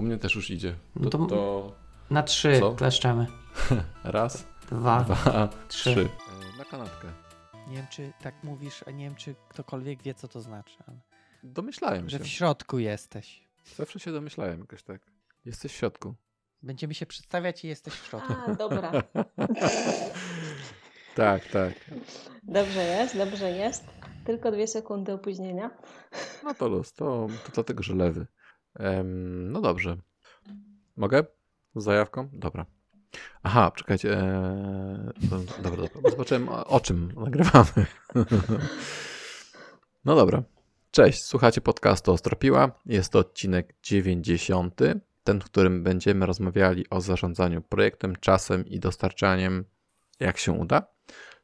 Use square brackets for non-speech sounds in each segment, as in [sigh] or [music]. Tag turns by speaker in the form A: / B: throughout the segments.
A: U mnie też już idzie. To,
B: No to-
A: to
B: Na trzy
A: Co? [laughs]
B: kleszczemy.
A: raz,
B: Dwa.
A: dwa,
B: trzy.
A: trzy. E, Na kanapkę.
B: Nie wiem, czy tak mówisz, a nie wiem, czy ktokolwiek wie, co to znaczy. Ale...
A: Domyślałem
B: Że
A: się.
B: w środku jesteś.
A: Zawsze się domyślałem jakoś tak. Jesteś w środku.
B: Będziemy się przedstawiać i jesteś w środku.
C: A, dobra. [laughs]
A: Tak, tak.
C: Dobrze jest, dobrze jest. Tylko dwie sekundy opóźnienia.
A: No to luz, to, to dlatego, że lewy. Em, no dobrze. Mogę? Z zajawką? Dobra. Aha, czekajcie. E, dobra, dobra. Zobaczyłem o, o czym nagrywamy. [laughs] no dobra. Cześć, słuchacie podcastu Ostropiła. Jest to odcinek 90. Ten, w którym będziemy rozmawiali o zarządzaniu projektem, czasem i dostarczaniem, jak się uda.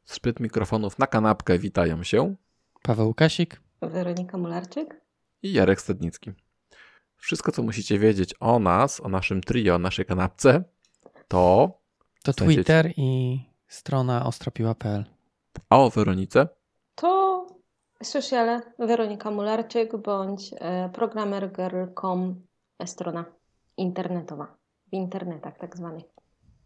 A: Spryt mikrofonów na kanapkę witają się.
B: Paweł Kasik.
C: Weronika Mularczyk.
A: i Jarek Stadnicki. Wszystko, co musicie wiedzieć o nas, o naszym trio, o naszej kanapce, to
B: To
A: Znajdziecie.
B: Twitter i strona ostropiła.pl.
A: a o Weronice
C: To sociale Weronika Mularczyk bądź e, programmergirl.com strona internetowa. W internetach tak zwanych.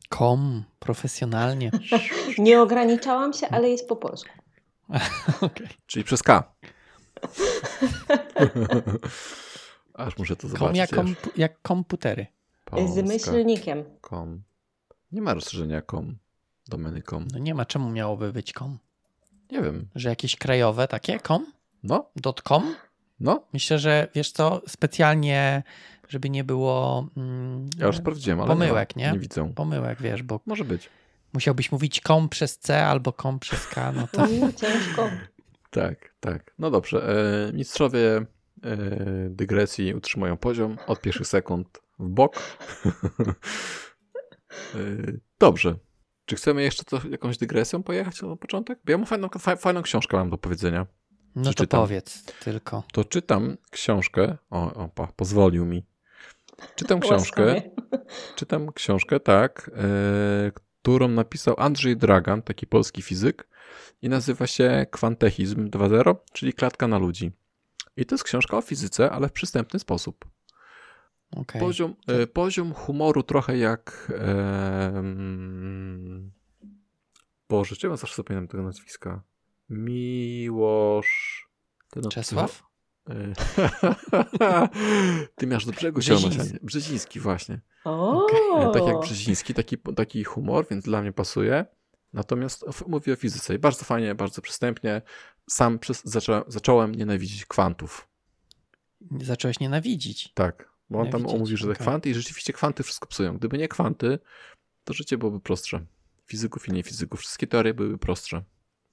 B: Kom, profesjonalnie. [laughs]
C: Nie ograniczałam się, ale jest po polsku. [laughs]
B: Okej.
A: czyli przez K. [laughs] Aż muszę to
B: Kom
A: zobaczyć.
B: jak, komp- jak komputery.
C: Z
A: Polska,
C: myślnikiem.
A: kom. Nie ma rozszerzenia kom. Domeny kom.
B: No nie ma, czemu miałoby być kom?
A: Nie wiem.
B: Że jakieś krajowe takie kom?
A: No,
B: Dot com?
A: no.
B: Myślę, że wiesz co, specjalnie, żeby nie było mm,
A: Ja już sprawdziłem, ale
B: Pomyłek,
A: nie,
B: nie?
A: nie widzę.
B: pomyłek, wiesz, bo
A: Może być.
B: musiałbyś mówić kom przez C albo kom przez K, no to [laughs]
C: ciężko.
A: Tak, tak. No dobrze. E, mistrzowie dygresji utrzymują poziom od pierwszych sekund w bok. [laughs] e, dobrze. Czy chcemy jeszcze to, jakąś dygresją pojechać na początek? Bo ja mam fajną, fa, fajną książkę mam do powiedzenia.
B: no to
A: Przeczytam.
B: powiedz tylko.
A: To czytam książkę. O, opa, pozwolił mi. Czytam książkę. Czytam książkę, tak, e, którą napisał Andrzej Dragan, taki polski fizyk i nazywa się Kwantechizm 2.0, czyli klatka na ludzi. I to jest książka o fizyce, ale w przystępny sposób.
B: Okej.
A: Poziom, e, poziom humoru trochę jak... Mm, Boże, czy ja zawsze zapominam tego nazwiska? Miłosz... Ten od-
B: Czesław?
A: E, [laughs] Ty miałeś do brzegu
B: Brzeziński.
A: Brzeziński, właśnie.
C: O,
A: E, Tak jak Brzeziński, taki, taki humor, więc dla mnie pasuje. Natomiast mówi o fizyce i bardzo fajnie, bardzo przystępnie. Sam przez, zaczą, zacząłem nienawidzić kwantów.
B: Zacząłeś nienawidzić.
A: Tak, bo on tam mówi, że te kwanty i rzeczywiście kwanty wszystko psują. Gdyby nie kwanty, to życie byłoby prostsze. Fizyków i niefizyków. Wszystkie teorie byłyby prostsze.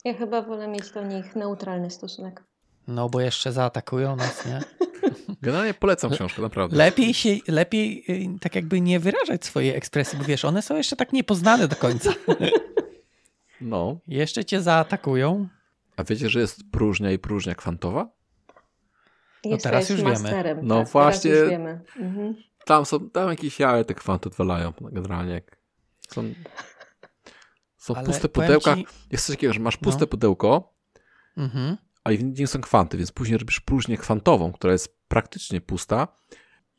C: Ja chyba wolę mieć do nich neutralny stosunek.
B: No bo jeszcze zaatakują nas, nie? [laughs]
A: Generalnie polecam książkę, naprawdę.
B: Lepiej się, lepiej y, tak jakby nie wyrażać swojej ekspresji, bo wiesz, one są jeszcze tak niepoznane do końca.
A: No,
B: Jeszcze cię zaatakują.
A: A wiecie, że jest próżnia i próżnia kwantowa?
C: Jesteś
B: teraz już wiemy.
C: masterem.
A: No
C: tak,
A: właśnie.
C: Teraz już wiemy. Mhm.
A: Tam są, tam jakieś jaja te kwanty odwalają generalnie. Jak są są
B: Ale
A: puste pudełka.
B: ci-
A: Jest coś takiego, że masz puste
B: No.
A: pudełko,
B: Mhm.
A: a w nim są kwanty, więc później robisz próżnię kwantową, która jest praktycznie pusta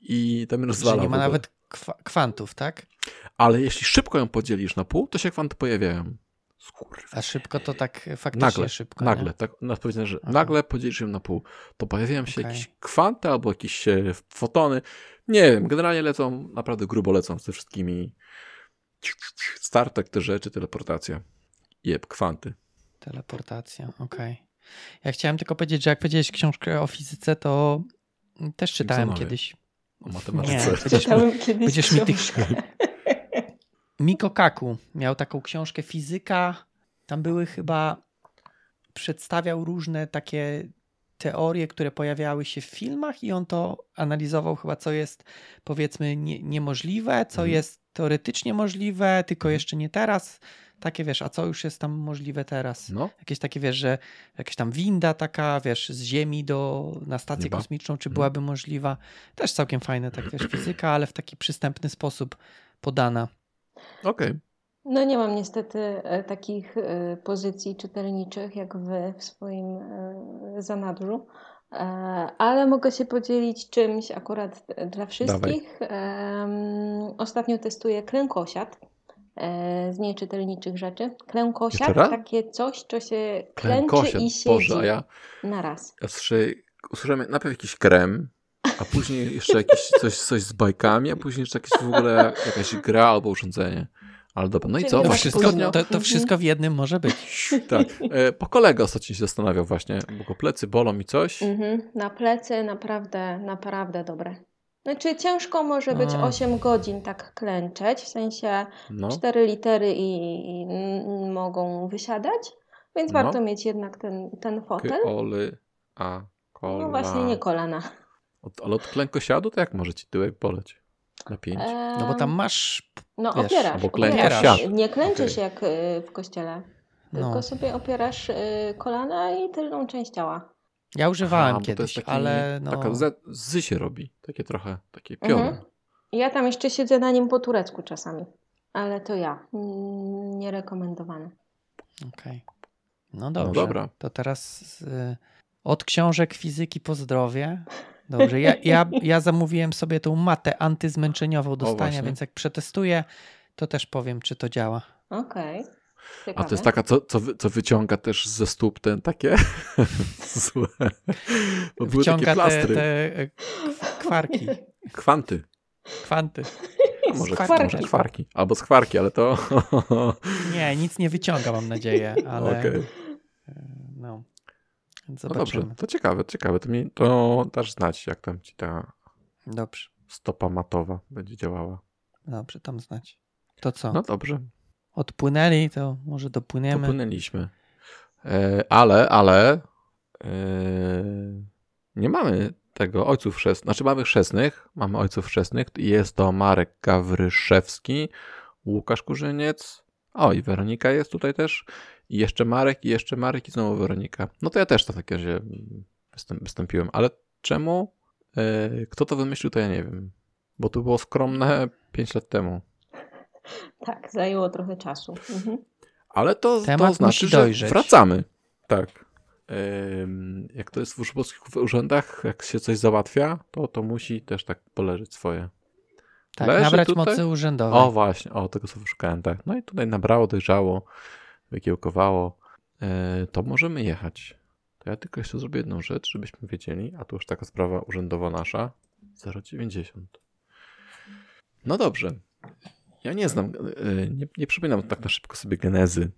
A: i tam rozwala.
B: nie ma nawet kwa kwantów, tak?
A: Ale jeśli szybko ją podzielisz na pół, to się kwanty pojawiają. Skurwa.
B: A szybko to tak faktycznie
A: Nagle,
B: szybko.
A: nagle,
B: Nie?
A: tak na powiedziane, że
B: Aha.
A: nagle podzielisz ją na pół, to pojawiają się
B: Okej.
A: jakieś kwanty albo jakieś e, fotony. Nie wiem, generalnie lecą, naprawdę grubo lecą ze wszystkimi Star Trek, te rzeczy, teleportacja. Jeb, kwanty.
B: Teleportacja, okej. Ja chciałem tylko powiedzieć, że jak powiedziałeś książkę o fizyce, to też czytałem
A: Simpsonowie.
B: kiedyś.
A: O
B: Nie,
A: matematyce.
B: będziesz mi,
C: Czytałem kiedyś
B: będziesz mi tych-. Miko Kaku miał taką książkę fizyka. Tam były chyba. Przedstawiał różne takie teorie, które pojawiały się w filmach, i on to analizował chyba, co jest powiedzmy nie, niemożliwe, co
A: Mhm.
B: jest teoretycznie możliwe, tylko jeszcze nie teraz. Takie wiesz, a co już jest tam możliwe teraz?
A: No,
B: Jakieś takie, wiesz, że jakaś tam winda taka, wiesz, z Ziemi do, na stację
A: Nieba.
B: kosmiczną, czy
A: Mhm.
B: byłaby możliwa. Też całkiem fajne, tak wiesz, fizyka, ale w taki przystępny sposób podana.
A: Okej.
C: No nie mam niestety e, takich e, pozycji czytelniczych jak wy w swoim e, zanadrzu, ale mogę się podzielić czymś akurat dla wszystkich. Em, Ostatnio testuję klękosiad e, z nieczytelniczych rzeczy. Klękosiad, takie coś, co się klęczy
A: Klękosiad,
C: i siedzi
A: Boże, ja,
C: na raz.
A: ja słyszę, usłyszałem najpierw jakiś krem, a później jeszcze jakieś coś, coś z bajkami, a później jeszcze jakieś w ogóle jakaś gra albo urządzenie. Ale dobra, no i co?
B: To wszystko, to, to wszystko w jednym może być. [laughs]
A: Tak. E, Po kolega ostatnio się zastanawiał właśnie, bo go plecy bolą i coś.
C: Mhm. Na plecy naprawdę, naprawdę dobre. Znaczy ciężko może być
B: A.
C: 8 godzin tak klęczeć, w sensie
A: No,
C: cztery litery i, i mogą wysiadać, więc
A: No.
C: warto mieć jednak ten, ten fotel.
A: Kyoly, a kola.
C: No właśnie nie kolana.
A: Od, ale od klękosiadu to jak może ci tyłek boleć? Na pięć?
B: No bo tam masz.
C: No
B: wiesz,
C: opierasz,
A: albo
C: opierasz. Nie klęczysz
A: Okej.
C: jak y, w kościele, tylko
B: No.
C: sobie opierasz y, kolana i tylną część ciała.
B: Ja używałem
A: Aha, bo to
B: kiedyś,
A: jest taki,
B: ale no.
A: Taka z, zy się robi. Takie trochę, takie piorun.
C: Mhm. Ja tam jeszcze siedzę na nim po turecku czasami, ale to ja. Mm, Nierekomendowane.
B: Okej. No dobrze.
A: dobra.
B: To teraz y, od książek fizyki po zdrowie. Dobrze, ja, ja, [laughs] ja zamówiłem sobie tą matę antyzmęczeniową do stania, więc jak przetestuję, to też powiem, czy to działa.
C: Okej.
A: A to jest taka, co, co, co wyciąga też ze stóp ten takie [laughs] złe. Bo były takie
B: te, te e, kw- kwarki, [laughs]
A: Kwanty.
B: kwanty.
A: A może
B: Skwarki.
A: może skwarki. Albo skwarki, ale to...
B: Nie, nic nie wyciąga, mam nadzieję, ale
A: Okej.
B: Więc
A: No dobrze, to ciekawe, ciekawe. To, mi, to dasz znać, jak tam ci ta
B: Dobrze,
A: stopa matowa będzie działała.
B: dobrze, tam znać. To co?
A: No dobrze,
B: Odpłynęli, to może dopłyniemy.
A: popłynęliśmy. E, ale, ale e, nie mamy tego ojców chrzestnych. Znaczy mamy chrzestnych, mamy ojców chrzestnych jest to Marek Gawryszewski, Łukasz Kurzyniec, o i Weronika jest tutaj też i jeszcze Marek i jeszcze Marek i znowu Weronika. No to ja też to takie razie wystąp, wystąpiłem, ale czemu? E, kto to wymyślił, to ja nie wiem. Bo to było skromne [laughs] 5 lat temu.
C: Tak, zajęło trochę czasu. Mhm.
A: Ale to,
B: Temat
A: to znaczy, że wracamy. Tak. Jak to jest w urzędach, jak się coś załatwia, to to musi też tak poleżeć swoje.
B: Tak,
A: Leży
B: nabrać
A: tutaj?
B: mocy urzędowej.
A: O właśnie, o tego co szukałem, tak. No i tutaj nabrało, dojrzało, wykiełkowało. Yy, To możemy jechać. To ja tylko jeszcze zrobię jedną rzecz, żebyśmy wiedzieli, a tu już taka sprawa urzędowa nasza. 0,90. No dobrze. Ja nie znam, yy, nie, nie przypominam tak na szybko sobie genezy.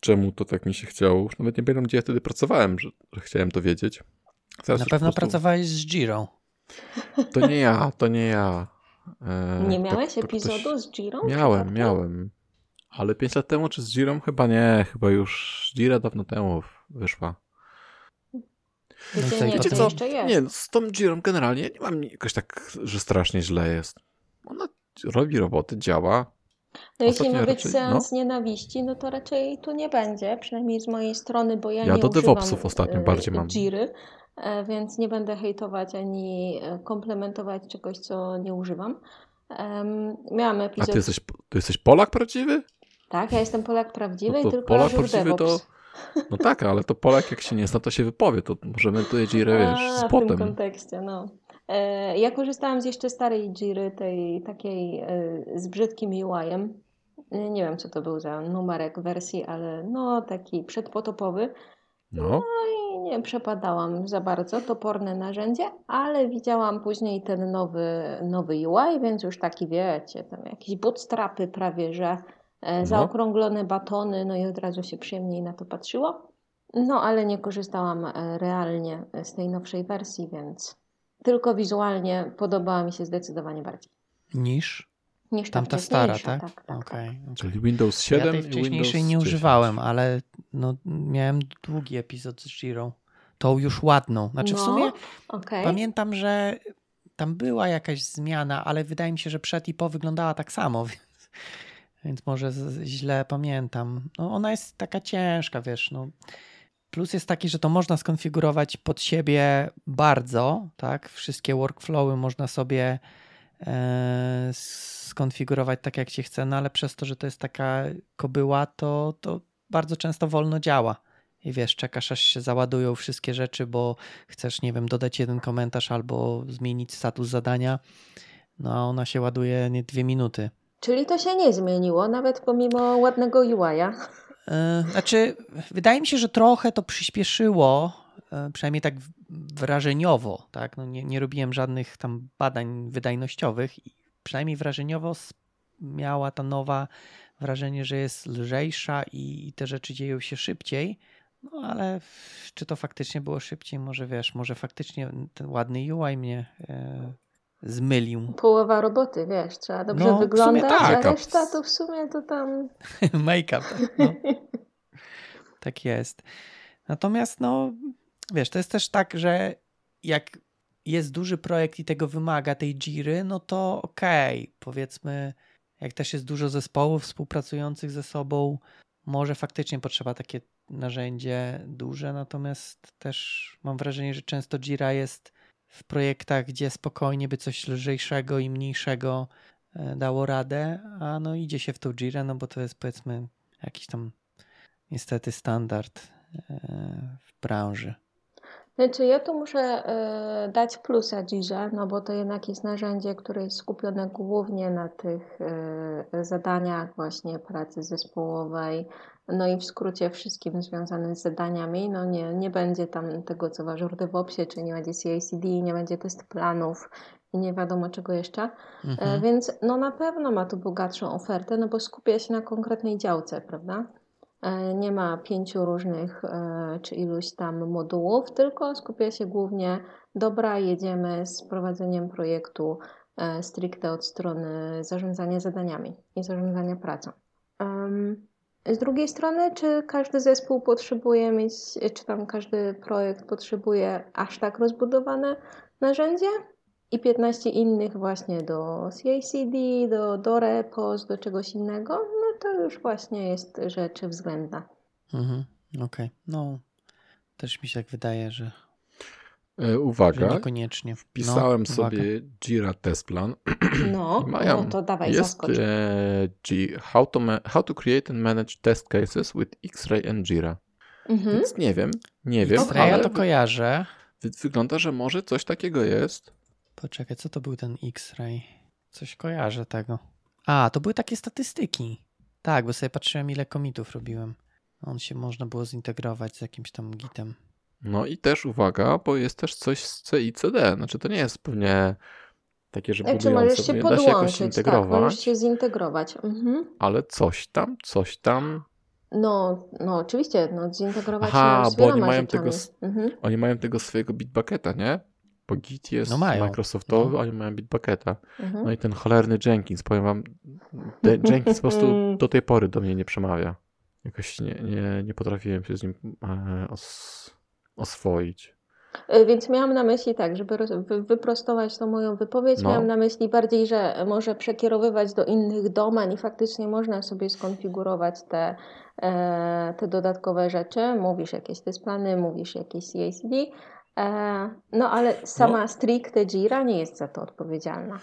A: Czemu to tak mi się chciało? Już nawet nie pamiętam, gdzie ja wtedy pracowałem, że, że chciałem to wiedzieć. Teraz
B: Na pewno
A: po prostu-
B: pracowałeś z Giro.
A: To nie ja, to nie ja. E,
C: Nie
A: to-
C: miałeś
A: to ktoś-
C: epizodu z Giro?
A: Miałem, miałem. Ale 5 lat temu czy z Girą? Chyba nie, chyba już Gira dawno temu wyszła.
B: No co,
C: Wiecie, nie,
B: potem-
C: to jeszcze jest.
A: Nie, no, z tą Girą generalnie nie mam jakoś tak, że strasznie źle jest. Ona robi roboty, działa.
C: No jeśli ma być
A: raczej-
C: seans nienawiści, no to raczej tu nie będzie, przynajmniej z mojej strony, bo ja,
A: Ja
C: nie
A: do DevOpsów ostatnio
C: e,
A: bardziej mam.
C: Jiry, więc nie będę hejtować ani e, komplementować czegoś, co nie używam. Miałam
A: A
C: epizod...
A: ty jesteś, ty jesteś Polak prawdziwy?
C: Tak, ja jestem Polak prawdziwy
A: No
C: tylko
A: Polak prawdziwy to-. No tak, ale to Polak jak się nie zna, to się wypowie. To możemy tutaj Girę, [laughs] wiesz,
C: A,
A: z
C: w tym
A: potem.
C: kontekście, no. E, Ja korzystałam z jeszcze starej Jiry, tej takiej e, z brzydkim UI-em. E, Nie wiem, co to był za numerek wersji, ale no taki przedpotopowy.
A: No,
C: I nie przepadałam za bardzo, toporne narzędzie, ale widziałam później ten nowy, nowy UI, więc już taki wiecie, tam jakieś bootstrapy prawie, że e,
A: No.
C: zaokrąglone batony, no i od razu się przyjemniej na to patrzyło. No ale nie korzystałam e, realnie z tej nowszej wersji, więc tylko wizualnie podobała mi się zdecydowanie bardziej
B: Niż
C: niż ta
B: tamta stara, tak?
C: tak, tak,
B: Okej. okej.
A: czyli Windows 7
B: Ja tej
A: i
B: wcześniejszej
A: Windows
B: nie
A: 10.
B: używałem, ale no, miałem długi epizod z Giro. Tą już ładną. Znaczy w
C: No,
B: sumie
C: okej.
B: pamiętam, że tam była jakaś zmiana, ale wydaje mi się, że przed i po wyglądała tak samo, [laughs] więc, więc może z, źle pamiętam. No, ona jest taka ciężka, wiesz, no. Plus jest taki, że to można skonfigurować pod siebie bardzo, tak? Wszystkie workflowy można sobie skonfigurować tak, jak się chce, no ale przez to, że to jest taka kobyła, to, to bardzo często wolno działa. i wiesz, czekasz aż się załadują wszystkie rzeczy, bo chcesz, nie wiem, dodać jeden komentarz albo zmienić status zadania, no a ona się ładuje nie dwie minuty.
C: Czyli to się nie zmieniło, nawet pomimo ładnego UI-a.
B: E, znaczy, wydaje mi się, że trochę to przyspieszyło, e, przynajmniej tak wrażeniowo, tak? No nie, nie robiłem żadnych tam badań wydajnościowych i przynajmniej wrażeniowo miała ta nowa wrażenie, że jest lżejsza i, i te rzeczy dzieją się szybciej. No ale czy to faktycznie było szybciej? Może wiesz, może faktycznie ten ładny UI mnie e, zmylił.
C: Połowa roboty, wiesz, trzeba dobrze no, wyglądać, tak. a reszta to w sumie to tam... [laughs]
B: Make-up, tak, no. [laughs] tak jest. Natomiast no, wiesz, to jest też tak, że jak jest duży projekt i tego wymaga, tej Jiry, no to okej, okay, powiedzmy, jak też jest dużo zespołów współpracujących ze sobą, może faktycznie potrzeba takie narzędzie duże, natomiast też mam wrażenie, że często Jira jest w projektach, gdzie spokojnie by coś lżejszego i mniejszego e, dało radę, a no idzie się w tą Jira, no bo to jest powiedzmy jakiś tam niestety standard e, w branży.
C: Znaczy ja tu muszę y, dać plusa Jirze, no bo to jednak jest narzędzie, które jest skupione głównie na tych y, zadaniach właśnie pracy zespołowej, no i w skrócie wszystkim związanym z zadaniami. No nie, nie będzie tam tego, co w Azure DevOpsie, czyli nie będzie CI/CD, nie będzie test planów i nie wiadomo czego jeszcze. Mhm. Więc no na pewno ma tu bogatszą ofertę, no bo skupia się na konkretnej działce, prawda? E, nie ma pięciu różnych e, czy iluś tam modułów, tylko skupia się głównie, dobra, jedziemy z prowadzeniem projektu e, stricte od strony zarządzania zadaniami i zarządzania pracą. Z drugiej strony, czy każdy zespół potrzebuje mieć, czy tam każdy projekt potrzebuje aż tak rozbudowane narzędzie? I 15 innych właśnie do CI/CD, do, do repos, do czegoś innego? To już właśnie jest rzecz względna.
B: Mhm, Okej, okay. no też mi się tak wydaje, że
A: e, Uwaga,
B: że niekoniecznie.
A: Wpisałem no, sobie uwaga. Jira test plan. [clears throat]
C: No, mają, no to dawaj,
A: jest e, G, how, to how to create and manage test cases with X-Ray and Jira. Mhm. Więc nie wiem, nie wiem.
B: X-Ray ale to kojarzę.
A: Wygląda, że może coś takiego jest.
B: Poczekaj, co to był ten X-Ray? Coś kojarzę tego. A, to były takie statystyki. Tak, bo sobie patrzyłem, ile komitów robiłem. On się można było zintegrować z jakimś tam gitem.
A: No i też uwaga, bo jest też coś z C i CD. Znaczy to nie jest pewnie takie, że znaczy,
C: możesz się da się jakoś integrować. Tak, możesz się zintegrować. Mhm.
A: Ale coś tam, coś tam.
C: No, no oczywiście, no zintegrować
A: Aha, bo oni mają, tego, mhm. oni mają tego swojego Bitbucketa, nie? Bo Git jest no Microsoftowy, no. oni mają Bitbucketa. Mhm. No i ten cholerny Jenkins, powiem wam, Jenkins po prostu [laughs] do tej pory do mnie nie przemawia. Jakoś nie, nie, nie potrafiłem się z nim e, os, oswoić.
C: E, więc miałam na myśli tak, żeby wyprostować tą moją wypowiedź, no. miałam na myśli bardziej, że może przekierowywać do innych domen i faktycznie można sobie skonfigurować te, e, te dodatkowe rzeczy. Mówisz jakieś te plany, mówisz jakieś CICD, no ale sama no. stricte Jira nie jest za to odpowiedzialna.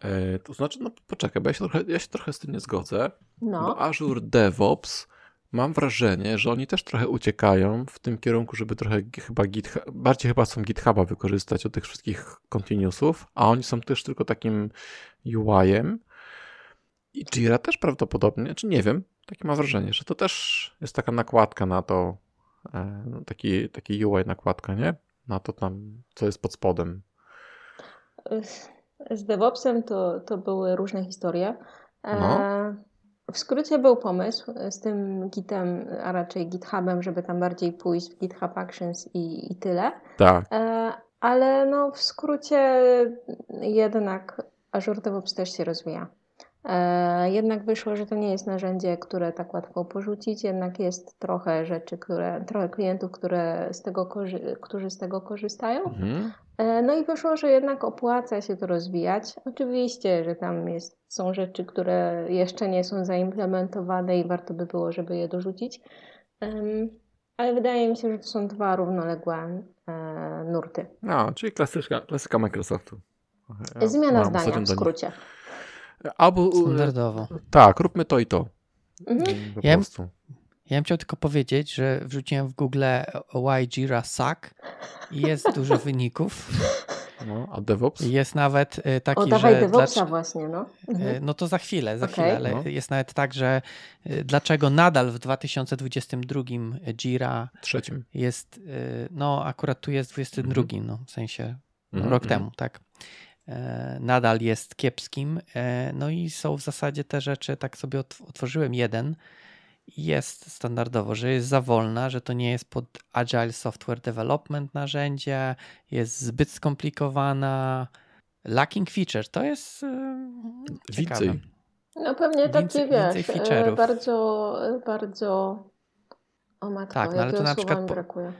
A: E, to znaczy, no poczekaj, bo ja się trochę, ja się trochę z tym nie zgodzę. No. Bo Azure DevOps mam wrażenie, że oni też trochę uciekają w tym kierunku, żeby trochę chyba GitHub, bardziej chyba są GitHuba wykorzystać od tych wszystkich continuousów, a oni są też tylko takim UI-em. I Jira też prawdopodobnie, czy nie wiem, takie mam wrażenie, że to też jest taka nakładka na to, e, no, taki, taki UI nakładka, nie? Na to tam, co jest pod spodem.
C: Z DevOpsem to, to były różne historie. E, no. W skrócie był pomysł z tym Gitem, a raczej GitHubem, żeby tam bardziej pójść w GitHub Actions i, i tyle.
A: Tak.
C: E, ale no w skrócie jednak Azure DevOps też się rozwija. E, jednak wyszło, że to nie jest narzędzie, które tak łatwo porzucić, jednak jest trochę rzeczy, które, trochę klientów, które z tego, którzy z tego korzystają. Mhm. E, no i wyszło, że jednak opłaca się to rozwijać. Oczywiście, że tam jest, są rzeczy, które jeszcze nie są zaimplementowane i warto by było, żeby je dorzucić. Ale wydaje mi się, że to są dwa równoległe e, nurty.
A: No, czyli klasyka, klasyka Microsoftu.
C: Zmiana zdania w skrócie.
A: Albo,
B: Standardowo.
A: Tak, róbmy to i to. Mhm. Po
B: ja,
A: prostu.
B: Ja bym chciał tylko powiedzieć, że wrzuciłem w Google why Jira suck i jest dużo wyników.
A: No, a DevOps?
B: Jest nawet y, taki,
C: o, dawaj
B: że...
C: DevOpsa
B: dlacz-
C: właśnie, no.
B: y,
C: Mhm.
B: No to za chwilę, za
C: Okej.
B: chwilę, ale
A: No.
B: jest nawet tak, że dlaczego nadal w 2022 Jira
A: Trzecim.
B: jest, no akurat tu jest 22, no w sensie no,
A: Mhm,
B: rok
A: mhm.
B: temu, tak. E, Nadal jest kiepskim. E, No i są w zasadzie te rzeczy, tak sobie otw- otworzyłem jeden. Jest standardowo, że jest za wolna, że to nie jest pod Agile Software Development narzędzie, jest zbyt skomplikowana. Lacking feature to jest e, ciekawe.
A: Więcej.
C: No pewnie takie,
B: Więcej-
C: wiesz,
B: więcej feature'ów.
C: bardzo, bardzo... O matko,
B: Tak, no ale to na przykład po-
C: brakuje?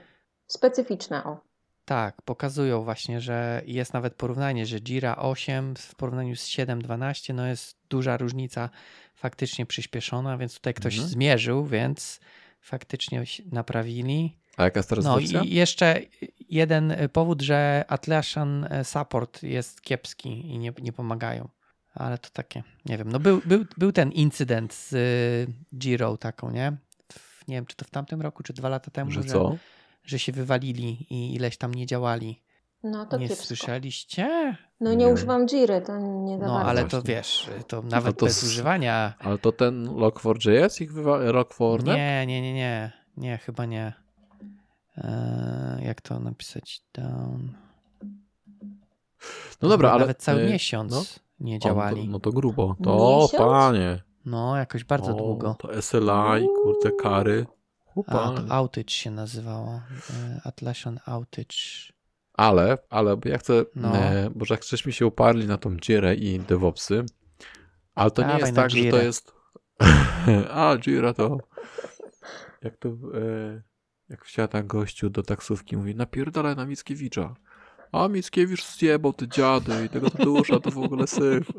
C: Specyficzne, o.
B: Tak, pokazują właśnie, że jest nawet porównanie, że Jira 8 w porównaniu z 7.12 no jest duża różnica faktycznie przyspieszona, więc tutaj ktoś
A: Mhm.
B: zmierzył, więc faktycznie naprawili.
A: A jaka jest teraz
B: No
A: wersja?
B: i jeszcze jeden powód, że Atlassian Support jest kiepski i nie, nie pomagają. Ale to takie, nie wiem, no był, był, był ten incydent z y, Jiro taką, nie? Nie wiem, czy to w tamtym roku, czy dwa lata temu,
A: Że co?
B: Że się wywalili i ileś tam nie działali.
C: No to
B: nie
C: kiepsko.
B: słyszeliście?
C: No nie
A: Nie.
C: używam Jiry, to nie za
B: No
C: bardzo.
B: ale to wiesz, to nawet
A: to
B: bez
A: s-
B: używania.
A: Ale to ten Log4j ich wywa... Log4
B: Nie, nie, nie, nie. Nie, chyba nie. Eee, jak to napisać? Down.
A: No dobra, ale...
B: Nawet cały
A: e,
B: miesiąc
A: no.
B: nie działali.
A: to, no to grubo. To
C: Miesiąc?
A: panie.
B: No, jakoś bardzo
A: o,
B: długo.
A: To SLI, kurde, kary.
B: A,
A: Chłopanie.
B: to Outage się nazywało. E, Atlassian Outage.
A: Ale, ale bo ja chcę,
B: No.
A: e, bo jak żeśmy się uparli na tą Jirę i DevOpsy, ale to nie jest tak, że to jest [laughs] a, Jira to jak to e, jak wsiada gościu do taksówki mówi, napierdalaj na Mickiewicza. A Mickiewicz zjebał ty dziady i tego Tadeusza to w ogóle syf. [laughs]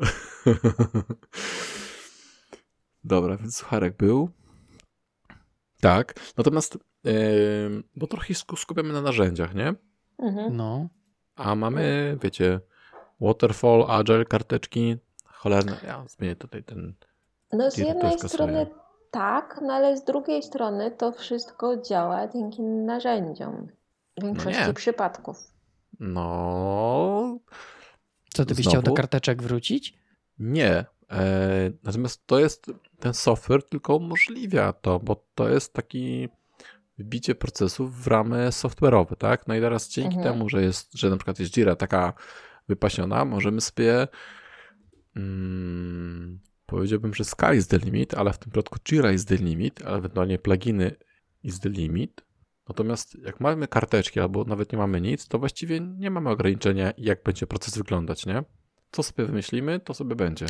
A: Dobra, więc sucharek był. Tak, natomiast e, bo trochę skupiamy na narzędziach, nie?
C: Mhm.
B: No.
A: A mamy, wiecie, Waterfall, Agile, karteczki, cholerne. Ja zmienię tutaj ten.
C: No z jednej strony tak, no ale z drugiej strony to wszystko działa dzięki narzędziom. W większości
A: nie.
C: przypadków.
A: No.
B: Co ty byś
A: Znowu?
B: chciał do karteczek wrócić?
A: Nie. E, natomiast to jest ten software tylko umożliwia to, bo to jest taki wbicie procesów w ramy software'owe, tak? No i teraz dzięki
C: Mhm.
A: temu, że jest, że na przykład jest Jira taka wypasiona, możemy sobie mm, powiedziałbym, że sky is the limit, ale w tym przypadku Jira is the limit, ale ewentualnie pluginy is the limit. Natomiast jak mamy karteczki albo nawet nie mamy nic, to właściwie nie mamy ograniczenia, jak będzie proces wyglądać, nie? Co sobie wymyślimy, to sobie będzie.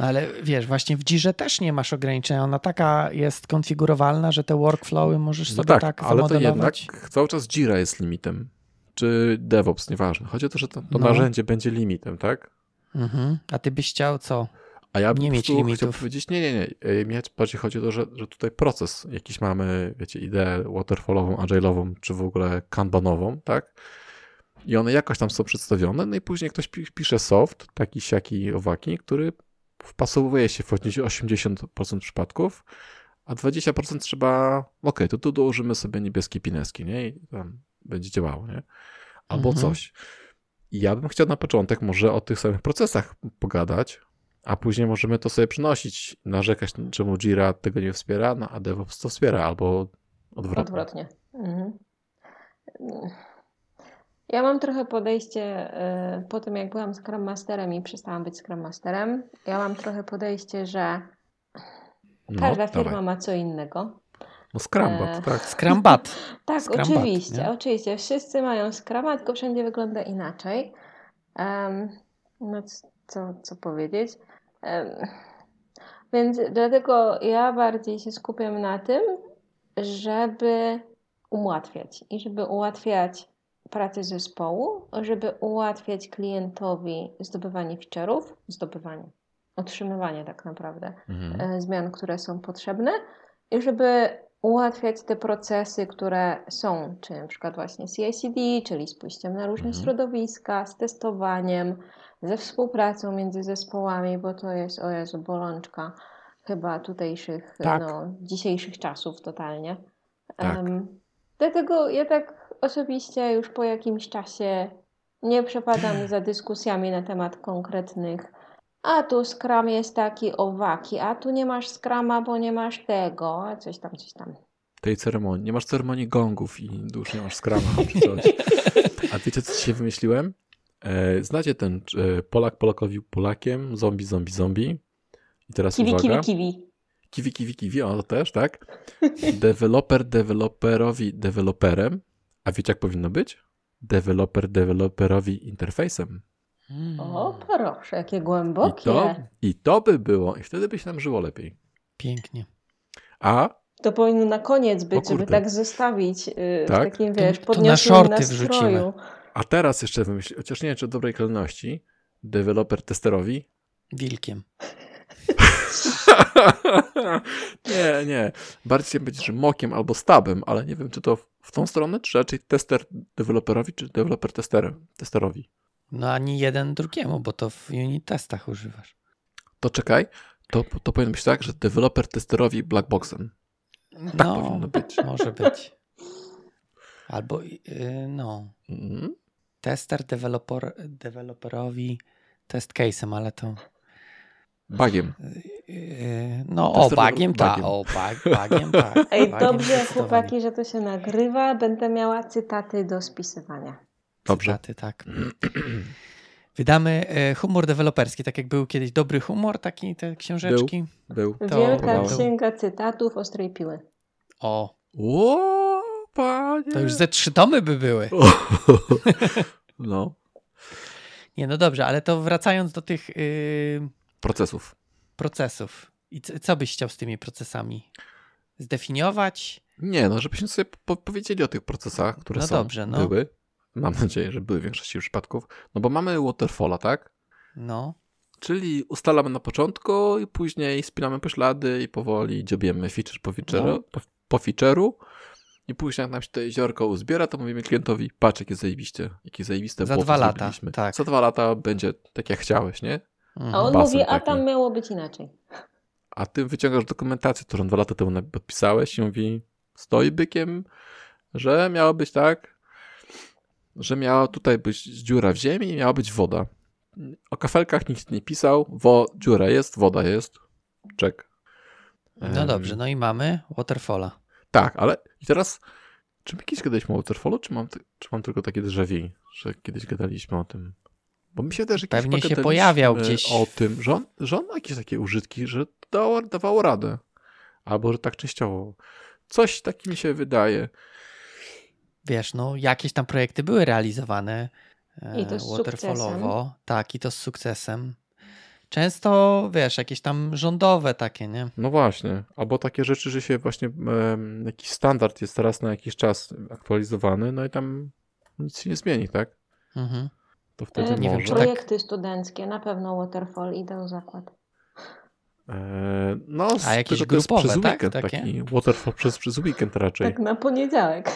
B: No ale wiesz, właśnie w Jirze też nie masz ograniczenia. Ona taka jest konfigurowalna, że te workflowy możesz
A: No
B: sobie
A: tak,
B: tak,
A: ale to jednak cały czas Jira jest limitem. Czy DevOps, nieważne. Chodzi o to, że to, to
B: No.
A: narzędzie będzie limitem, tak?
B: Mhm. A ty byś chciał co?
A: A ja bym
B: Nie mieć limitów.
A: powiedzieć, nie, nie, nie. E, Mieć, bardziej chodzi o to, że, że tutaj proces, jakiś mamy, wiecie, ideę waterfallową, agile'ową, czy w ogóle kanbanową, tak? I one jakoś tam są przedstawione, no i później ktoś pi- pisze soft, taki, siaki, owaki, który wpasowuje się w 80% przypadków, a 20% trzeba, okej, to tu dołożymy sobie niebieskie pineski, nie? I tam będzie działało, nie? Albo
B: Mhm.
A: coś. I ja bym chciał na początek może o tych samych procesach pogadać, a później możemy to sobie przynosić, narzekać, czemu Jira tego nie wspiera, no, a DevOps to wspiera, albo odwrotnie.
C: Odwrotnie. Mhm. Ja mam trochę podejście, y, po tym jak byłam Scrum Masterem i przestałam być Scrum Masterem, ja mam trochę podejście, że
A: No,
C: każda firma
A: dawaj.
C: ma co innego.
A: No Scrumbat,
C: E,
A: tak.
B: Scrum Bat. [laughs]
C: Tak, oczywiście,
B: nie?
C: oczywiście. Wszyscy mają Scruma, tylko wszędzie wygląda inaczej. Em, no co, co powiedzieć? Em, więc dlatego ja bardziej się skupiam na tym, żeby ułatwiać i żeby ułatwiać pracę zespołu, żeby ułatwiać klientowi zdobywanie feature'ów, zdobywanie, otrzymywanie tak naprawdę
A: Mhm.
C: e, zmian, które są potrzebne i żeby ułatwiać te procesy, które są, czy na przykład właśnie CI/CD, czyli z pójściem na różne
A: Mhm.
C: środowiska, z testowaniem, ze współpracą między zespołami, bo to jest, o Jezu, bolączka chyba tutejszych,
A: Tak.
C: no, dzisiejszych czasów totalnie.
A: Tak.
C: Em, dlatego ja tak osobiście już po jakimś czasie nie przepadam [clears throat] za dyskusjami na temat konkretnych a tu Scrum jest taki owaki, a tu nie masz Scrama, bo nie masz tego, a coś tam, coś tam.
A: tej ceremonii. Nie masz ceremonii gongów i już nie masz skrama [laughs] czy coś. A wiecie, co dzisiaj wymyśliłem? E, znacie ten e, Polak Polakowi Polakiem, zombie, zombie, zombie. I teraz
C: Kiwi,
A: uwaga.
C: kiwi, kiwi.
A: Kiwi, kiwi, kiwi, o to też, tak? Deweloper deweloperowi deweloperem. A wiecie, jak powinno być? Deweloper deweloperowi interfejsem.
B: Mm,
C: O, proszę, jakie
A: I
C: głębokie.
A: to, I to by było, i wtedy by się nam żyło lepiej.
B: Pięknie.
A: A
C: To powinno na koniec być, żeby tak zostawić yy,
A: Tak?
C: w takim,
B: To-
C: wiesz,
B: na
C: podniosłym nastroju.
B: wrzucimy.
A: A teraz jeszcze wymyśl, chociaż nie wiem, czy o dobrej kolejności, deweloper testerowi.
B: Wilkiem. [laughs]
A: nie, nie. Bardziej że mokiem albo stabem, ale nie wiem, czy to w- tą stronę, czy raczej tester deweloperowi, czy deweloper testerem, testerowi.
B: No ani jeden drugiemu, bo to w unit testach używasz.
A: To czekaj, to, to powinno być tak, że deweloper testerowi blackboxem. Tak
B: no,
A: powinno być. [laughs]
B: może być. Albo, yy, no,
A: Mm.
B: tester deweloper, deweloperowi test case'em, ale to...
A: Bagiem.
B: Yy, no, o, bagiem tak,
A: bagiem.
B: o, bag, bagiem tak. [laughs]
C: Ej,
B: bagiem
C: dobrze, chłopaki, że to się nagrywa. Będę miała cytaty do spisywania.
A: Dobrze.
B: Cytaty, tak. [clears throat] Wydamy e, humor deweloperski, tak jak był kiedyś dobry humor, taki te książeczki.
A: Był.
B: To-
C: Wielka księga cytatów ostrej piły.
B: O,
A: O, panie.
B: to już ze trzy tomy by były. [laughs]
A: No.
B: Nie, no dobrze, ale to wracając do tych yy,
A: Procesów.
B: procesów. I c- co byś chciał z tymi procesami? Zdefiniować?
A: Nie, no żebyśmy sobie po powiedzieli o tych procesach, które
B: No
A: są,
B: dobrze, no.
A: były. Mam nadzieję, że były w większości przypadków. No bo mamy waterfalla, tak?
B: No,
A: Czyli ustalamy na początku i później spinamy poślady i powoli dziobiemy feature po feature'u,
B: No.
A: po, po feature'u i później jak nam się to jeziorko uzbiera, to mówimy klientowi, patrz jakie zajebiście, jakie zajebiste
B: Za dwa lata, tak.
A: Za dwa lata będzie tak jak chciałeś, nie?
B: Mhm.
C: A on mówi, a
A: taki.
C: tam miało być inaczej.
A: A ty wyciągasz dokumentację, którą dwa lata temu podpisałeś i mówi, stoi bykiem, że miało być tak, że miała tutaj być dziura w ziemi i miała być woda. O kafelkach nikt nie pisał, wo, dziura jest, woda jest, czek.
B: no dobrze, no i mamy Waterfalla.
A: Tak, ale i teraz, czy my kiedyś gadaliśmy o Waterfallu, czy mam, czy mam tylko takie vu, że kiedyś gadaliśmy o tym? Bo mi się też jakiś
B: Pewnie się pojawiał gdzieś
A: O tym, że on, że on ma jakieś takie użytki, że dało, dawało radę. Albo, że tak częściowo. Coś taki mi się wydaje.
B: Wiesz, no jakieś tam projekty były realizowane e,
C: I to z
B: waterfallowo. Tak, i to z sukcesem. Często, wiesz, jakieś tam rządowe takie, nie?
A: No właśnie. Albo takie rzeczy, że się właśnie jakiś standard jest teraz na jakiś czas aktualizowany, no i tam nic się nie zmieni, tak?
B: Mhm.
A: To wtedy
C: E,
B: nie wiem, czy tak-
C: Projekty studenckie, na pewno Waterfall idę w zakład.
A: E, no,
B: A jakieś grupowe,
A: przez
B: tak?
A: weekend
B: Takie?
A: taki waterfall przez, przez weekend raczej.
C: Tak na poniedziałek.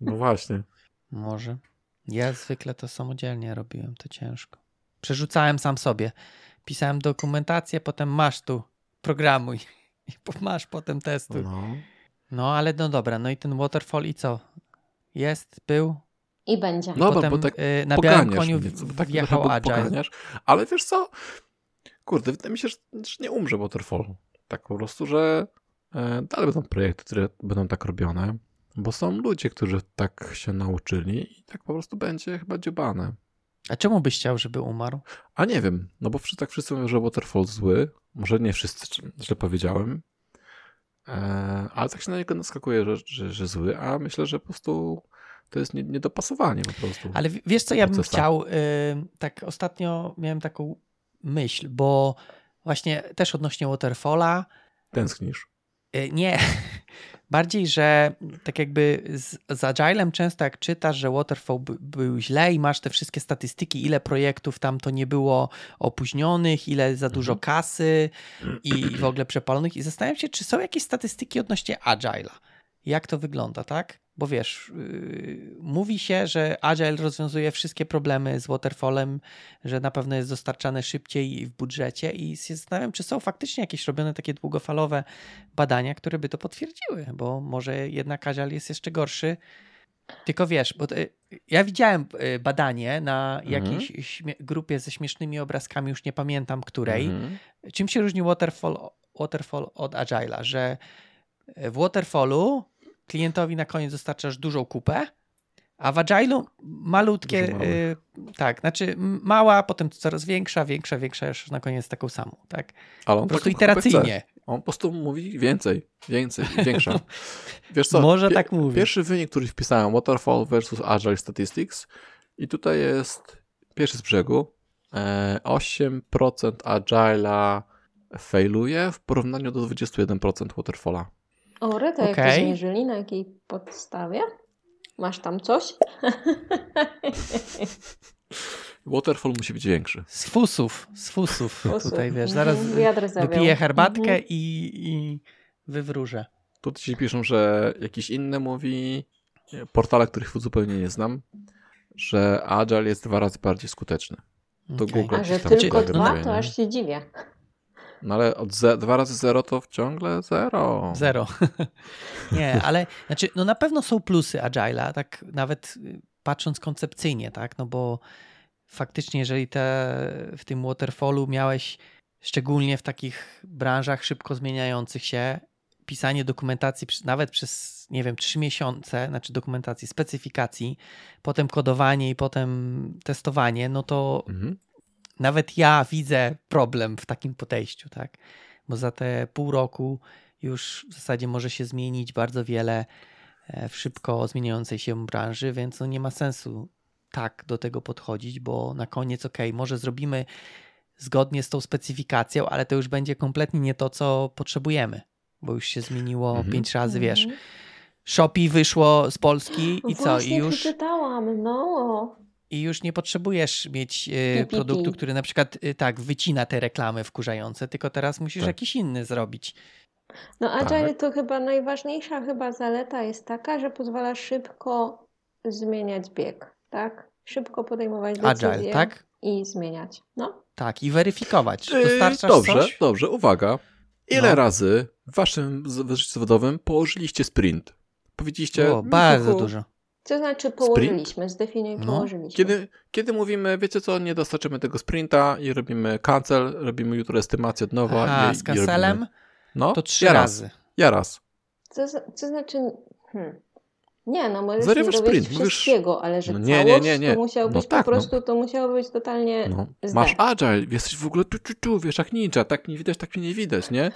A: No właśnie.
B: Może. Ja zwykle to samodzielnie robiłem, to ciężko. Przerzucałem sam sobie. Pisałem dokumentację, potem masz tu, programuj. [laughs] I masz potem testuj.
A: No.
B: No ale no dobra, no i ten waterfall i co? Jest, był.
C: I będzie.
A: No bo,
B: potem
A: bo tak
B: y, na białym koniu
A: mnie, co, bo tak
B: wjechał Agile.
A: poganiasz. Ale wiesz co? Kurde, wydaje mi się, że, że nie umrze waterfall. Tak po prostu, że e, dalej będą projekty, które będą tak robione, bo są ludzie, którzy tak się nauczyli i tak po prostu będzie chyba dziobane.
B: A czemu byś chciał, żeby umarł?
A: A nie wiem, no bo wszyscy, tak wszyscy mówią, że Waterfall zły. Może nie wszyscy, źle powiedziałem. E, ale tak się na niego naskakuje, że, że, że zły, a myślę, że po prostu to jest nie- niedopasowanie po prostu.
B: Ale wiesz co, ja bym
A: Procesa.
B: chciał, y, tak ostatnio miałem taką myśl, bo właśnie też odnośnie Waterfalla,
A: Tęsknisz.
B: y, nie, [laughs] bardziej, że tak jakby z, z Agilem często jak czytasz, że Waterfall by, był źle i masz te wszystkie statystyki, ile projektów tam to nie było opóźnionych, ile za dużo
A: Mhm.
B: kasy i [clears throat] w ogóle przepalonych i zastanawiam się, czy są jakieś statystyki odnośnie Agile'a. Jak to wygląda, tak? Bo wiesz, yy, mówi się, że Agile rozwiązuje wszystkie problemy z waterfallem, że na pewno jest dostarczane szybciej w budżecie i się zastanawiam, czy są faktycznie jakieś robione takie długofalowe badania, które by to potwierdziły, bo może jednak Agile jest jeszcze gorszy. Tylko wiesz, bo y, ja widziałem y, badanie na
A: Mhm.
B: jakiejś śmie- grupie ze śmiesznymi obrazkami, już nie pamiętam której.
A: Mhm.
B: Czym się różni waterfall, waterfall od Agile'a? Że w waterfallu klientowi na koniec dostarczasz dużą kupę, a w Agile'u malutkie, y, tak, znaczy mała, potem coraz większa, większa, większa, aż na koniec taką samą, tak?
A: Ale on
B: Po prostu iteracyjnie.
A: On po prostu mówi więcej, więcej, większa. [laughs] Wiesz co?
B: Może
A: pie-
B: tak mówi.
A: Pierwszy wynik, który wpisałem, Waterfall versus Agile Statistics i tutaj jest pierwszy z brzegu. E, 8% Agile'a failuje w porównaniu do 21% Waterfalla.
C: O, Reta, jak to zmierzyli? Na jakiej podstawie? Masz tam coś? [laughs]
A: Waterfall musi być większy.
B: Z fusów, z fusów.
C: Fusów.
B: Tutaj wiesz,
C: Mhm,
B: zaraz
C: zawiał.
B: wypiję herbatkę
C: Mhm.
B: i, i wywróżę.
A: Tutaj ci piszą, że jakiś inny mówi, portale, których zupełnie nie znam, że Agile jest dwa razy bardziej skuteczny. To
B: Okej.
A: Google
C: A że
A: gdzieś tam
C: tylko dwa, to aż się dziwię.
A: No ale od ze, dwa razy zero to ciągle zero.
B: Zero. [laughs] nie, ale znaczy, no na pewno są plusy Agile'a, tak nawet y, patrząc koncepcyjnie, tak, no bo faktycznie, jeżeli te, w tym waterfallu miałeś, szczególnie w takich branżach szybko zmieniających się, pisanie dokumentacji nawet przez, nie wiem, trzy miesiące, znaczy dokumentacji, specyfikacji, potem kodowanie i potem testowanie, no to
A: Mhm.
B: Nawet ja widzę problem w takim podejściu, tak? Bo za te pół roku już w zasadzie może się zmienić bardzo wiele e, w szybko zmieniającej się branży, więc no nie ma sensu tak do tego podchodzić, bo na koniec, ok, może zrobimy zgodnie z tą specyfikacją, ale to już będzie kompletnie nie to, co potrzebujemy, bo już się zmieniło
A: Mhm.
B: pięć razy, wiesz.
C: Mhm.
B: Shopee wyszło z Polski i
C: No
B: co? I już
C: przeczytałam, no.
B: I już nie potrzebujesz mieć e,
C: pi, pi.
B: produktu, który na przykład e, tak wycina te reklamy wkurzające, tylko teraz musisz
A: Tak.
B: jakiś inny zrobić.
C: No
A: Tak.
C: Agile to chyba najważniejsza chyba zaleta jest taka, że pozwala szybko zmieniać bieg, tak? Szybko podejmować decyzje
B: Agile, tak?
C: i zmieniać. No.
B: Tak, i weryfikować. Dostarczasz
A: dobrze,
B: coś?
A: dobrze, uwaga. Ile
B: No.
A: razy w waszym życiu zawodowym położyliście sprint? Powiedzieliście.
B: O, bardzo
A: "Hu, hu".
B: dużo.
C: Co znaczy położyliśmy? Zdefiniuj
B: No.
C: położyliśmy.
A: Kiedy, kiedy mówimy, wiecie co, nie dostarczymy tego sprinta i robimy cancel, robimy jutro estymację od nowa. I,
B: z
A: i
B: kancelem
A: robimy. No,
B: to trzy
A: ja
B: razy.
A: Raz, ja raz.
C: Co, co znaczy... Hmm. Nie, no możesz
A: Zarywasz
C: nie
A: sprint, mówisz-
C: wszystkiego, ale że
A: No nie, nie,
C: całość
A: nie, nie.
C: to musiał
A: No
C: być
A: tak,
C: po
A: no.
C: prostu, to musiało być totalnie
A: No. Masz agile, jesteś w ogóle tu, tu, tu, wiesz, jak ninja, tak mnie widać, tak mnie nie widać, nie?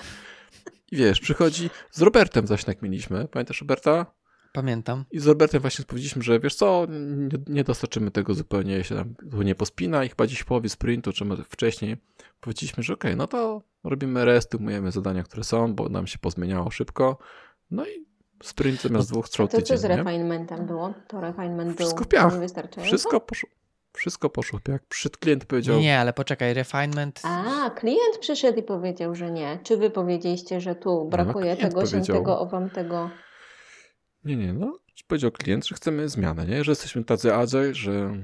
A: I wiesz, przychodzi, z Robertem zaś tak mieliśmy, pamiętasz Roberta?
B: Pamiętam.
A: I z Robertem właśnie powiedzieliśmy, że wiesz co, nie, nie dostarczymy tego zupełnie, się tam tu nie pospina i chyba dziś w połowie sprintu, czy może wcześniej powiedzieliśmy, że okej, no to robimy rest, umyjemy zadania, które są, bo nam się pozmieniało szybko, no i sprint zamiast dwóch
C: A
A: trwał
C: to co
A: tydzień,
C: z
A: nie?
C: refinementem było? To refinement
A: Wszystko
C: był niewystarczający?
A: Wszystko poszło, wszystko poszło, jak przed klient powiedział,
B: Nie, ale poczekaj, refinement.
C: A, klient przyszedł i powiedział, że nie. Czy wy powiedzieliście, że tu brakuje
A: No, klient
C: tego, się tego, owam tego?
A: Nie, nie, no. Powiedział klient, że chcemy zmianę, nie? Że jesteśmy tacy agile, że,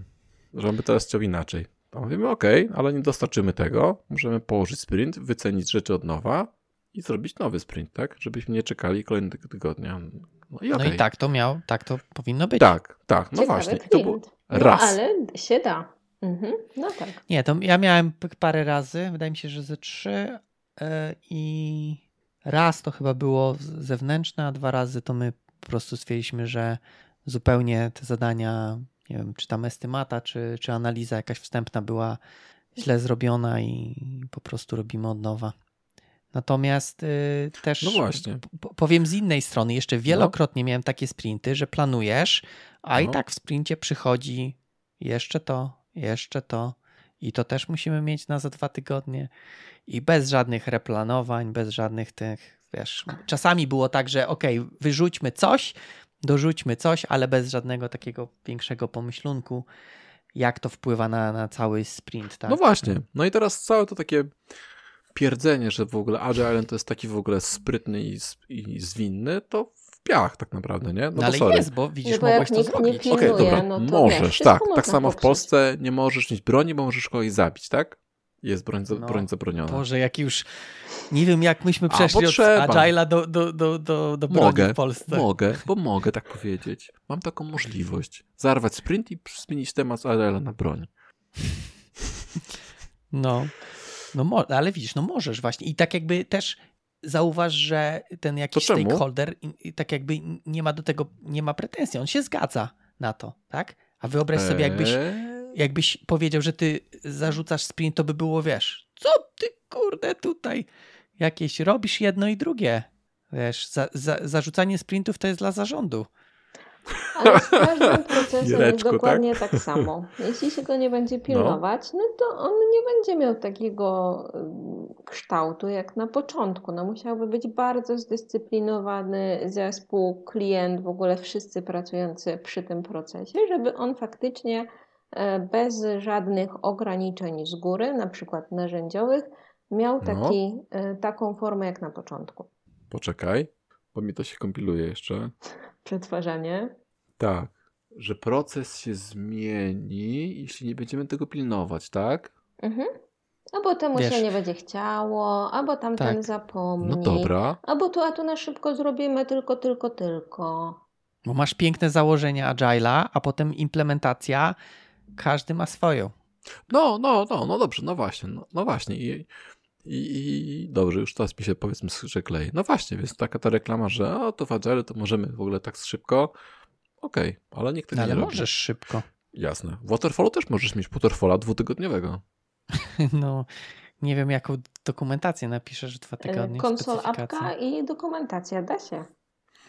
A: że on by teraz chciał inaczej. To mówimy, okej, ale nie dostarczymy tego. Możemy położyć sprint, wycenić rzeczy od nowa i zrobić nowy sprint, tak? Żebyśmy nie czekali kolejnego tygodnia. No i
B: No
A: okej.
B: i tak to miał, tak to powinno być.
A: Tak, tak, no
C: Ciekawy
A: właśnie. I to
C: klient. No,
A: raz.
C: ale się da. Mhm. No tak.
B: Nie, to ja miałem parę razy, wydaje mi się, że ze trzy e, i raz to chyba było zewnętrzne, a dwa razy to my po prostu stwierdziliśmy, że zupełnie te zadania, nie wiem, czy tam estymata, czy, czy analiza jakaś wstępna była źle zrobiona i po prostu robimy od nowa. Natomiast y, też
A: No
B: powiem z innej strony, jeszcze wielokrotnie miałem takie sprinty, że planujesz, a i
A: No.
B: tak w sprincie przychodzi jeszcze to, jeszcze to i to też musimy mieć na za dwa tygodnie i bez żadnych replanowań, bez żadnych tych, wiesz, czasami było tak, że ok, wyrzućmy coś, dorzućmy coś, ale bez żadnego takiego większego pomyślunku, jak to wpływa na, na cały sprint, tak?
A: No właśnie. No i teraz całe to takie pierdzenie, że w ogóle Agile to jest taki w ogóle sprytny i, i zwinny, to w piach tak naprawdę, nie? No,
B: No,
A: bo
B: ale
A: sorry.
B: jest, bo widzisz,
C: No
B: mogłeś to zrobić.
A: Okej, dobra,
C: no
A: możesz, tak. Tak samo w. Polsce nie możesz mieć broni, bo możesz kogoś zabić, tak? Jest broń, za,
B: No.
A: broń zabroniona.
B: Boże, jak już nie wiem, jak myśmy
A: A,
B: przeszli
A: bo
B: od. Agile'a do, do, do, do, do
A: Mogę,
B: w Polsce.
A: mogę, bo mogę tak powiedzieć. Mam taką możliwość. Zarwać sprint i zmienić temat z Adela na broń.
B: No, no ale widzisz, no możesz właśnie. I tak jakby też zauważ, że ten jakiś stakeholder tak jakby nie ma do tego, nie ma pretensji. On się zgadza na to, tak? A wyobraź sobie, jakbyś,
A: Eee,
B: jakbyś powiedział, że ty zarzucasz sprint, to by było, wiesz, co ty kurde tutaj jakieś robisz jedno i drugie. Wiesz, za, za, zarzucanie sprintów to jest dla zarządu.
C: Ale z każdym [laughs] procesem jest
A: Jireczku,
C: dokładnie tak? [laughs] samo. Jeśli się go nie będzie pilnować, no. to on nie będzie miał takiego ym, kształtu jak na początku. No musiałby być bardzo zdyscyplinowany zespół, klient, w ogóle wszyscy pracujący przy tym procesie, żeby on faktycznie bez żadnych ograniczeń z góry, na przykład narzędziowych, miał
A: No.
C: taki, e, taką formę jak na początku.
A: Poczekaj, bo mi to się kompiluje jeszcze. [laughs]
C: Przetwarzanie.
A: Tak, że proces się zmieni, jeśli nie będziemy tego pilnować, tak?
C: Mhm. Albo temu
B: Wiesz.
C: się nie będzie chciało, albo tamten
B: Tak.
C: zapomni.
A: No dobra.
C: Albo tu, a tu na szybko zrobimy tylko, tylko, tylko.
B: Bo masz piękne założenia Agile'a, a potem implementacja, każdy ma swoją.
A: No, no, no, no dobrze, no właśnie, no, no właśnie. I, i, I dobrze, już teraz mi się powiedzmy że klei. No właśnie, więc taka ta reklama, że o, to w Agile to możemy w ogóle tak szybko. Okej, ale nikt tego
B: No, ale
A: nie robi.
B: możesz szybko.
A: Jasne. W Waterfallu też możesz mieć Waterfalla dwutygodniowego. [laughs]
B: No, nie wiem, jaką dokumentację napiszesz dwa tygodnie.
C: E, Konsol apka i dokumentacja, da się.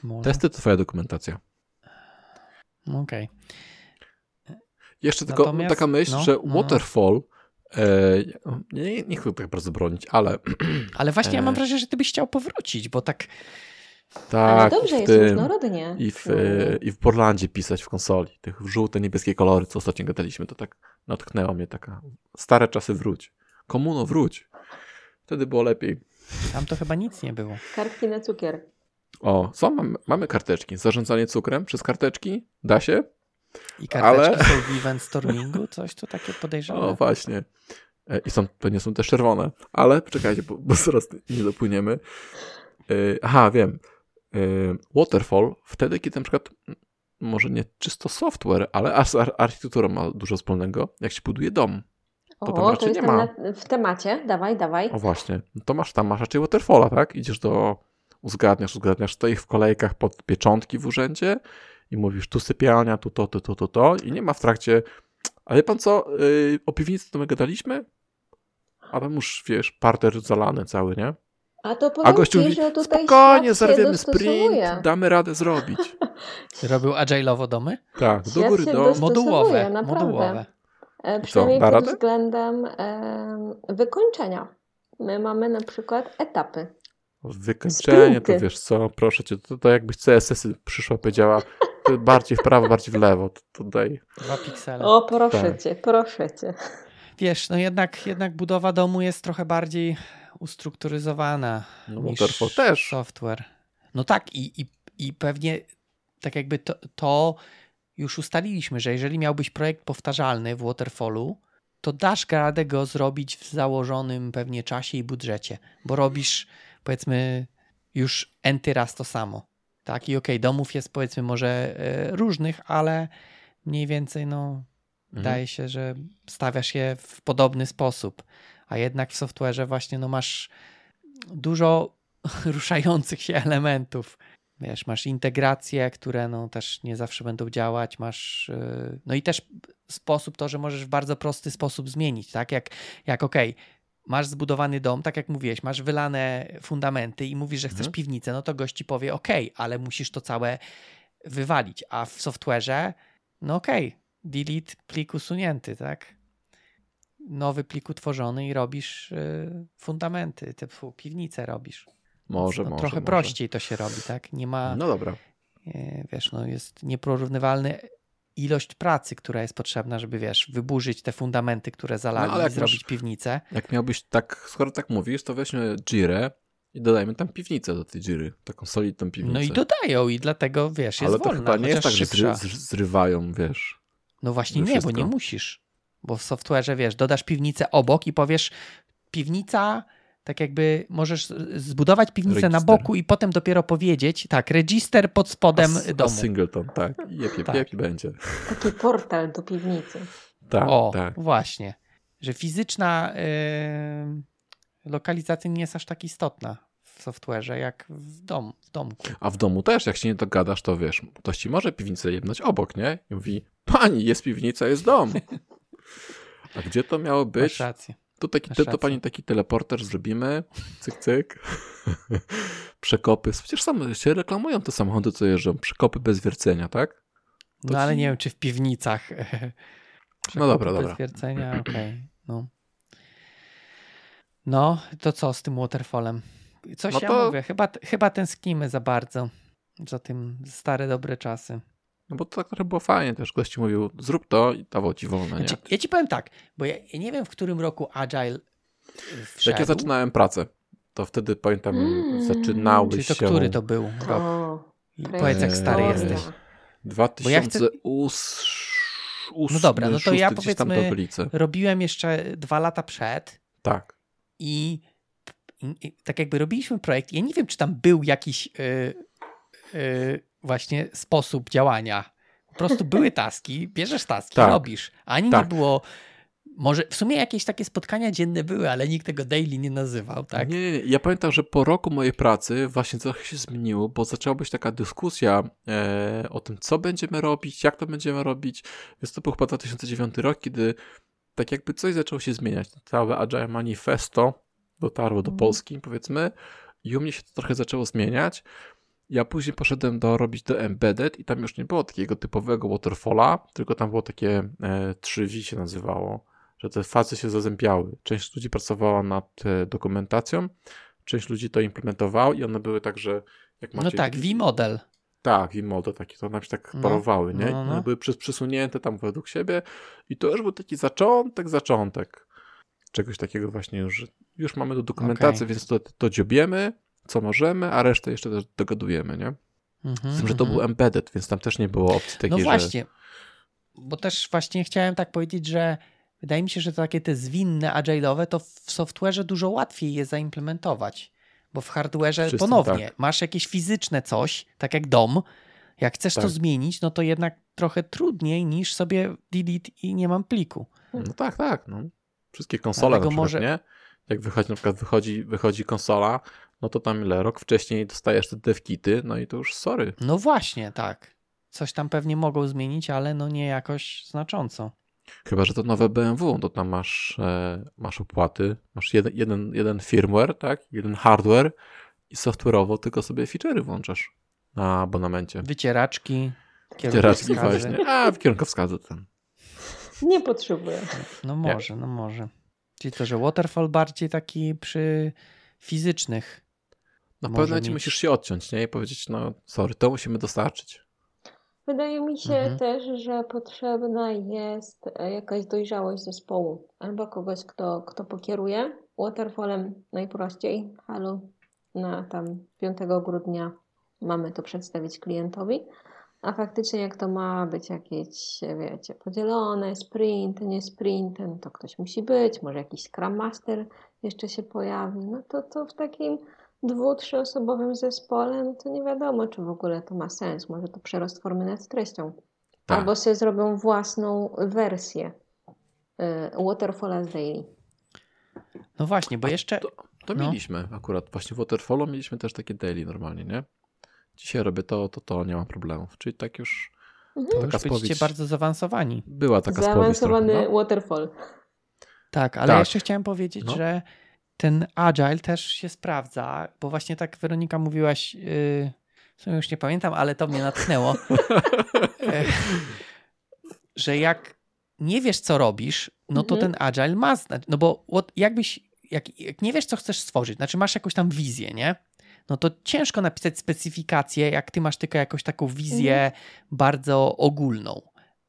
B: Może.
A: Testy to twoja dokumentacja.
B: Okej.
A: Jeszcze tylko
B: Natomiast-
A: taka myśl,
B: no,
A: że
B: no, no.
A: Waterfall e, nie, nie chcę tak bardzo bronić, ale [clears throat]
B: Ale właśnie ja mam
A: E.
B: wrażenie, że ty byś chciał powrócić, bo tak
A: tak,
C: Ale dobrze
A: w
C: jest różnorodnie.
A: i w,
C: No.
A: e, i w Portlandzie pisać w konsoli. Tych żółte, niebieskie kolory, co ostatnio gadaliśmy, to tak natknęło mnie taka stare czasy wróć. Komuno wróć. Wtedy było lepiej.
B: tam to chyba nic nie było.
C: Kartki na cukier.
A: O, są, mamy, mamy karteczki. Zarządzanie cukrem przez karteczki? Da się?
B: I karteczki
A: Ale-
B: są w event stormingu, coś tu takie podejrzane.
A: O, właśnie. E, I są, pewnie są też czerwone. Ale poczekajcie, bo, bo zaraz nie dopłyniemy. E, Aha, wiem. E, Waterfall, wtedy, kiedy na przykład może nie czysto software, ale z ar- architekturą ma dużo wspólnego, jak się buduje dom. To tam
C: O,
A: raczej
C: to
A: nie
C: jestem
A: ma.
C: na, w temacie. Dawaj, dawaj.
A: O właśnie, no to masz tam masz raczej Waterfalla, tak? Idziesz do, uzgadniasz, uzgadniasz, stoich w kolejkach pod pieczątki w urzędzie i mówisz tu sypialnia, tu to, tu to, tu to i nie ma w trakcie, a wie pan co, yy, o piwnicy to my gadaliśmy? A tam już, wiesz, parter zalany cały, nie?
C: A to
A: A
C: powiem
A: gościu
C: Ci,
A: mówi,
C: że tutaj
A: spokojnie, zerwiemy sprint, damy radę zrobić. [laughs]
B: Robił agile'owo domy?
A: Tak, do góry do...
B: Modułowe,
C: naprawdę.
B: modułowe.
C: E,
A: co,
C: Przynajmniej
A: da
C: pod względem em, wykończenia. My mamy na przykład etapy.
A: Wykończenie, to
C: Sprinty.
A: wiesz co, proszę cię, to, to jakbyś CSS-y przyszła, powiedziała, to bardziej w prawo, bardziej w lewo, daj.
B: Dwa piksele.
C: O, proszę
A: Tak.
C: Cię, proszę Cię.
B: Wiesz, no jednak, jednak budowa domu jest trochę bardziej ustrukturyzowana
A: No,
B: niż
A: Waterfall też.
B: software. No tak i, i, i pewnie tak jakby to, to już ustaliliśmy, że jeżeli miałbyś projekt powtarzalny w Waterfallu, to dasz radę go zrobić w założonym pewnie czasie i budżecie, bo robisz powiedzmy już enty raz to samo. Tak i okej, domów jest powiedzmy może e, różnych, ale mniej więcej no
A: Mhm.
B: wydaje się, że stawiasz je w podobny sposób, a jednak w software'ze właśnie no masz dużo [laughs] ruszających się elementów. Wiesz, masz integracje, które no też nie zawsze będą działać, masz yy, no i też sposób to, że możesz w bardzo prosty sposób zmienić, tak? Jak, jak okej, masz zbudowany dom, tak jak mówiłeś, masz wylane fundamenty i mówisz, że chcesz
A: Mhm.
B: piwnicę, no to gość ci powie okej, ale musisz to całe wywalić, a w software'ze no okej, delete plik usunięty, tak? Nowy plik utworzony i robisz y, fundamenty, typu piwnicę robisz.
A: Może,
B: no,
A: może.
B: trochę
A: może.
B: prościej to się robi, tak? Nie ma,
A: No dobra.
B: e, wiesz, no jest nieporównywalny ilość pracy, która jest potrzebna, żeby, wiesz, wyburzyć te fundamenty, które zalali
A: No,
B: i zrobić
A: masz-
B: piwnicę.
A: Jak miałbyś tak, skoro tak mówisz, to weźmy Jirę i dodajmy tam piwnicę do tej dziury, taką solidną piwnicę.
B: No i dodają i dlatego, wiesz, jest
A: Ale to
B: wolna,
A: chyba nie jest tak, że
B: szybsza.
A: zry- zrywają, wiesz.
B: No właśnie nie, bo nie musisz. Bo w software'ze, wiesz, dodasz piwnicę obok i powiesz piwnica, tak jakby możesz zbudować piwnicę na
A: Register.
B: boku i potem dopiero powiedzieć, tak, register pod spodem
A: a,
B: domu.
A: A singleton, tak. Jep,
B: Tak.
A: jep, będzie.
C: Taki portal do piwnicy.
A: Tak,
B: o,
A: tak.
B: właśnie. Że fizyczna yy, lokalizacja nie jest aż tak istotna w software'ze jak w, dom, w domku.
A: A w domu też, jak się nie dogadasz, to wiesz, ktoś ci może piwnicę jebnąć obok, nie? I mówi, pani, jest piwnica, jest dom. [laughs] A gdzie to miało
B: Masz
A: być?
B: rację.
A: To, taki, to, to pani taki teleporter zrobimy, cyk, cyk. [laughs] Przekopy. Przecież sam się reklamują te samochody, co jeżdżą. Przekopy bez wiercenia, tak?
B: No ale
A: ci-
B: nie wiem, czy w piwnicach. [laughs]
A: No dobra,
B: Bez
A: dobra.
B: wiercenia, okej. No. no, to co z tym waterfallem? Coś
A: No
B: ja
A: to-
B: mówię, chyba, chyba tęsknimy za bardzo za tym stare, dobre czasy.
A: No bo to tak trochę było fajnie też. Ktoś ci mówił, zrób to i dawał ci wolno, nie?
B: Znaczy, ja ci powiem tak, bo ja, ja nie wiem, w którym roku Agile wszedł.
A: Jak ja zaczynałem pracę, to wtedy pamiętam,
C: Mm.
A: zaczynały
B: Czyli to
A: się...
B: który to był rok?
C: O,
B: Powiedz, jak stary jesteś.
A: 2008,
B: No dobra, no to ja powiedzmy-. Robiłem jeszcze dwa lata przed
A: Tak.
B: i, i, i tak jakby robiliśmy projekt. Ja nie wiem, czy tam był jakiś y, y, właśnie sposób działania. Po prostu były [laughs] taski, bierzesz taski,
A: Tak.
B: robisz. Ani nie
A: Tak.
B: było. Może w sumie jakieś takie spotkania dzienne były, ale nikt tego daily nie nazywał, tak?
A: Nie, nie, nie. Ja pamiętam, że po roku mojej pracy właśnie trochę się zmieniło, bo zaczęła być taka dyskusja e, o tym, co będziemy robić, jak to będziemy robić. Więc to był chyba 2009 rok, kiedy tak jakby coś zaczęło się zmieniać. Całe Agile Manifesto dotarło do
C: Mhm.
A: Polski, powiedzmy, i u mnie się to trochę zaczęło zmieniać. Ja później poszedłem do robić do Embedded i tam już nie było takiego typowego waterfalla, tylko tam było takie e, 3V się nazywało, że te fazy się zazębiały. Część ludzi pracowała nad e, dokumentacją, część ludzi to implementowało i one były tak, że jak macie...
B: No tak, V-model.
A: Tak, i mody takie, to nam się tak
B: No,
A: parowały, nie?
B: no, no, no.
A: One były przysunięte tam według siebie i to już był taki zaczątek, zaczątek czegoś takiego właśnie już, że już mamy do dokumentacji,
B: Okej.
A: więc to, to dziobiemy, co możemy, a resztę jeszcze też dogadujemy, nie?
B: Mhm,
A: Z tym, że to
B: mhm.
A: był embedded, więc tam też nie było opcji takiej,
B: No
A: że...
B: właśnie, bo też właśnie chciałem tak powiedzieć, że wydaje mi się, że takie te zwinne agile'owe to w software'ze dużo łatwiej je zaimplementować, bo w hardware'ze ponownie
A: tak.
B: masz jakieś fizyczne coś, tak jak dom, jak chcesz to
A: Tak.
B: zmienić, no to jednak trochę trudniej niż sobie delete i nie mam pliku.
A: No tak, tak, no. Wszystkie konsole
B: Dlatego
A: na przykład,
B: może-
A: nie? Jak wychodzi, na przykład wychodzi, wychodzi konsola, no to tam ile? Rok wcześniej dostajesz te devkity, no i to już sorry.
B: No właśnie, tak. Coś tam pewnie mogą zmienić, ale no nie jakoś znacząco.
A: Chyba, że to nowe BMW, to tam masz, e, masz opłaty, masz jeden, jeden, jeden firmware, tak? Jeden hardware i software'owo tylko sobie feature'y włączasz na abonamencie.
B: Wycieraczki, kierunkowskazy.
A: właśnie. A, w kierunkowskazu ten.
C: nie potrzebuję.
B: No może, no może. Czyli to, że waterfall bardziej taki przy fizycznych.
A: Na pewno
B: mieć.
A: musisz się odciąć, nie? I powiedzieć, no sorry, to musimy dostarczyć.
C: Wydaje mi się
B: Mhm.
C: też, że potrzebna jest e, jakaś dojrzałość zespołu albo kogoś, kto, kto pokieruje. Waterfallem najprościej. Halo, na tam 5 grudnia mamy to przedstawić klientowi. A faktycznie jak to ma być jakieś, wiecie, podzielone, sprint, nie sprint, no to ktoś musi być, może jakiś Scrum Master jeszcze się pojawi, no to, to w takim dwu, trzyosobowym zespole, no to nie wiadomo, czy w ogóle to ma sens. Może to przerost formy nad treścią.
A: Tak.
C: Albo sobie zrobią własną wersję y, Waterfalla z Daily.
B: No właśnie, bo jeszcze.
A: To, to
B: no.
A: mieliśmy akurat. Właśnie w Waterfallu mieliśmy też takie daily normalnie, nie? Dzisiaj robię to, to, to, nie ma problemów. Czyli tak już
B: To
A: taka spowiedź.
B: bardzo zaawansowani.
A: była taka spowiedź
C: Zaawansowany
A: trochę, no.
C: Waterfall.
B: Tak, ale
A: Tak.
B: jeszcze chciałem powiedzieć,
A: No.
B: że ten agile też się sprawdza, bo właśnie tak Weronika mówiłaś, yy, w sumie już nie pamiętam, ale to mnie natchnęło, [laughs] e, że jak nie wiesz, co robisz, no to
C: Mhm.
B: ten agile ma znać, no bo what- jakbyś, jak, jak nie wiesz, co chcesz stworzyć, znaczy masz jakąś tam wizję, nie? No to ciężko napisać specyfikację, jak ty masz tylko jakąś taką wizję bardzo ogólną.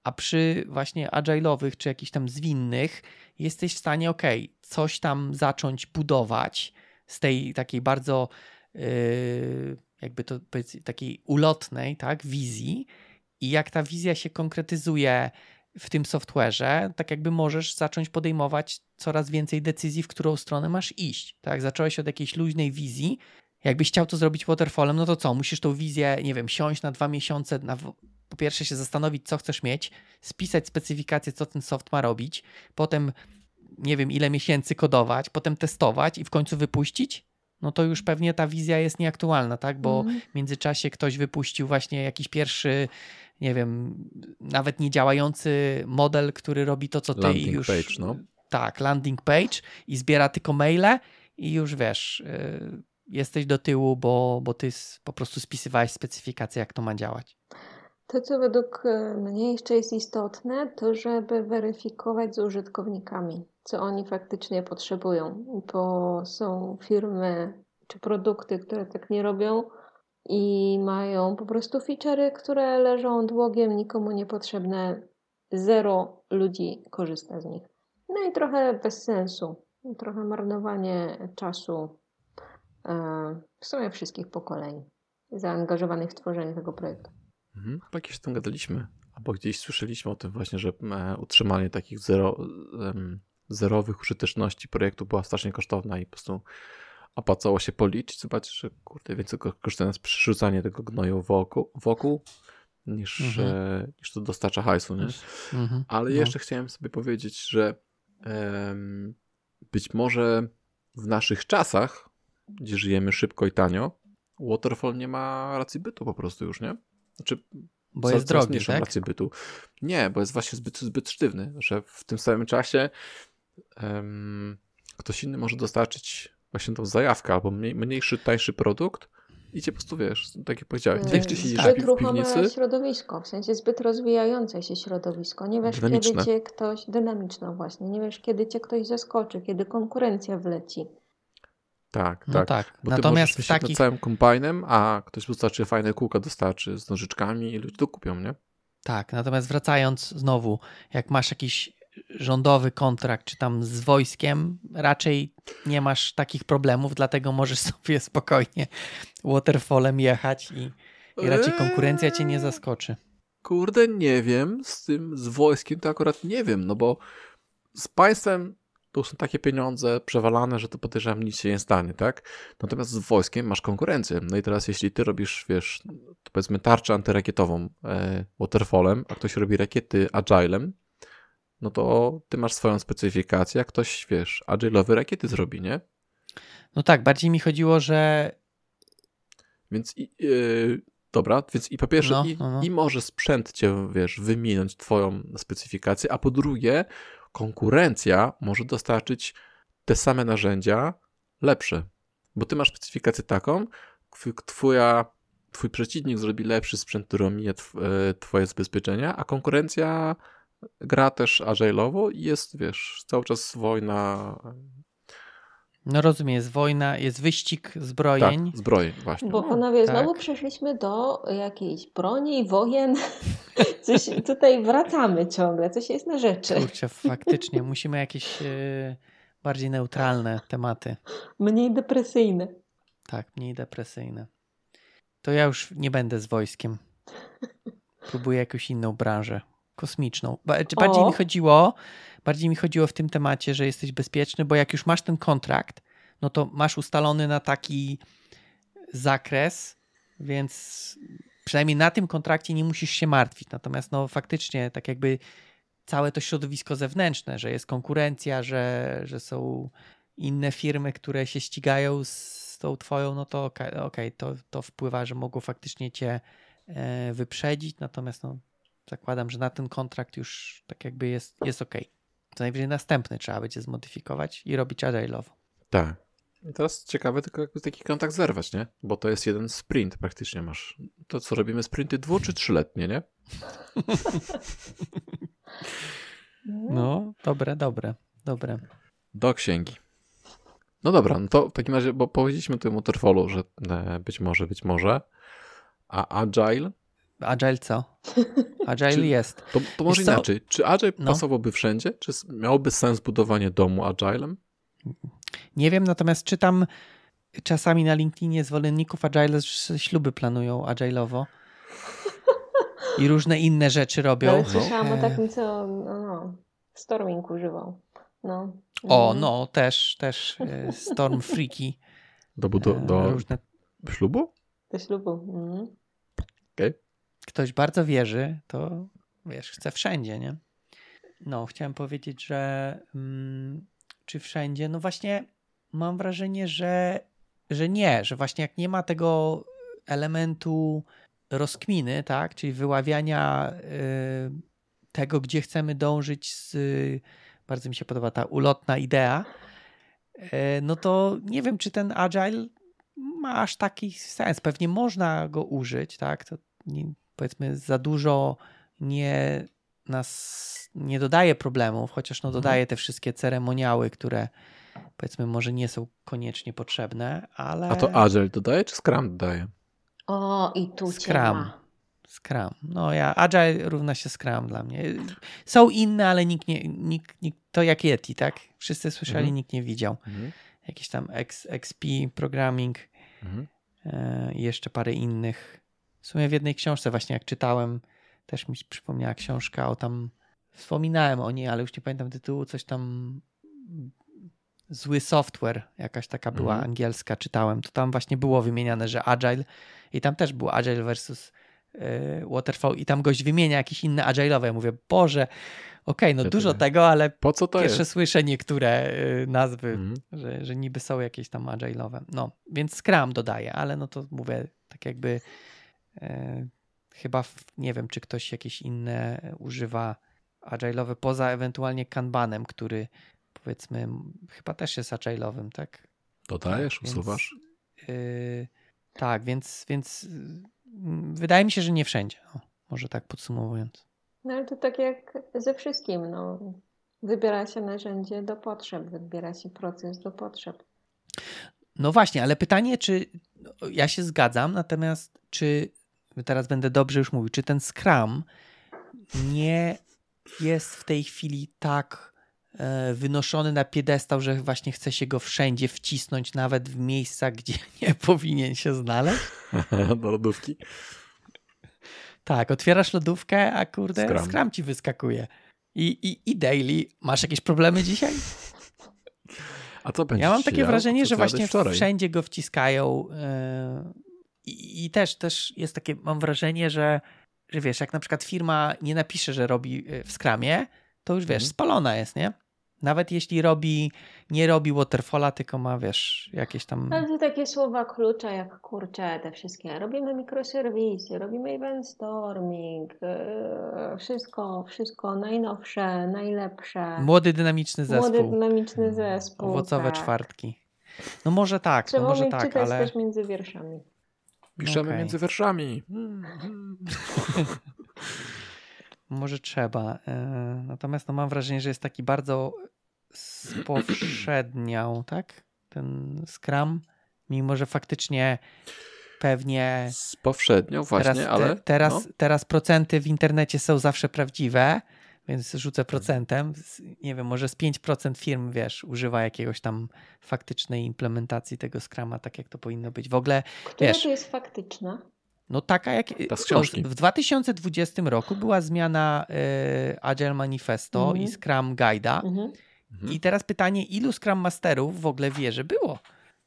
B: A przy właśnie agile'owych czy jakichś tam zwinnych jesteś w stanie, ok, coś tam zacząć budować z tej takiej bardzo yy, jakby to takiej ulotnej, tak, wizji i jak ta wizja się konkretyzuje w tym software'ze, tak jakby możesz zacząć podejmować coraz więcej decyzji, w którą stronę masz iść. Tak, zacząłeś od jakiejś luźnej wizji. Jakbyś chciał to zrobić waterfallem, no to co? Musisz tą wizję, nie wiem, siąść na dwa miesiące, na, po pierwsze się zastanowić, co chcesz mieć, spisać specyfikację, co ten soft ma robić, potem nie wiem ile miesięcy kodować, potem testować i w końcu wypuścić, no to już pewnie ta wizja jest nieaktualna, tak? Bo mm. w międzyczasie ktoś wypuścił właśnie jakiś pierwszy, nie wiem, nawet nie działający model, który robi to, co ty
A: landing
B: już.
A: Page, no.
B: Tak, landing page i zbiera tylko maile i już wiesz, yy, jesteś do tyłu, bo, bo ty po prostu spisywałeś specyfikację, jak to ma działać.
C: To, co według e, mnie jeszcze jest istotne, to żeby weryfikować z użytkownikami, co oni faktycznie potrzebują, bo są firmy czy produkty, które tak nie robią i mają po prostu feature'y, które leżą odłogiem, nikomu niepotrzebne, zero ludzi korzysta z nich. No i trochę bez sensu, trochę marnowanie czasu w sumie wszystkich pokoleń zaangażowanych w tworzenie tego projektu.
A: Mhm. Chyba jakieś tam gadaliśmy, albo gdzieś słyszeliśmy o tym właśnie, że e, utrzymanie takich zero, zerowych użyteczności projektu była strasznie kosztowna i po prostu opłacało się policzyć, zobaczyć, że kurde, więcej kosztuje nas przerzucanie tego gnoju wokół, wokół niż, mhm. e, niż to dostarcza hajsu, nie? Mhm. Ale no. jeszcze chciałem sobie powiedzieć, że um, być może w naszych czasach, gdzie żyjemy szybko i tanio, Waterfall nie ma racji bytu po prostu już, nie? Znaczy,
B: bo jest drogi, tak?
A: rację bytu. Nie, bo jest właśnie zbyt, zbyt sztywny, że w tym samym czasie um, ktoś inny może dostarczyć właśnie tą zajawkę albo mniej, mniejszy, tańszy produkt i cię po prostu, wiesz, tak jak powiedziałeś, ty
C: gdzieś siedzisz zbyt w piwnicy. środowisko, w sensie zbyt rozwijające się środowisko. Nie wiesz, dynamiczne. kiedy cię ktoś, dynamiczne właśnie, nie wiesz, kiedy cię ktoś zaskoczy, kiedy konkurencja wleci.
A: Tak, no tak. tak. Bo Natomiast ty możesz całym kombajnem, a ktoś dostarczy fajne kółka, dostarczy z nożyczkami i ludzie to kupią, nie?
B: Tak, natomiast wracając znowu, jak masz jakiś rządowy kontrakt, czy tam z wojskiem, raczej nie masz takich problemów, dlatego możesz [laughs] sobie spokojnie waterfallem jechać i, i raczej konkurencja cię nie zaskoczy.
A: Kurde, nie wiem, z tym, z wojskiem to akurat nie wiem, no bo z państwem to są takie pieniądze przewalane, że to podejrzewam nic się nie stanie, tak? Natomiast z wojskiem masz konkurencję. No i teraz jeśli ty robisz, wiesz, to powiedzmy tarczę antyrakietową e, waterfallem, a ktoś robi rakiety agilem, no to ty masz swoją specyfikację, a ktoś, wiesz, agile'owe rakiety zrobi, nie?
B: No tak, bardziej mi chodziło, że...
A: Więc i, yy, dobra, więc i po pierwsze no, i, no, no. i może sprzęt cię, wiesz, wyminąć twoją specyfikację, a po drugie konkurencja może dostarczyć te same narzędzia lepsze. Bo ty masz specyfikację taką, twoja, twój przeciwnik zrobi lepszy sprzęt, który omija e, twoje zabezpieczenia, a konkurencja gra też agile'owo i jest, wiesz, cały czas wojna.
B: No rozumiem, jest wojna, jest wyścig zbrojeń.
A: Tak, zbrojeń, właśnie.
C: Bo panowie, tak. znowu przeszliśmy do jakiejś broni, wojen. [laughs] Coś tutaj wracamy ciągle, coś jest na rzeczy.
B: Kurczę, faktycznie, musimy jakieś yy, bardziej neutralne tematy.
C: Mniej depresyjne.
B: Tak, mniej depresyjne. To ja już nie będę z wojskiem. Próbuję jakąś inną branżę kosmiczną. Bardziej mi chodziło, bardziej mi chodziło w tym temacie, że jesteś bezpieczny, bo jak już masz ten kontrakt, no to masz ustalony na taki zakres, więc przynajmniej na tym kontrakcie nie musisz się martwić. Natomiast no faktycznie tak jakby całe to środowisko zewnętrzne, że jest konkurencja, że, że są inne firmy, które się ścigają z tą twoją, no to okej, okay, okay, to, to wpływa, że mogą faktycznie cię e, wyprzedzić, natomiast no, zakładam, że na ten kontrakt już tak jakby jest, jest ok. Co najwyżej następny trzeba będzie zmodyfikować i robić agile'owo.
A: Tak. I teraz ciekawe tylko jakby taki kontakt zerwać, nie? Bo to jest jeden sprint praktycznie masz. To co robimy sprinty dwu czy trzyletnie, nie? [laughs]
B: No, dobre, dobre, dobre.
A: Do księgi. No dobra, no to w takim razie, bo powiedzieliśmy o tym waterfallu, że e, być może, być może, a agile
B: Agile co? [laughs] Agile czy, jest.
A: To, to może inaczej. Czy Agile no. pasowałby wszędzie? Czy miałoby sens budowanie domu Agilem?
B: Nie wiem, natomiast czytam czasami na LinkedInie zwolenników Agile że śluby planują Agile'owo. I różne inne rzeczy robią.
C: Ale słyszałam o
B: E,
C: takim, co no, no, Storming używał. No.
B: O,
C: Mhm.
B: no, też, też e, Storm Freaky.
A: Do, budu-
B: e,
A: do
B: Różne
A: ślubu?
C: Do ślubu. Mhm.
B: Ktoś bardzo wierzy, to wiesz, chce wszędzie, nie? No, chciałem powiedzieć, że mm, czy wszędzie? No właśnie mam wrażenie, że, że nie, że właśnie jak nie ma tego elementu rozkminy, tak, czyli wyławiania y, tego, gdzie chcemy dążyć z, bardzo mi się podoba ta ulotna idea, y, no to nie wiem, czy ten agile ma aż taki sens. Pewnie można go użyć, tak, to nie, powiedzmy za dużo nie nas nie dodaje problemów, chociaż no
A: Mhm.
B: dodaje te wszystkie ceremoniały, które powiedzmy może nie są koniecznie potrzebne, ale
A: A to Agile dodaje, czy Scrum dodaje?
C: O, i tu
B: Scrum. Scrum. No ja, Agile równa się Scrum dla mnie. Są inne, ale nikt nie, nikt, nikt, to jak Yeti, tak? Wszyscy słyszeli,
A: Mhm.
B: nikt nie widział.
A: Mhm.
B: Jakiś tam X, XP, programming
A: Mhm.
B: e, i jeszcze parę innych. W sumie w jednej książce właśnie jak czytałem, też mi przypomniała książka o tam, wspominałem o niej, ale już nie pamiętam tytułu, coś tam zły software, jakaś taka była
A: Mhm.
B: angielska, czytałem, to tam właśnie było wymieniane, że Agile i tam też był Agile versus e, Waterfall i tam gość wymienia jakieś inne Agile'owe. Ja mówię, Boże, okej, no
A: Ja
B: dużo tego, ale
A: Po co to
B: pierwsze
A: jest?
B: słyszę niektóre e, nazwy
A: Mhm.
B: że, że niby są jakieś tam agile'owe. No, więc Scrum dodaje, ale no to mówię, tak jakby chyba, w, nie wiem, czy ktoś jakieś inne używa agile'owe poza ewentualnie Kanbanem, który powiedzmy chyba też jest agile'owym, tak?
A: Dodajesz,
B: Więc,
A: usuwasz?
B: y, tak, więc, więc wydaje mi się, że nie wszędzie. No, może tak podsumowując.
C: No ale to tak jak ze wszystkim, no. Wybiera się narzędzie do potrzeb, wybiera się proces do potrzeb.
B: No właśnie, ale pytanie, czy no, ja się zgadzam, natomiast czy teraz będę dobrze już mówił, czy ten Scrum nie jest w tej chwili tak e, wynoszony na piedestał, że właśnie chce się go wszędzie wcisnąć, nawet w miejscach, gdzie [laughs] nie powinien się znaleźć? [laughs]
A: Do lodówki?
B: Tak, otwierasz lodówkę, a kurde,
A: Scrum.
B: Scrum, ci wyskakuje. I, i, I daily. Masz jakieś problemy dzisiaj?
A: A co będzie
B: Ja mam takie wrażenie, że właśnie
A: wczoraj?
B: wszędzie go wciskają. yy, I, I też, też jest takie, mam wrażenie, że, że wiesz, jak na przykład firma nie napisze, że robi yy, w Scrumie, to już wiesz,
A: Mhm.
B: spalona jest, nie? Nawet jeśli robi, nie robi waterfalla, tylko ma, wiesz, jakieś tam...
C: Ale to takie słowa klucza jak kurcze, te wszystkie. Robimy mikroserwisy, robimy event storming, yy, wszystko, wszystko najnowsze, najlepsze.
B: Młody, dynamiczny
C: Młody,
B: zespół.
C: dynamiczny zespół.
B: Owocowe
C: tak.
B: czwartki. No może tak,
C: Trzeba
B: no może tak, ale...
C: też między wierszami.
A: Piszemy
B: Okej.
A: między wierszami. [laughs]
B: Może trzeba. e, Natomiast no, mam wrażenie, że jest taki bardzo spowszedniał, tak? Ten Scrum, mimo że faktycznie pewnie
A: Z powszednią właśnie,
B: teraz, te-
A: ale...
B: teraz,
A: no.
B: teraz procenty w internecie są zawsze prawdziwe, więc rzucę procentem. Z- Nie wiem, może z 5% firm, wiesz, używa jakiegoś tam faktycznej implementacji tego Scruma, tak jak to powinno być. W ogóle
C: Która
B: Wiesz.
C: to jest faktyczna?
B: no taka jak.
A: Ta z książki.
B: o, W 2020 roku była zmiana y, Agile Manifesto
C: Mhm.
B: i Scrum Guide'a.
C: Mhm.
A: Mhm.
B: I teraz pytanie, ilu Scrum Masterów w ogóle wie, że było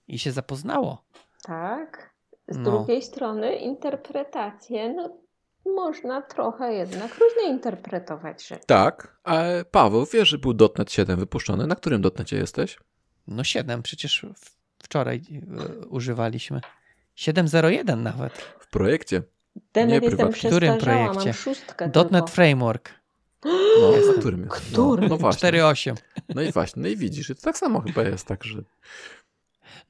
B: i się zapoznało?
C: Tak. Z
B: No.
C: drugiej strony interpretacje, no można trochę jednak różnie interpretować rzeczy.
A: Tak, a Paweł, wiesz, że był .NET 7 wypuszczony. Na którym .NETcie jesteś?
B: No 7, przecież wczoraj y, używaliśmy. 7.01 nawet.
A: W projekcie.
C: Demet jestem
A: prywatnie.
B: W którym projekcie? .NET Framework [gasps]
A: No,
B: Jestem.
A: na którym jest?
C: Który?
A: No, no właśnie.
B: 4.8.
A: No i właśnie, no i widzisz, to tak samo chyba jest, tak, że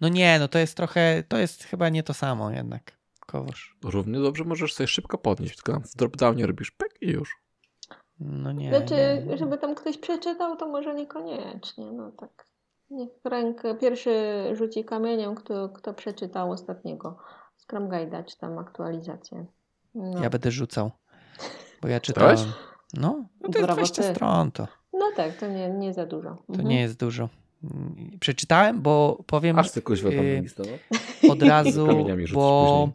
B: No nie, no to jest trochę, to jest chyba nie to samo jednak. Kowosz.
A: równie dobrze możesz sobie szybko podnieść, tylko tam w dropdownie robisz pek i już.
B: No nie.
C: Znaczy,
B: nie, nie.
C: żeby tam ktoś przeczytał, to może niekoniecznie, no tak. Niech rękę pierwszy rzuci kamieniem, kto, kto przeczytał ostatniego Scrum Guide'a, czy tam aktualizację. No.
B: Ja będę rzucał. Bo ja czytałem. No, no to jest
C: Brawo
B: 20
C: ty.
B: stron to.
C: no tak, to nie, nie za dużo.
B: To
C: Mhm.
B: nie jest dużo. Przeczytałem, bo powiem
A: Aż ty kuźwa
B: y,
A: listował.
B: od razu, bo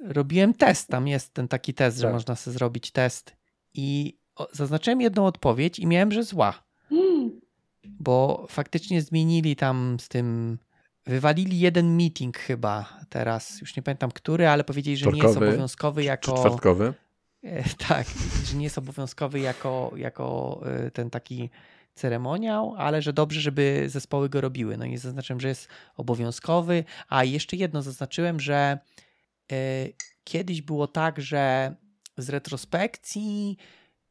B: robiłem test. Tam jest ten taki test, że
A: Tak.
B: można sobie zrobić test. I zaznaczyłem jedną odpowiedź i miałem, że zła.
C: Hmm.
B: bo faktycznie zmienili tam z tym. Wywalili jeden meeting chyba teraz, już nie pamiętam który, ale powiedzieli, że nie jest obowiązkowy
A: Czy
B: jako.
A: czwartkowy?
B: E, [laughs] Tak, że nie jest obowiązkowy jako, jako e, ten taki ceremoniał, ale że dobrze, żeby zespoły go robiły. No i zaznaczyłem, że jest obowiązkowy. A jeszcze jedno zaznaczyłem, że kiedyś było tak, że z retrospekcji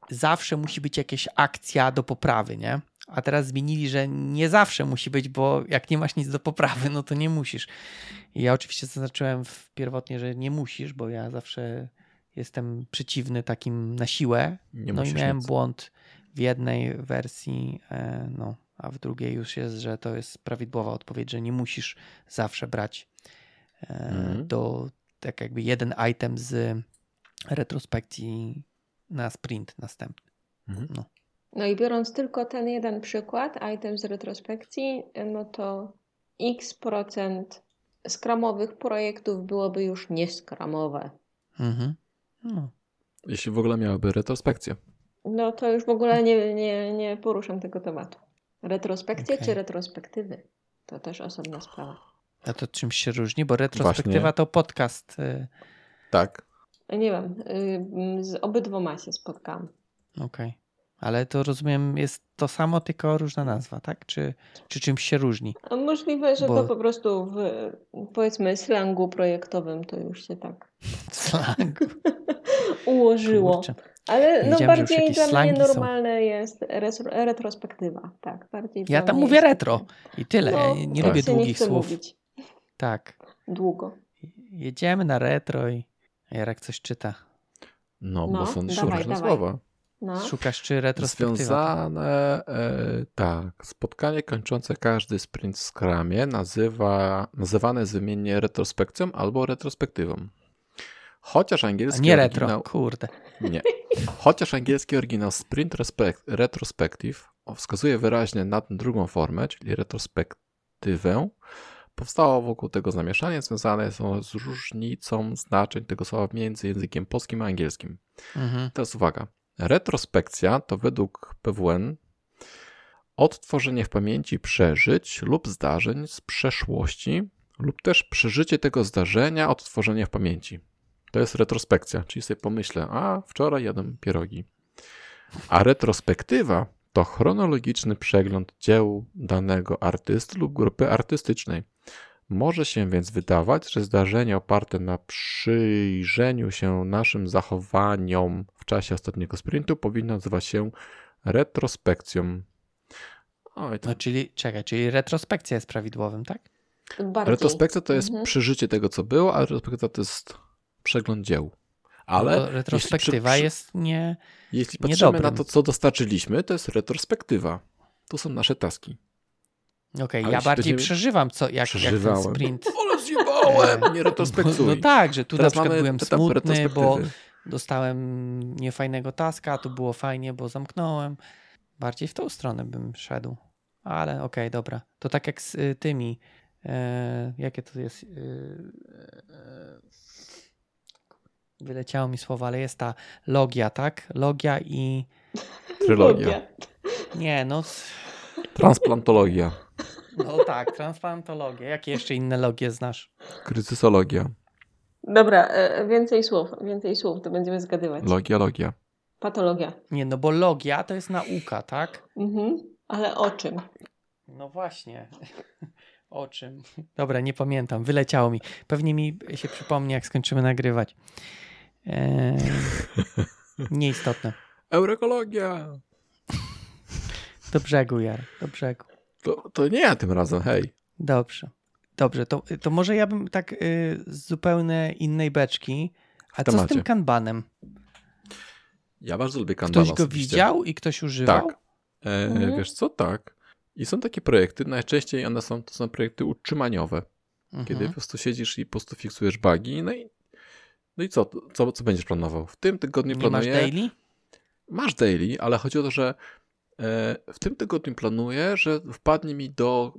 B: zawsze musi być jakaś akcja do poprawy, nie? A teraz zmienili, że nie zawsze musi być, bo jak nie masz nic do poprawy, no to nie musisz. I ja oczywiście zaznaczyłem w pierwotnie, że nie musisz, bo ja zawsze jestem przeciwny takim na siłę.
A: Nie
B: no i miałem
A: nic.
B: błąd w jednej wersji, e, no, a w drugiej już jest, że to jest prawidłowa odpowiedź, że nie musisz zawsze brać e,
A: Mhm.
B: do tak jakby jeden item z retrospekcji na sprint następny.
A: Mhm.
B: No.
C: No i biorąc tylko ten jeden przykład, item z retrospekcji, no to x procent skramowych projektów byłoby już nieskramowe.
B: Mhm. No.
A: Jeśli w ogóle miałyby retrospekcję.
C: No to już w ogóle nie, nie, nie poruszam tego tematu. Retrospekcje
B: Okej.
C: czy retrospektywy? To też osobna sprawa.
B: A to czymś się różni, bo retrospektywa
A: Właśnie.
B: to podcast. y,
A: Tak.
C: Nie wiem, y, z obydwoma się spotkałam.
B: Okej. Ale to rozumiem, jest to samo, tylko różna nazwa, tak? Czy, czy czymś się różni?
C: A możliwe, że
B: Bo-
C: to po prostu w powiedzmy slangu projektowym to już się tak [laughs]
B: Slang. [laughs]
C: ułożyło.
B: Kurczę.
C: Ale no bardziej dla mnie
B: slangi są.
C: normalne jest retrospektywa. Tak, bardziej
B: Ja tam mówię
C: jest
B: retro i tyle.
C: No,
B: Ja nie, nie
A: tak.
B: lubię
C: nie
B: długich
C: chcę
B: słów.
C: mówić
B: Tak.
C: długo.
B: Jedziemy na retro i Jarek coś czyta.
A: No,
C: No,
A: bo są
C: dawaj,
A: różne
C: dawaj.
A: słowa.
C: No.
B: Szukasz czy retrospektywa?
A: Związane, e, tak, spotkanie kończące każdy sprint w Scrumie nazywa, nazywane jest wymiennie retrospekcją albo retrospektywą. Chociaż
B: A
A: angielski
B: nie retro,
A: oryginał,
B: kurde.
A: nie. Chociaż angielski oryginał sprint respect, retrospective wskazuje wyraźnie na tę drugą formę, czyli retrospektywę, powstało wokół tego zamieszanie związane są z różnicą znaczeń tego słowa między językiem polskim a angielskim.
B: Mhm.
A: Teraz uwaga. Retrospekcja to według PWN odtworzenie w pamięci przeżyć lub zdarzeń z przeszłości lub też przeżycie tego zdarzenia, odtworzenie w pamięci. To jest retrospekcja, czyli sobie pomyślę, a wczoraj jadłem pierogi. A retrospektywa to chronologiczny przegląd dzieł danego artysty lub grupy artystycznej. Może się więc wydawać, że zdarzenie oparte na przyjrzeniu się naszym zachowaniom w czasie ostatniego sprintu powinno nazywać się retrospekcją. Oj, to
B: No czyli, czekaj, czyli retrospekcja jest prawidłowym, tak?
C: Bardziej.
A: Retrospekcja to jest
C: Mhm.
A: przeżycie tego, co było, a retrospekcja to jest przegląd dzieł. Ale
B: Bo retrospektywa
A: jeśli, przy-
B: jest nie...
A: jeśli patrzymy na
B: niedobrym.
A: to, co dostarczyliśmy, to jest retrospektywa. To są nasze taski.
B: Okej,
A: Ale
B: ja bardziej
A: będziemy-
B: przeżywam, co, jak, jak ten sprint.
A: Ale zjebałem! Nie
B: No,
A: retrospektuj.
B: no tak, że tu
A: Teraz
B: na przykład byłem smutny, bo dostałem niefajnego taska, a tu było fajnie, bo zamknąłem. Bardziej w tą stronę bym szedł. Ale okej, dobra. To tak jak z y, tymi. E, jakie to jest? Y, e, wyleciało mi słowo, ale jest ta logia, tak? Logia i.
A: Trylogia.
B: Nie, no.
A: Transplantologia.
B: No tak, transplantologia. Jakie jeszcze inne logie znasz?
A: Kryzysologia.
C: Dobra, e, więcej słów, więcej słów, to będziemy zgadywać.
A: Logia, logia.
C: Patologia.
B: Nie, no bo logia to jest nauka, tak?
C: Mhm. Ale o czym?
B: No właśnie. [laughs] O czym? Dobra, nie pamiętam. Wyleciało mi. Pewnie mi się przypomni, jak skończymy nagrywać. Eee, [laughs] nieistotne.
A: Eurokologia.
B: Do brzegu, Jar. Do brzegu.
A: To, to nie ja tym razem, hej.
B: Dobrze. Dobrze, to, to może ja bym tak y, z zupełnie innej beczki. A co z tym kanbanem?
A: Ja bardzo lubię Kanbana
B: Ktoś go
A: osobiście.
B: widział i ktoś używał?
A: Tak. E,
C: Mhm.
A: Wiesz co, tak. I są takie projekty, najczęściej one są, to są projekty utrzymaniowe,
B: Mhm.
A: kiedy po prostu siedzisz i po prostu fiksujesz bugi, no i, no i co, co, co będziesz planował? W tym tygodniu
B: Nie masz daily?
A: Masz daily, ale chodzi o to, że w tym tygodniu planuję, że wpadnie mi do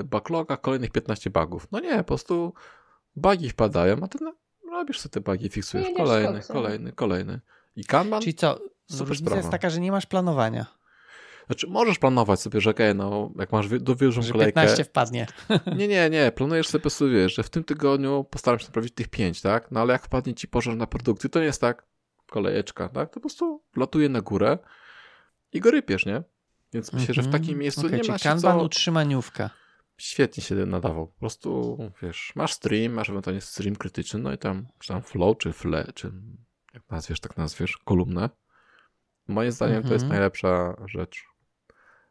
A: e, backloga kolejnych 15 bugów. No nie, po prostu bugi wpadają, a ty robisz sobie te bugi, fiksujesz
C: Jedziesz
A: kolejny, kolejny, kolejny. I Kanban,
B: Czyli co?
A: super
B: Różnica
A: sprawa.
B: jest taka, że nie masz planowania.
A: znaczy możesz planować sobie, że okej, no jak masz do dużą
B: Że
A: kolejkę,
B: 15 wpadnie. [laughs]
A: nie, nie, nie, planujesz sobie po prostu, wiesz, że w tym tygodniu postaram się naprawić tych 5, tak? No ale jak wpadnie ci pożar na produkcji, to nie jest tak, kolejeczka, tak? To po prostu latuje na górę i go rypiesz, nie? Więc myślę, że w
B: Mhm.
A: takim miejscu
B: Okej,
A: nie
B: czyli
A: ma się
B: Kanban
A: co...
B: utrzymaniówka.
A: świetnie się nadawał. Po prostu, wiesz, masz stream, masz ewentualnie stream krytyczny, no i tam, czy tam flow, czy fle, czy jak nazwiesz, tak nazwiesz, kolumnę. Moim zdaniem to jest
B: Mhm.
A: najlepsza rzecz.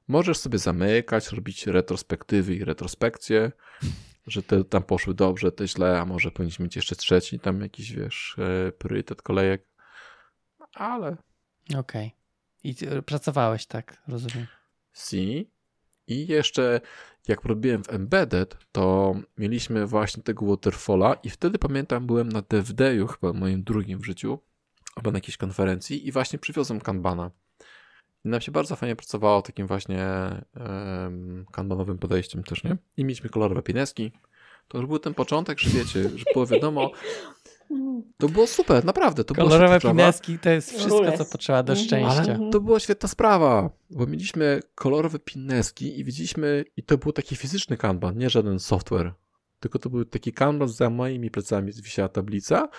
A: Możesz sobie zamykać, robić retrospektywy i retrospekcje, że te tam poszły dobrze, te źle, a może powinniśmy mieć jeszcze trzeci, tam jakiś, wiesz, e, priorytet kolejek. Ale
B: Okej. I pracowałeś tak, rozumiem.
A: C. I jeszcze jak robiłem w Embedded, to mieliśmy właśnie tego Waterfalla i wtedy pamiętam, byłem na DevDayu, chyba moim drugim w życiu, albo na jakiejś konferencji i właśnie przywiozłem Kanbana. I nam się bardzo fajnie pracowało takim właśnie um, kanbanowym podejściem też, nie? I mieliśmy kolorowe pineski. To już był ten początek, że wiecie, że było wiadomo, [laughs] to było super, naprawdę. To
B: Kolorowe pineski to jest wszystko,
C: Rules.
B: co potrzeba do
C: Mhm.
B: szczęścia.
A: Ale to była świetna sprawa, bo mieliśmy kolorowe pineski i widzieliśmy, i to był taki fizyczny kanban, nie żaden software, tylko to był taki kanban, za moimi plecami wisiała tablica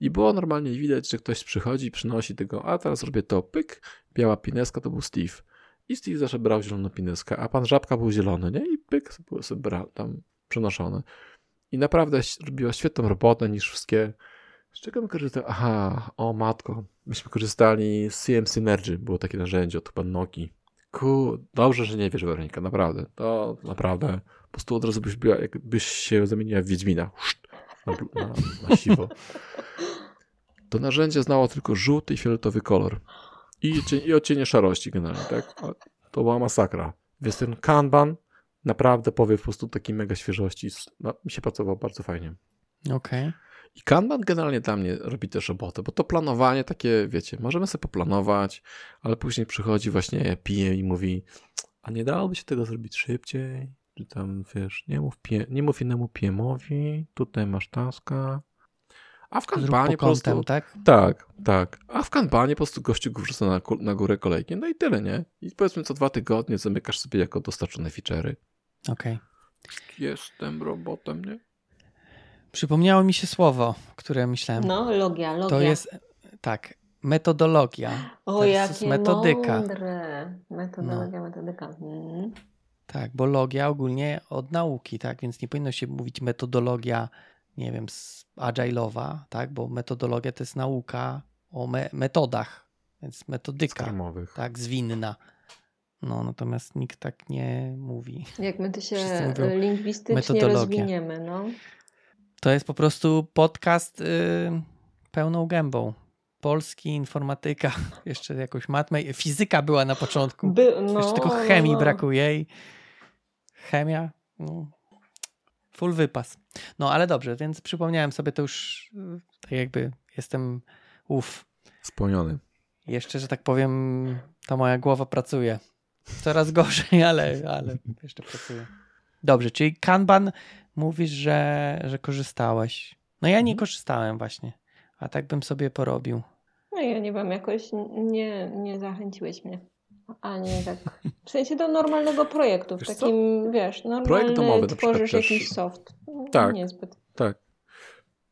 A: i było normalnie widać, że ktoś przychodzi i przynosi tego, a teraz robię to, pyk, biała pineska, to był Steve. I Steve zawsze brał zieloną pineskę, a pan Żabka był zielony, nie? I pyk, było sobie bra- tam przenoszone. I naprawdę robiła świetną robotę niż wszystkie z czego my korzystamy? Aha, o matko. Myśmy korzystali z CM Synergy, było takie narzędzie od chyba Noki. Ku, dobrze, że nie wiesz, Weronika, naprawdę. To naprawdę. Po prostu od razu byś była, jakbyś się zamieniła w Wiedźmina. Na, na, na siwo. To narzędzie znało tylko żółty i fioletowy kolor. I, cie- i odcienie szarości generalnie, tak? To była masakra. Więc ten Kanban naprawdę powie po prostu takiej mega świeżości. No, mi się pracowało bardzo fajnie.
B: Okej.
A: I Kanban generalnie dla mnie robi też robotę, bo to planowanie takie, wiecie, możemy sobie poplanować, ale później przychodzi właśnie PM i mówi, a nie dałoby się tego zrobić szybciej? Czy tam, wiesz, nie mów, pie, nie mów innemu PM-owi, tutaj masz taska. A w Kanbanie
B: po
A: prostu...
B: kątem, tak?
A: Tak, tak. A w Kanbanie po prostu gościu go wrzuca na, na górę kolejki, no i tyle, nie? I powiedzmy co dwa tygodnie zamykasz sobie jako dostarczone feature'y.
B: Okej.
A: Jestem robotem, nie?
B: Przypomniało mi się słowo, które myślałem.
C: No, logia, logia.
B: To jest, tak, metodologia
C: o,
B: versus
C: jakie
B: metodyka.
C: mądre. Metodologia, metodyka. Mhm.
B: Tak, bo logia ogólnie od nauki, tak? Więc nie powinno się mówić metodologia, nie wiem, agile'owa, tak? Bo metodologia to jest nauka o me metodach, więc metodyka,
A: Skarmowych.
B: tak, zwinna. No, natomiast nikt tak nie mówi.
C: Jak my to się lingwistycznie rozwiniemy, no.
B: To jest po prostu podcast y, pełną gębą. Polski, informatyka, [laughs] jeszcze jakoś matmę, fizyka była na początku.
C: By, no,
B: Jeszcze tylko chemii
C: no.
B: brakuje i chemia, no, full wypas. No ale dobrze, więc przypomniałem sobie to już, y, tak jakby jestem, uff,
A: Spełniony.
B: jeszcze, że tak powiem, ta moja głowa pracuje. Coraz gorzej, [laughs] ale, ale jeszcze pracuje. Dobrze, czyli Kanban mówisz, że, że korzystałeś. No ja nie
A: Mhm.
B: korzystałem właśnie, a tak bym sobie porobił.
C: No ja nie wiem, jakoś nie, nie zachęciłeś mnie. Ani tak. W sensie do normalnego projektu. W
A: Wiesz co?
C: takim, wiesz, normalny
A: Projekt domowy
C: tworzysz
A: też-
C: jakiś soft.
A: Tak.
C: Niezbyt.
A: Tak.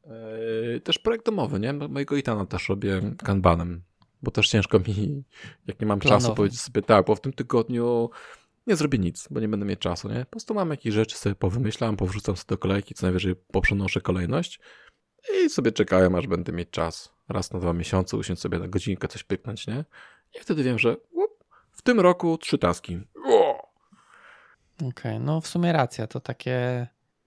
A: Eee, też projekt domowy, nie? Mojego Itana też robię kanbanem, bo też ciężko mi, jak nie mam
B: Planowo.
A: czasu, powiedzieć sobie tak, bo w tym tygodniu nie zrobię nic, bo nie będę mieć czasu, nie? Po prostu mam jakieś rzeczy sobie powymyślam, powrzucam sobie do kolejki, co najwyżej poprzenoszę kolejność i sobie czekałem, aż będę mieć czas. Raz na dwa miesiące usiąść sobie na godzinkę coś pyknąć, nie? I wtedy wiem, że łup, w tym roku trzy taski.
B: Okej, no w sumie racja, to takie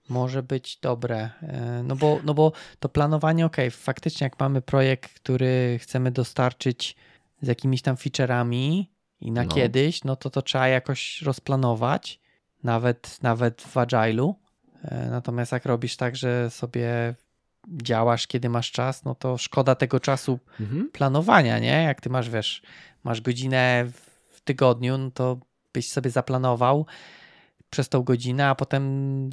B: może być dobre. E, No bo, no bo to planowanie, okej, faktycznie jak mamy projekt, który chcemy dostarczyć z jakimiś tam featureami i na
A: No.
B: kiedyś, no to to trzeba jakoś rozplanować, nawet, nawet w Agile'u. E, Natomiast jak robisz tak, że sobie działasz, kiedy masz czas, no to szkoda tego czasu
A: Mhm.
B: planowania, nie? Jak ty masz, wiesz, masz godzinę w tygodniu, no to byś sobie zaplanował przez tą godzinę, a potem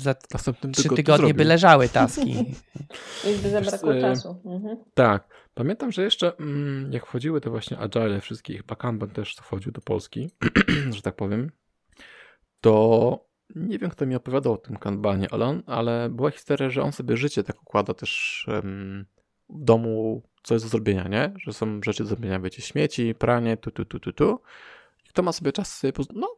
B: za
A: Następnym
B: trzy tygodnie by leżały taski. [laughs]
C: Już by zabrakło
A: e,
C: czasu. Mhm.
A: Tak. Pamiętam, że jeszcze mm, jak wchodziły te właśnie agile wszystkich, chyba Kanban też wchodził do Polski, [clears throat] że tak powiem, to nie wiem, kto mi opowiadał o tym Kanbanie, ale, on, ale była historia, że on sobie życie tak układa też em, w domu, co jest do zrobienia, nie? Że są rzeczy do zrobienia, wiecie, śmieci, pranie, tu, tu, tu, tu, tu. I kto ma sobie czas sobie, poz- no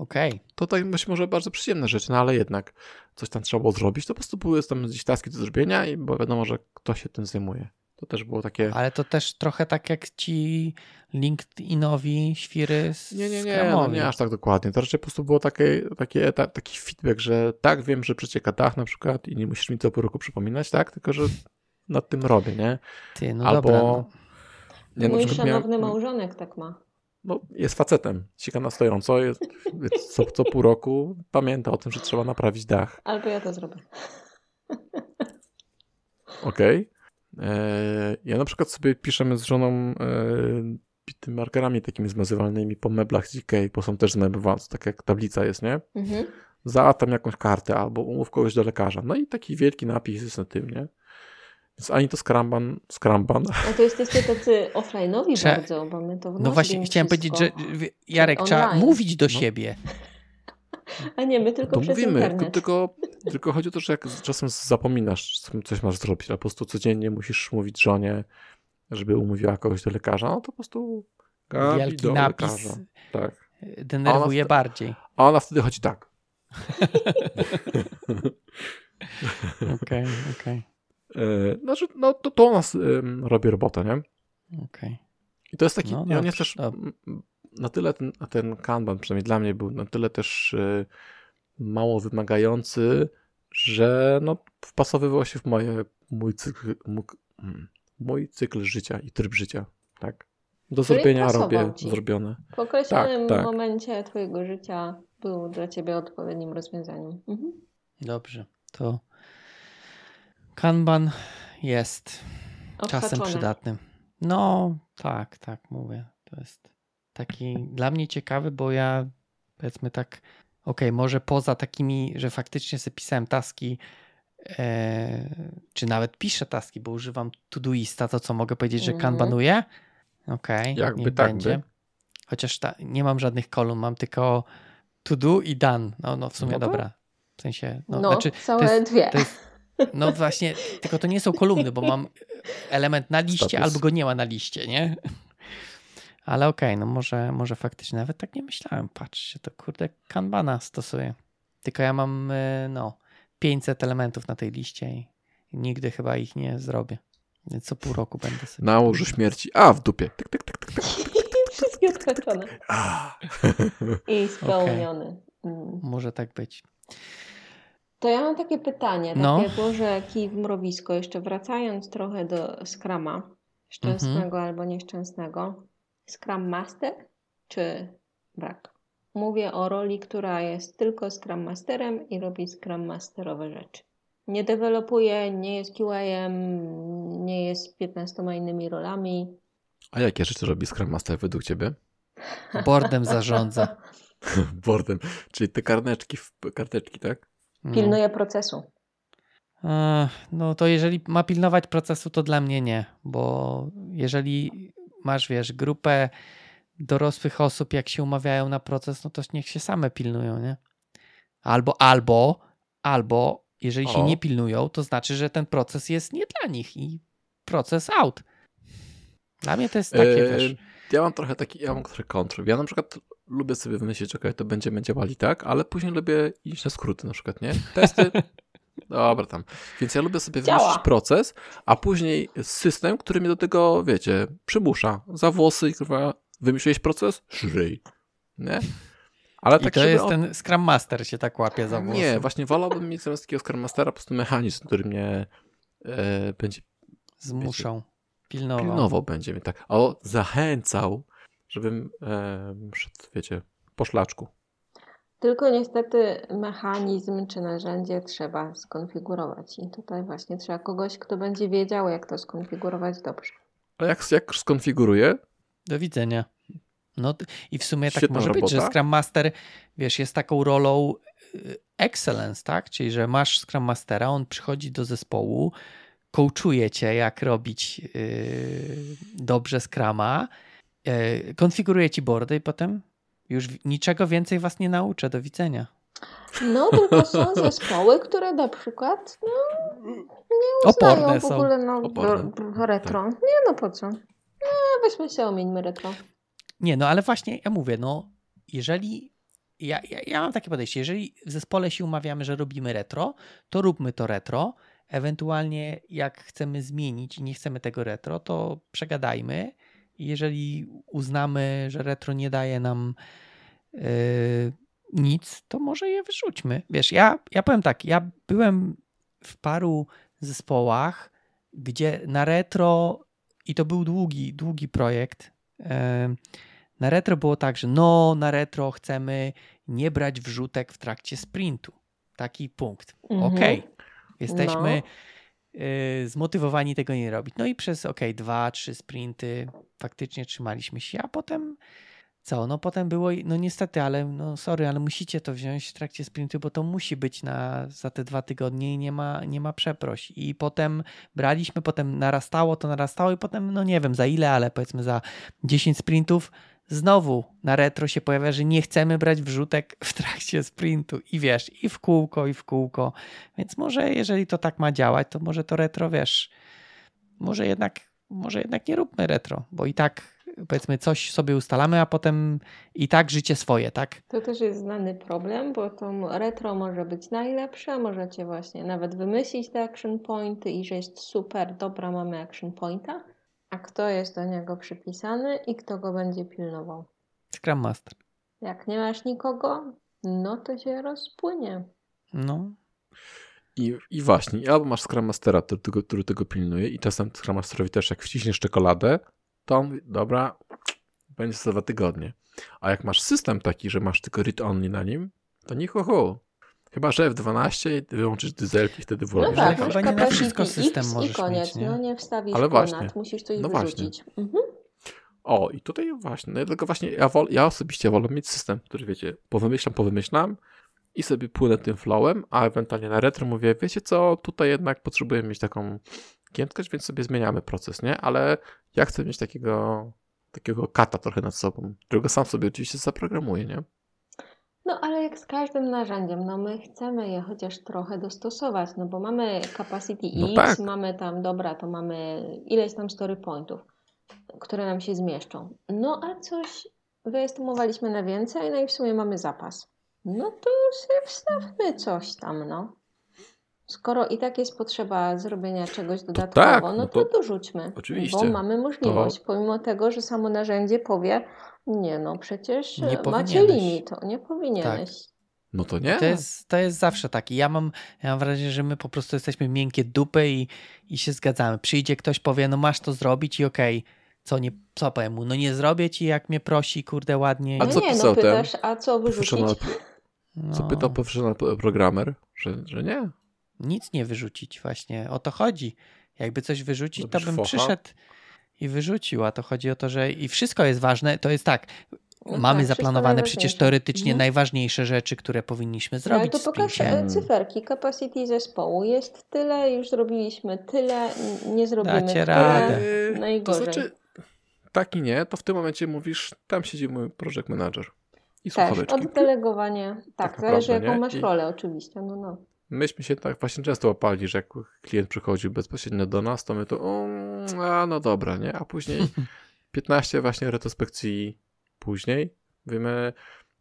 B: Okej.
A: to tak być może bardzo przyjemne rzeczy, no ale jednak coś tam trzeba było zrobić, to po prostu były tam gdzieś taski do zrobienia i bo wiadomo, że ktoś się tym zajmuje. To też było takie...
B: Ale to też trochę tak jak ci LinkedInowi świry z
A: Nie, nie, nie, no nie aż tak dokładnie. To raczej po prostu było takie, takie, etap, taki feedback, że tak, wiem, że przecieka dach na przykład i nie musisz mi co po roku przypominać, tak? Tylko, że nad tym robię, nie?
B: Ty, no
A: Albo...
B: dobra. No.
A: Nie,
C: Mój szanowny
A: miałem-
C: małżonek tak ma.
A: No, jest facetem, sika na stojąco, jest, co, co pół roku pamięta o tym, że trzeba naprawić dach.
C: Albo ja to zrobię.
A: Okej. Eee, Ja na przykład sobie piszemy z żoną e, tymi markerami takimi zmazywalnymi po meblach z Ikei, bo są też zmeblowane, tak jak tablica jest, nie?
C: Mhm.
A: Za tam jakąś kartę albo umów kogoś do lekarza. No i taki wielki napis jest na tym, nie? Więc ani to skramban, skramban.
C: A to jesteście tacy offline'owi
B: Trze-
C: bardzo, bo my to
B: No właśnie, chciałem powiedzieć, że Jarek, trzeba mówić do
A: No.
B: siebie.
C: A nie, my tylko
A: To
C: przez
A: mówimy,
C: internet.
A: tylko, tylko chodzi o to, że jak czasem zapominasz, coś masz zrobić, a po prostu codziennie musisz mówić żonie, żeby umówiła kogoś do lekarza, no to po prostu Gabi
B: Wielki
A: do
B: napis
A: lekarza. Tak.
B: denerwuje
A: Ona-
B: bardziej.
A: A ona wtedy chodzi tak. [laughs]
B: Okej, okej,
A: E, Znaczy, no to, to ona um, robi robotę, nie?
B: okej.
A: I to jest taki,
B: No
A: i on jest też na tyle ten, ten Kanban, przynajmniej dla mnie był na tyle też e, mało wymagający, że no, wpasowywał się w moje, mój, cykl, mój, mm, mój cykl życia i tryb życia, tak? Do zrobienia robię
C: ci.
A: zrobione.
C: W określonym
A: Tak, tak.
C: momencie twojego życia był dla ciebie odpowiednim rozwiązaniem. Mhm.
B: Dobrze, to Kanban jest czasem przydatnym. No, tak, tak, mówię. To jest taki dla mnie ciekawy, bo ja powiedzmy tak, okej, może poza takimi, że faktycznie sobie pisałem taski, e, czy nawet piszę taski, bo używam Todoista, to co mogę powiedzieć, że
C: Mhm.
B: kanbanuję? Okej,
A: Jakby
B: niech
A: tak
B: będzie.
A: by.
B: Chociaż ta, nie mam żadnych kolumn, mam tylko to do i done. No, no w sumie
A: No
B: dobra. W sensie, no,
C: No,
B: znaczy,
C: całe
B: to jest,
C: dwie.
B: to jest, no właśnie, tylko to nie są kolumny, bo mam element na liście
A: Status.
B: albo go nie ma na liście, nie? Ale okej, no może, może faktycznie nawet tak nie myślałem. Patrzcie, to kurde Kanbana stosuję. Tylko ja mam y, no 500 elementów na tej liście i nigdy chyba ich nie zrobię. Więc co pół roku będę sobie.
A: Na łożu śmierci. A, w dupie. Tyk, tyk, tyk, tyk, tyk.
C: Wszystkie odhaczone. I spełniony. Mm.
B: Może tak być.
C: To ja mam takie pytanie,
B: No.
C: takie Boże kij w mrowisko, jeszcze wracając trochę do Scrama, szczęsnego
B: Mhm.
C: albo nieszczęsnego. Scrum Master czy brak? Mówię o roli, która jest tylko Scrum Masterem i robi Scrum Masterowe rzeczy. Nie dewelopuje, nie jest QA-em, nie jest 15 innymi rolami.
A: A jakie rzeczy robi Scrum Master według ciebie?
B: Boardem zarządza. [laughs]
A: Boardem. Czyli te karneczki, karteczki, tak?
B: No.
C: Pilnuje procesu.
B: Ech, No to jeżeli ma pilnować procesu, to dla mnie nie, bo jeżeli masz, wiesz, grupę dorosłych osób, jak się umawiają na proces, no to niech się same pilnują, nie? Albo, albo, albo, jeżeli się
A: O.
B: nie pilnują, to znaczy, że ten proces jest nie dla nich i proces out. Dla mnie to jest takie,
A: Eee,
B: wiesz,
A: Ja mam trochę taki, ja mam trochę kontr. Ja na przykład lubię sobie wymyślić, okej, to będziemy działali tak, ale później lubię iść na skróty na przykład, nie? [laughs] Testy. Dobra, tam. Więc ja lubię sobie wymyślić proces, a później system, który mnie do tego, wiecie, przymusza. Za włosy i kurwa, wymyśliłeś proces? Szryj. Nie? Ale
B: i
A: tak,
B: to jest
A: on-
B: ten Scrum Master się tak łapie za włosy.
A: Nie, właśnie wolałbym mieć zamiast takiego Scrum Mastera po prostu mechanizm, który mnie e, będzie
B: Zmuszą, pilnował.
A: pilnował, będzie mnie tak, o, zachęcał, żebym e, szedł, wiecie, po szlaczku.
C: Tylko niestety mechanizm czy narzędzie trzeba skonfigurować i tutaj właśnie trzeba kogoś, kto będzie wiedział, jak to skonfigurować dobrze.
A: A jak, jak skonfiguruję,
B: Do widzenia. No i w sumie tak
A: Świetna
B: może być, że
A: robota.
B: Scrum Master, wiesz, jest taką rolą y, excellence, tak? Czyli, że masz Scrum Mastera, on przychodzi do zespołu, coachuje cię, jak robić yy, dobrze Scrama, yy, konfiguruje ci boardy i potem już niczego więcej was nie nauczę. Do widzenia.
C: No, tylko są [laughs] zespoły, które na przykład no, nie uznają
B: Oporne
C: w
B: są.
C: ogóle no, retro. Nie, no po co? No, weźmy się, omieńmy retro.
B: Nie, no ale właśnie ja mówię, no jeżeli ja, ja, ja mam takie podejście, jeżeli w zespole się umawiamy, że robimy retro, to róbmy to retro. Ewentualnie jak chcemy zmienić i nie chcemy tego retro, to przegadajmy. Jeżeli uznamy, że retro nie daje nam yy, nic, to może je wyrzućmy. Wiesz, ja, ja powiem tak, ja byłem w paru zespołach, gdzie na retro, i to był długi, długi projekt, em, na retro było tak, że no, na retro chcemy nie brać wrzutek w trakcie sprintu. Taki punkt.
C: Mhm.
B: Okej. Jesteśmy
C: No.
B: Y, zmotywowani tego nie robić. No i przez okej, dwa, trzy sprinty faktycznie trzymaliśmy się, a potem co? No potem było, no niestety, ale no sorry, ale musicie to wziąć w trakcie sprintu, bo to musi być na, za te dwa tygodnie i nie ma, nie ma przeproś. I potem braliśmy, potem narastało, to narastało i potem, no nie wiem za ile, ale powiedzmy za 10 sprintów znowu na retro się pojawia, że nie chcemy brać wrzutek w trakcie sprintu i wiesz, i w kółko, i w kółko. Więc może jeżeli to tak ma działać, to może to retro, wiesz, może jednak, może jednak nie róbmy retro, bo i tak powiedzmy coś sobie ustalamy, a potem i tak życie swoje, tak?
C: To też jest znany problem, bo to retro może być najlepsze, możecie właśnie nawet wymyślić te action pointy i że jest super, dobra, mamy action pointa, a kto jest do niego przypisany i kto go będzie pilnował.
B: Scrum Master.
C: Jak nie masz nikogo, no to się rozpłynie.
B: No,
A: I, I właśnie, albo masz Scrum Mastera, który tego, który tego pilnuje i czasem Scrum Masterowi też jak wciśniesz czekoladę, to on mówi, dobra, będzie za dwa tygodnie. A jak masz system taki, że masz tylko read-only na nim, to nie ho, ho. Chyba, że F12 wyłączysz dyzelki, wtedy
C: No
A: włączysz.
B: ale
C: tak,
B: chyba
C: masz
B: nie na wszystko system
C: X
B: możesz
C: i koniec.
B: mieć, nie?
C: No nie wstawisz
A: Ale
C: ponad,
A: właśnie.
C: musisz coś
A: No właśnie.
C: wyrzucić. Mhm.
A: O, i tutaj właśnie, no dlatego właśnie ja, wol, ja osobiście wolę mieć system, który wiecie, powymyślam, powymyślam i sobie płynę tym flowem, a ewentualnie na retro mówię, wiecie co, tutaj jednak potrzebuję mieć taką giętkość, więc sobie zmieniamy proces, nie? Ale ja chcę mieć takiego, takiego kata trochę nad sobą, którego sam sobie oczywiście zaprogramuję, nie?
C: No ale jak z każdym narzędziem, no my chcemy je chociaż trochę dostosować, no bo mamy capacity
A: No
C: X,
A: tak.
C: mamy tam, dobra, to mamy ileś tam story pointów, które nam się zmieszczą. No a coś wyestimowaliśmy na więcej, no i w sumie mamy zapas. No to sobie wstawmy coś tam, no. Skoro i tak jest potrzeba zrobienia czegoś dodatkowo,
A: tak,
C: no
A: no
C: to,
A: to
C: dorzućmy.
A: oczywiście.
C: Bo mamy możliwość, pomimo tego, że samo narzędzie powie, nie no, przecież
B: Nie
C: e, macie limit, to nie powinieneś.
A: No to nie.
B: To jest, to jest zawsze taki. Ja mam, ja mam wrażenie, że my po prostu jesteśmy miękkie dupy i, i się zgadzamy. Przyjdzie ktoś, powie, no masz to zrobić i okej, co nie, co powiem mu, no nie zrobię ci, jak mnie prosi, kurde, ładnie.
A: A
C: No
A: co
C: nie, no
A: pisał ten
C: pytasz, a co wyrzucić?
B: No,
A: co pytał professional programmer, że, że nie.
B: Nic nie wyrzucić właśnie, o to chodzi. Jakby coś wyrzucić, to bym
A: focha?
B: przyszedł i wyrzucił, a to chodzi o to, że i wszystko jest ważne, to jest tak,
C: No
B: mamy
C: tak,
B: zaplanowane przecież teoretycznie
C: Mhm.
B: najważniejsze rzeczy, które powinniśmy
C: No,
B: zrobić
C: ale to pokaż e, cyferki, capacity zespołu. Jest tyle, już zrobiliśmy tyle, nie zrobimy
B: Dacie
C: tyle.
B: radę.
A: To
C: Najgorzej.
A: znaczy, tak i nie, to w tym momencie mówisz, tam siedzi mój project manager i
C: Też,
A: słuchaweczki.
C: oddelegowanie. Tak,
A: Tak
C: zależy
A: naprawdę,
C: jaką
A: nie?
C: masz
A: I-
C: rolę oczywiście. No, no.
A: Myśmy się tak właśnie często łapali, że jak klient przychodził bezpośrednio do nas, to my to, um, a no dobra, nie? A później [laughs] 15 właśnie retrospekcji później, wiemy,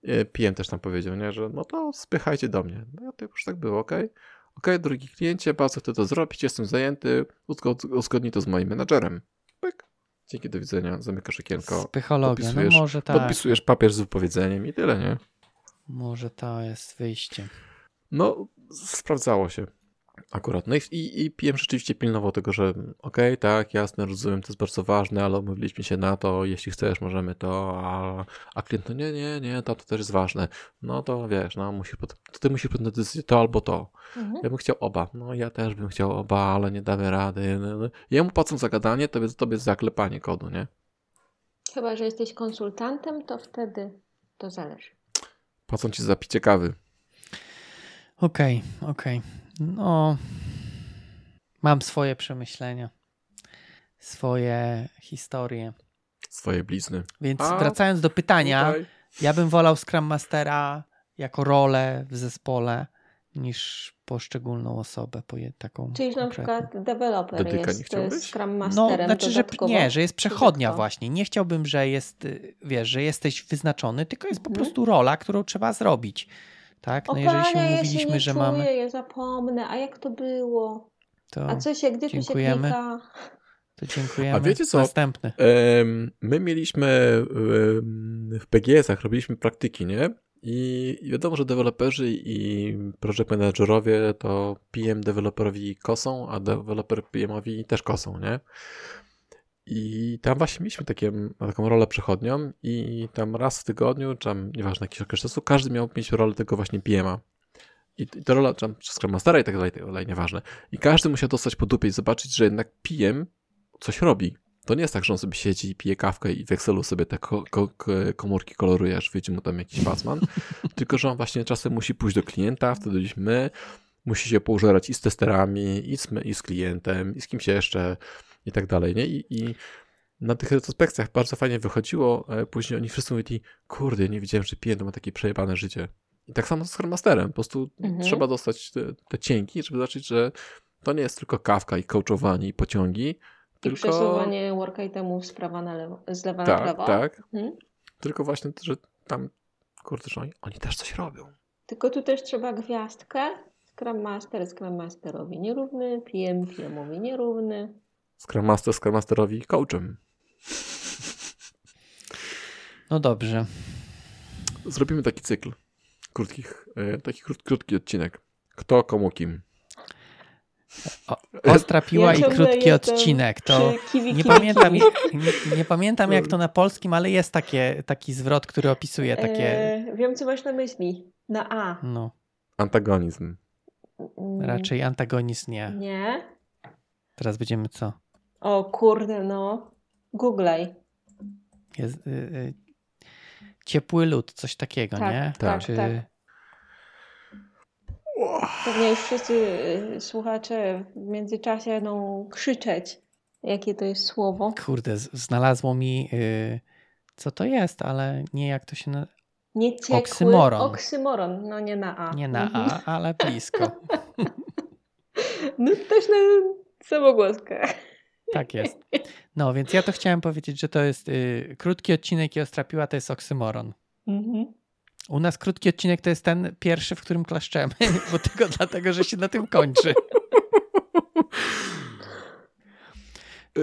A: e, PM też nam powiedział, nie? Że no to spychajcie do mnie. No to już tak było, okej. Okej, drogi kliencie, bardzo chcę to zrobić, jestem zajęty, uzgod- uzgodnij to z moim menadżerem. Pyk. Dzięki, do widzenia, zamykasz okienko,
B: Psychologia, no może tak,
A: podpisujesz papier z wypowiedzeniem i tyle, nie?
B: może to jest wyjście.
A: No, sprawdzało się akurat. No i, i, i PM rzeczywiście pilnował tego, że okej, tak, jasne, rozumiem, to jest bardzo ważne, ale umówiliśmy się na to, jeśli chcesz, możemy to, a, a klient, no nie, nie, nie, to, to też jest ważne. No to wiesz, no musisz, to ty musisz podjąć decyzję, to albo to.
C: Mhm.
A: Ja bym chciał oba. No ja też bym chciał oba, ale nie damy rady. No, no. Jemu płacą za gadanie, tobie, tobie za zaklepanie kodu, nie?
C: Chyba, że jesteś konsultantem, to wtedy to zależy.
A: Płacą ci za picie kawy.
B: Okej, okay, okej. Okay. No, mam swoje przemyślenia, swoje historie.
A: Swoje blizny.
B: Więc A, wracając do pytania, tutaj. ja bym wolał Scrum Mastera jako rolę w zespole niż poszczególną osobę, po taką
C: Czyli na przykład deweloper Dedyka jest nie Scrum
B: no, Masterem No, znaczy, że nie, że jest przechodnia właśnie. Nie chciałbym, że jest, wiesz, że jesteś wyznaczony, tylko jest po mhm. prostu rola, którą trzeba zrobić. Tak?
C: No jeżeli się umówiliśmy, ja się że czuję, mamy... ja zapomnę, a jak to było? To a co się, gdzie dziękujemy. tu się klika?
B: To [laughs] dziękujemy. A wiecie co? Następny.
A: My mieliśmy w PGS-ach, robiliśmy praktyki, nie? I wiadomo, że deweloperzy i project managerowie to PM deweloperowi kosą, a deweloper PMowi też kosą, nie? I tam właśnie mieliśmy takie, taką rolę przechodnią i tam raz w tygodniu, czy tam nieważne jakiś okres czasu, każdy miał mieć rolę tego właśnie PM'a. I, i to rola, czy tam Scrum Mastera i tak dalej, tak dalej, nieważne. I każdy musiał dostać po dupie i zobaczyć, że jednak PM coś robi. To nie jest tak, że on sobie siedzi i pije kawkę i w Excelu sobie te ko ko komórki koloruje, aż wyjdzie mu tam jakiś pasman, [laughs] tylko że on właśnie czasem musi pójść do klienta, wtedy my, musi się poużerać i z testerami, i z, i z klientem, i z kimś jeszcze, i tak dalej, nie? I, i na tych retrospekcjach bardzo fajnie wychodziło, e, później oni wszyscy mówili, kurde, nie wiedziałem, że PM ma takie przejebane życie. I tak samo z Scrum Masterem, po prostu mhm. trzeba dostać te, te cienki, żeby zobaczyć, że to nie jest tylko kawka i coachowanie i pociągi,
C: tylko... I przesuwanie work itemów z prawa na lewo, z lewa
A: tak,
C: na prawo.
A: Tak, hmm? Tylko właśnie, że tam, kurde, że oni, oni też coś robią.
C: Tylko tu też trzeba gwiazdkę. Scrum Master Scrum Masterowi nierówny, PM PMowi nierówny.
A: Scrum Master Scrum Masterowi coachem.
B: No dobrze.
A: Zrobimy taki cykl krótkich, e, taki krót, krótki odcinek. Kto komu kim.
B: O, ostra [laughs] piła ja i krótki odcinek. To kiwi, nie, pamiętam, nie, nie, pamiętam jak [laughs] to na polskim, ale jest takie, taki zwrot, który opisuje takie.
C: E, wiem, co masz na myśli. Na A.
B: No.
A: Antagonizm.
B: Mm. Raczej antagonizm nie.
C: Nie.
B: Teraz będziemy co?
C: O kurde, no. Googlej.
B: Jest, y, y, ciepły lód, coś takiego,
C: tak,
B: nie?
C: Tak, Czy... tak. Pewnie już wszyscy y, słuchacze w międzyczasie będą krzyczeć, jakie to jest słowo.
B: Kurde, znalazło mi, yy, co to jest, ale nie jak to się nazywa.
C: Nieciekły oksymoron. Oksymoron, no nie na A.
B: Nie na mhm. A, ale blisko. [laughs]
C: no też na samogłoskę.
B: Tak [laughs] jest. No, więc ja to chciałem powiedzieć, że to jest yy, krótki odcinek i Ostrapiła to jest oksymoron. Mhm. U nas krótki odcinek to jest ten pierwszy, w którym klaszczemy, [laughs] bo tylko dlatego, że się na tym kończy. [laughs]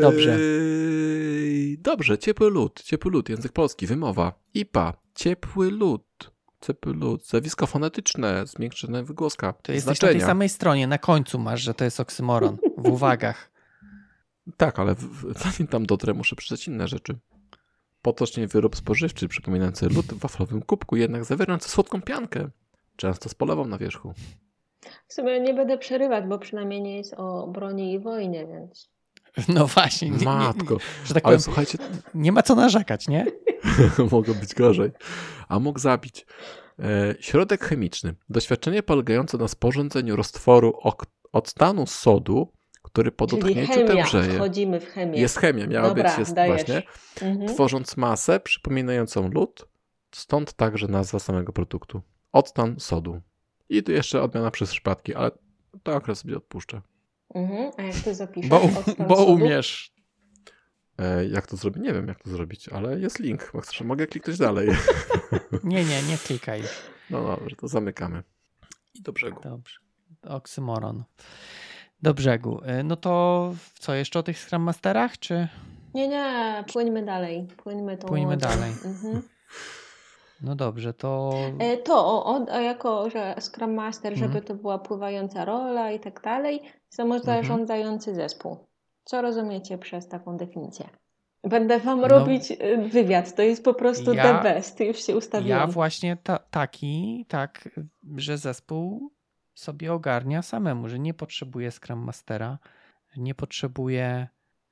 B: Dobrze.
A: Yy, dobrze, ciepły lód, ciepły lód, język polski, wymowa. IPA, ciepły lód, ciepły lód, zjawisko fonetyczne, zmiękczone wygłoska.
B: To jest na tej samej stronie, na końcu masz, że to jest oksymoron, w uwagach.
A: Tak, ale [laughs] zanim tam dotrę, muszę przeczytać inne rzeczy. Potocznie wyrób spożywczy przypominający lód w waflowym kubku, jednak zawierający słodką piankę, często z polewą na wierzchu.
C: W sumie nie będę przerywać, bo przynajmniej nie jest o broni i wojnie, więc...
B: No właśnie.
A: Nie, Matko. Nie,
B: że tak ale powiem, słuchajcie... Nie ma co narzekać, nie? [laughs]
A: Mogło być gorzej. A mógł zabić. E, środek chemiczny. Doświadczenie polegające na sporządzeniu roztworu octanu sodu który po Czyli dotknięciu chemia. tężeje.
C: Wchodzimy w chemię.
A: Jest chemia, miała Dobra, być jest dajesz. właśnie. Mhm. Tworząc masę przypominającą lód, stąd także nazwa samego produktu. Octan sodu. I tu jeszcze odmiana przez przypadki, ale to akurat sobie odpuszczę.
C: Mhm. A jak to zapiszesz?
B: Bo, bo umiesz.
A: E, jak to zrobić? Nie wiem, jak to zrobić, ale jest link. Mogę kliknąć dalej. [laughs]
B: nie, nie, nie klikaj.
A: No dobrze, to zamykamy. I do brzegu.
B: Dobrze. Oksymoron do brzegu. Y, no to co, jeszcze o tych Scrum Masterach, czy?
C: Nie, nie, płyńmy dalej. Płyńmy, tą
B: płyńmy dalej. Mhm. No dobrze, to...
C: E, to, o, o, jako że Scrum Master, mhm. żeby to była pływająca rola i tak dalej, samozarządzający mhm. zespół. Co rozumiecie przez taką definicję? Będę wam no, robić y, wywiad, to jest po prostu ja, the best, już się ustawiłem.
B: Ja właśnie ta, taki, tak, że zespół sobie ogarnia samemu, że nie potrzebuje Scrum Mastera, nie potrzebuje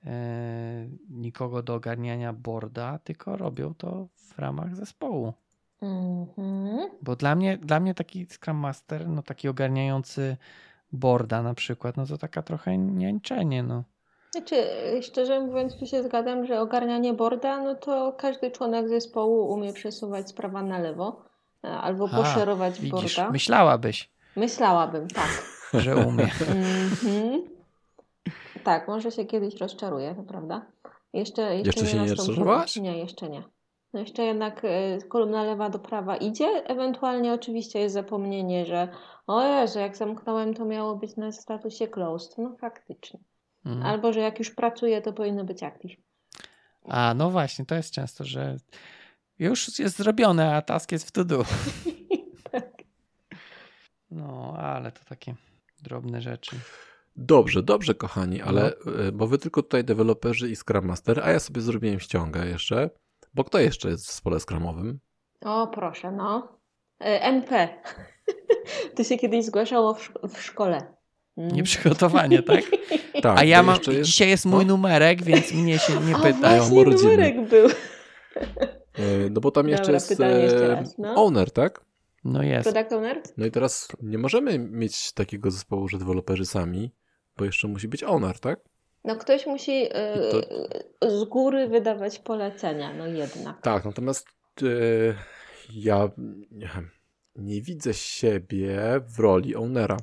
B: e, nikogo do ogarniania boarda, tylko robią to w ramach zespołu.
C: Mhm.
B: Bo dla mnie, dla mnie taki Scrum Master, no taki ogarniający boarda na przykład, no to taka trochę niańczenie, no.
C: Znaczy, szczerze mówiąc, tu się zgadzam, że ogarnianie boarda, no to każdy członek zespołu umie przesuwać z prawa na lewo e, albo
B: A,
C: poszerować
B: Widzisz,
C: boarda.
B: myślałabyś,
C: Myślałabym, tak. [laughs]
B: że umie.
C: Mhm. Tak, może się kiedyś rozczaruję, to prawda? Jeszcze, jeszcze,
A: Jeszcze się nie rozczarowałaś?
C: Nie, jeszcze nie. No jeszcze jednak e, kolumna lewa do prawa idzie. Ewentualnie oczywiście jest zapomnienie, że o Jezu, jak zamknąłem, to miało być na statusie closed. No faktycznie.
B: Mm.
C: Albo, że jak już pracuję, to powinno być active.
B: A no właśnie, to jest często, że już jest zrobione, a task jest w to do. [laughs] No, ale to takie drobne rzeczy.
A: Dobrze, dobrze, kochani, ale
B: No.
A: e, bo wy tylko tutaj deweloperzy i Scrum Master, a ja sobie zrobiłem ściągę jeszcze, bo kto jeszcze jest w zespole Scrumowym?
C: O, proszę, no. E, NP. [laughs] to się kiedyś zgłaszało w, w szkole. Mm.
B: Nieprzygotowanie, tak? [laughs]
A: Tak,
B: A ja mam,
A: jest,
B: dzisiaj jest mój
A: no.
B: numerek, więc mnie się nie [laughs]
C: A
B: pyta.
A: Ja mam
C: właśnie
A: urodziny.
C: numerek był.
A: e, no bo tam jeszcze
C: Dobra,
A: jest
C: jeszcze
A: e,
C: raz, no.
A: owner, tak?
B: No jest.
C: Product owner?
A: No i teraz nie możemy mieć takiego zespołu, że deweloperzy sami, bo jeszcze musi być owner, tak?
C: No ktoś musi e,
A: I
C: z góry wydawać polecenia, no jednak.
A: Tak, natomiast e, ja nie, nie widzę siebie w roli ownera.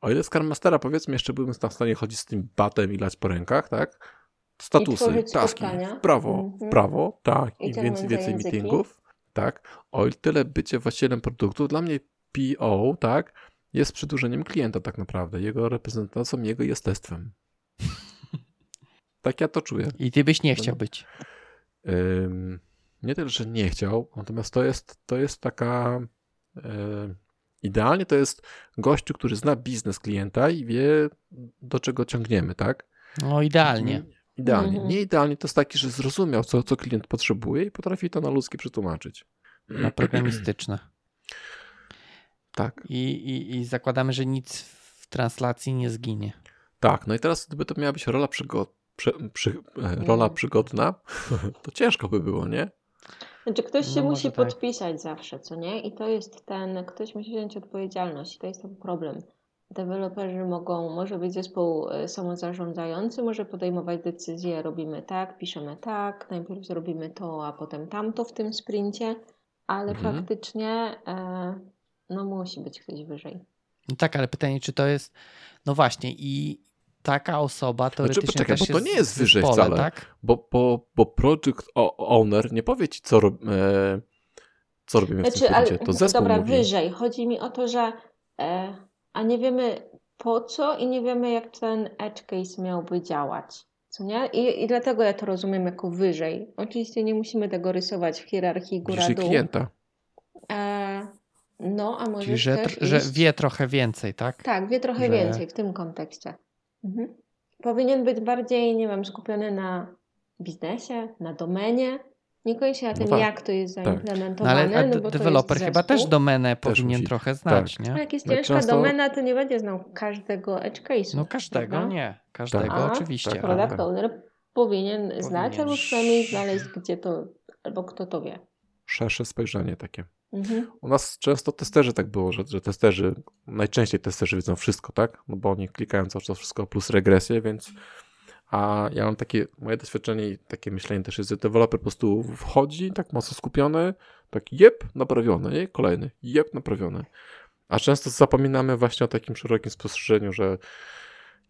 A: O ile Scrum Mastera powiedzmy jeszcze byłbym w stanie chodzić z tym batem i lać po rękach, tak? Statusy, taski, w prawo,
C: Mhm.
A: w prawo, tak,
C: I
A: więcej, więcej
C: języki.
A: meetingów, tak. O tyle bycie właścicielem produktu, dla mnie PO, tak, jest przedłużeniem klienta tak naprawdę. Jego reprezentacją, jego jestestwem. tak ja to czuję.
B: I ty byś nie
A: No.
B: chciał być.
A: Ym, nie tyle, że nie chciał, natomiast to jest, to jest taka. ym, idealnie to jest gościu, który zna biznes klienta i wie, do czego ciągniemy, tak?
B: No idealnie.
A: Idealnie.
C: Mhm.
A: Nie idealnie to jest taki, że zrozumiał, co, co klient potrzebuje i potrafi to na ludzkie przetłumaczyć.
B: Na programistyczne. [clears throat]
A: Tak,
B: I, i, I zakładamy, że nic w translacji nie zginie.
A: tak. No i teraz, gdyby to miała być rola, przygo- przy, przy, e, rola
C: Mm.
A: przygodna, [laughs] to ciężko by było, nie?
C: Znaczy ktoś się
B: No
C: musi
B: tak.
C: podpisać zawsze, co nie? I to jest ten, ktoś musi wziąć odpowiedzialność. To jest ten problem. Deweloperzy mogą, może być zespół e, samozarządzający, może podejmować decyzje, robimy tak, piszemy tak, najpierw zrobimy to, a potem tamto w tym sprincie, ale
A: Mhm.
C: faktycznie e, no musi być ktoś wyżej.
B: No tak, ale pytanie, czy to jest. No właśnie, i taka osoba teoretycznie
A: poczekaj,
B: też
A: bo to
B: jest
A: nie jest wyżej
B: zespole,
A: wcale.
B: tak?
A: Bo, bo, bo project owner nie powie ci, co, rob, e, co robimy w tym
C: Znaczy, ale,
A: sprincie. To zespół
C: dobra,
A: mówi.
C: wyżej. Chodzi mi o to, że e, a nie wiemy po co i nie wiemy, jak ten edge case miałby działać. Co nie? I, I dlatego ja to rozumiem jako wyżej. Oczywiście nie musimy tego rysować w hierarchii góra-dół.
A: klienta.
C: E, no, a może
B: Czyli, że,
C: też
B: że
C: iść...
B: wie trochę więcej, tak?
C: Tak, wie trochę
B: że-
C: więcej w tym kontekście. Mhm. Powinien być bardziej, nie wiem, skupiony na biznesie, na domenie. Niekoniecznie na
A: No
C: tym,
A: tak,
C: jak to jest
A: tak.
B: No
C: zaimplementowane.
B: ale a
C: no bo to
B: deweloper chyba też domenę powinien
A: musi.
B: trochę znać,
C: Ale
B: nie?
C: jak jest
A: No
C: ciężka
A: często-
C: domena, to nie będzie znał każdego edge case'u.
B: No każdego
C: prawda?
B: nie. Każego
C: A,
B: oczywiście.
A: tak,
B: ale-
C: Product owner powinien, znać,
B: Powinien.
C: albo przynajmniej znaleźć, gdzie to, albo kto to wie.
A: Szersze spojrzenie takie.
C: Mhm.
A: U nas często testerzy tak było, że, że testerzy, najczęściej testerzy wiedzą wszystko, tak? No bo oni klikają cały czas wszystko plus regresję, więc a ja mam takie, moje doświadczenie i takie myślenie też jest, że deweloper po prostu wchodzi tak mocno skupiony, tak jep, naprawiony, nie? Kolejny, jep, naprawiony. A często zapominamy właśnie o takim szerokim spostrzeżeniu, że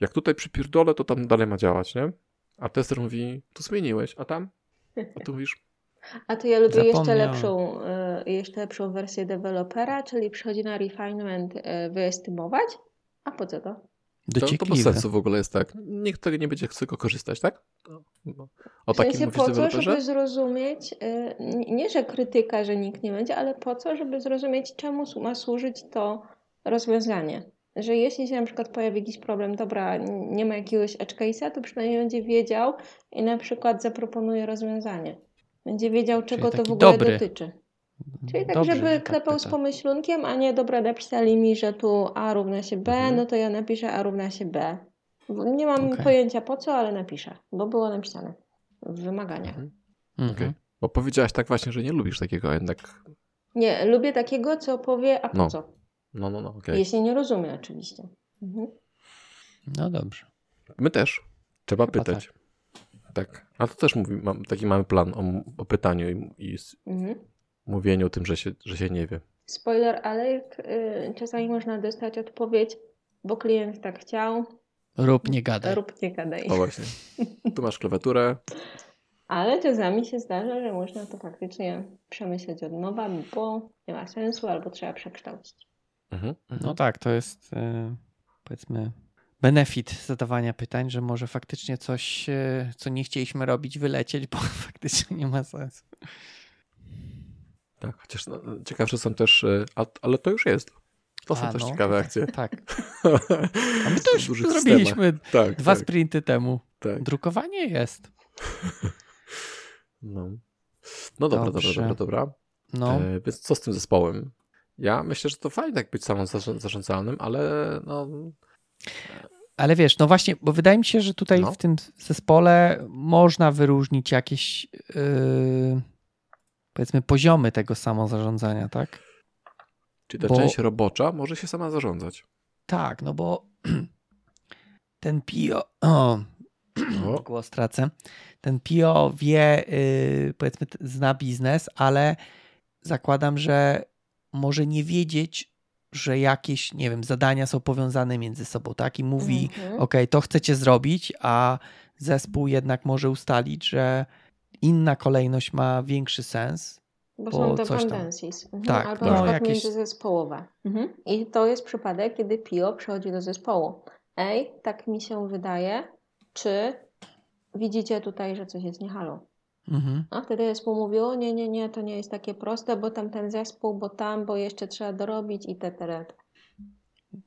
A: jak tutaj przypierdolę, to tam dalej ma działać, nie? A tester mówi, tu zmieniłeś, a tam? A tu mówisz,
C: A to ja lubię jeszcze lepszą, y, jeszcze lepszą wersję dewelopera, czyli przychodzi na refinement y, wyestymować. A po co to?
A: To, to bez
B: Dociekliwe.
A: sensu w ogóle jest tak. Nikt tego nie będzie chciał korzystać, tak? No. O
C: W
A: takim
C: sensie po co, żeby zrozumieć, y, nie że krytyka, że nikt nie będzie, ale po co, żeby zrozumieć, czemu ma służyć to rozwiązanie. Że jeśli się na przykład pojawi jakiś problem, dobra, nie ma jakiegoś edge case'a, to przynajmniej będzie wiedział i na przykład zaproponuje rozwiązanie. Będzie wiedział, czego to w ogóle
B: dobry.
C: dotyczy. Czyli tak,
B: Dobrze,
C: żeby
B: że tak
C: klepał z
B: pyta.
C: pomyślunkiem, a nie dobra, napisali mi, że tu A równa się B,
A: Mhm.
C: no to ja napiszę A równa się B. Nie mam
B: Okej.
C: pojęcia po co, ale napiszę, bo było napisane w wymaganiach.
A: Mhm.
B: Mhm.
A: Okej. Bo powiedziałaś tak właśnie, że nie lubisz takiego jednak.
C: Nie, lubię takiego, co powie, a po
A: No.
C: co.
A: No, no, no, okej.
C: Jeśli nie rozumie, oczywiście. Mhm.
B: No dobrze.
A: My też. Trzeba
B: Chyba
A: pytać. Tak. A to też mówi, mam, taki mamy plan o, o pytaniu i, i
C: Mhm.
A: Mówieniu o tym, że się, że się nie wie.
C: Spoiler alert, y, czasami można dostać odpowiedź, bo klient tak chciał,
B: Rób, nie gadaj.
C: rób nie gadaj.
A: O właśnie. Tu masz klawiaturę. [laughs]
C: Ale czasami się zdarza, że można to faktycznie przemyśleć od nowa, bo nie ma sensu, albo trzeba przekształcić.
A: Mhm.
B: No tak, to jest e, powiedzmy benefit zadawania pytań, że może faktycznie coś, e, co nie chcieliśmy robić, wylecieć, bo [laughs] faktycznie nie ma sensu.
A: Tak, chociaż no, ciekawsze są też, e, a, ale to już jest. To są
B: A,
A: też
B: no,
A: ciekawe
B: tak,
A: akcje.
B: Tak. [laughs] A my to już zrobiliśmy.
A: Tak,
B: dwa
A: tak,
B: sprinty temu.
A: tak.
B: Drukowanie jest. [laughs]
A: No. no dobra, dobra,
B: Dobrze.
A: dobra, dobra.
B: No,
A: E, więc co z tym zespołem? Ja myślę, że to fajne jak być samą zarza- zarządzalnym, ale no,
B: ale wiesz, no właśnie, bo wydaje mi się, że tutaj
A: No.
B: w tym zespole można wyróżnić jakieś yy, powiedzmy poziomy tego samozarządzania, tak?
A: czy ta
B: Bo-
A: część robocza może się sama zarządzać.
B: Tak, no bo [clears throat] ten PO. O, [clears throat]
A: O. [clears throat]
B: głos tracę. Ten PO wie, yy, powiedzmy, zna biznes, ale zakładam, że może nie wiedzieć, że jakieś, nie wiem, zadania są powiązane między sobą, tak? I mówi,
C: Mhm.
B: OK, to chcecie zrobić, a zespół jednak może ustalić, że inna kolejność ma większy sens.
C: Bo
B: bo
C: są
B: coś tam.
C: dependencies. Mhm.
B: Tak,
C: Albo
A: no,
C: na przykład
B: jakieś-
C: międzyzespołowe. Mhm. I to jest przypadek, kiedy PO przychodzi do zespołu. Ej, tak mi się wydaje, czy widzicie tutaj, że coś jest nie halo?
B: Mhm.
C: A wtedy zespół mówi, o nie, nie, nie, to nie jest takie proste, bo tam ten zespół, bo tam, bo jeszcze trzeba dorobić i te, te, te.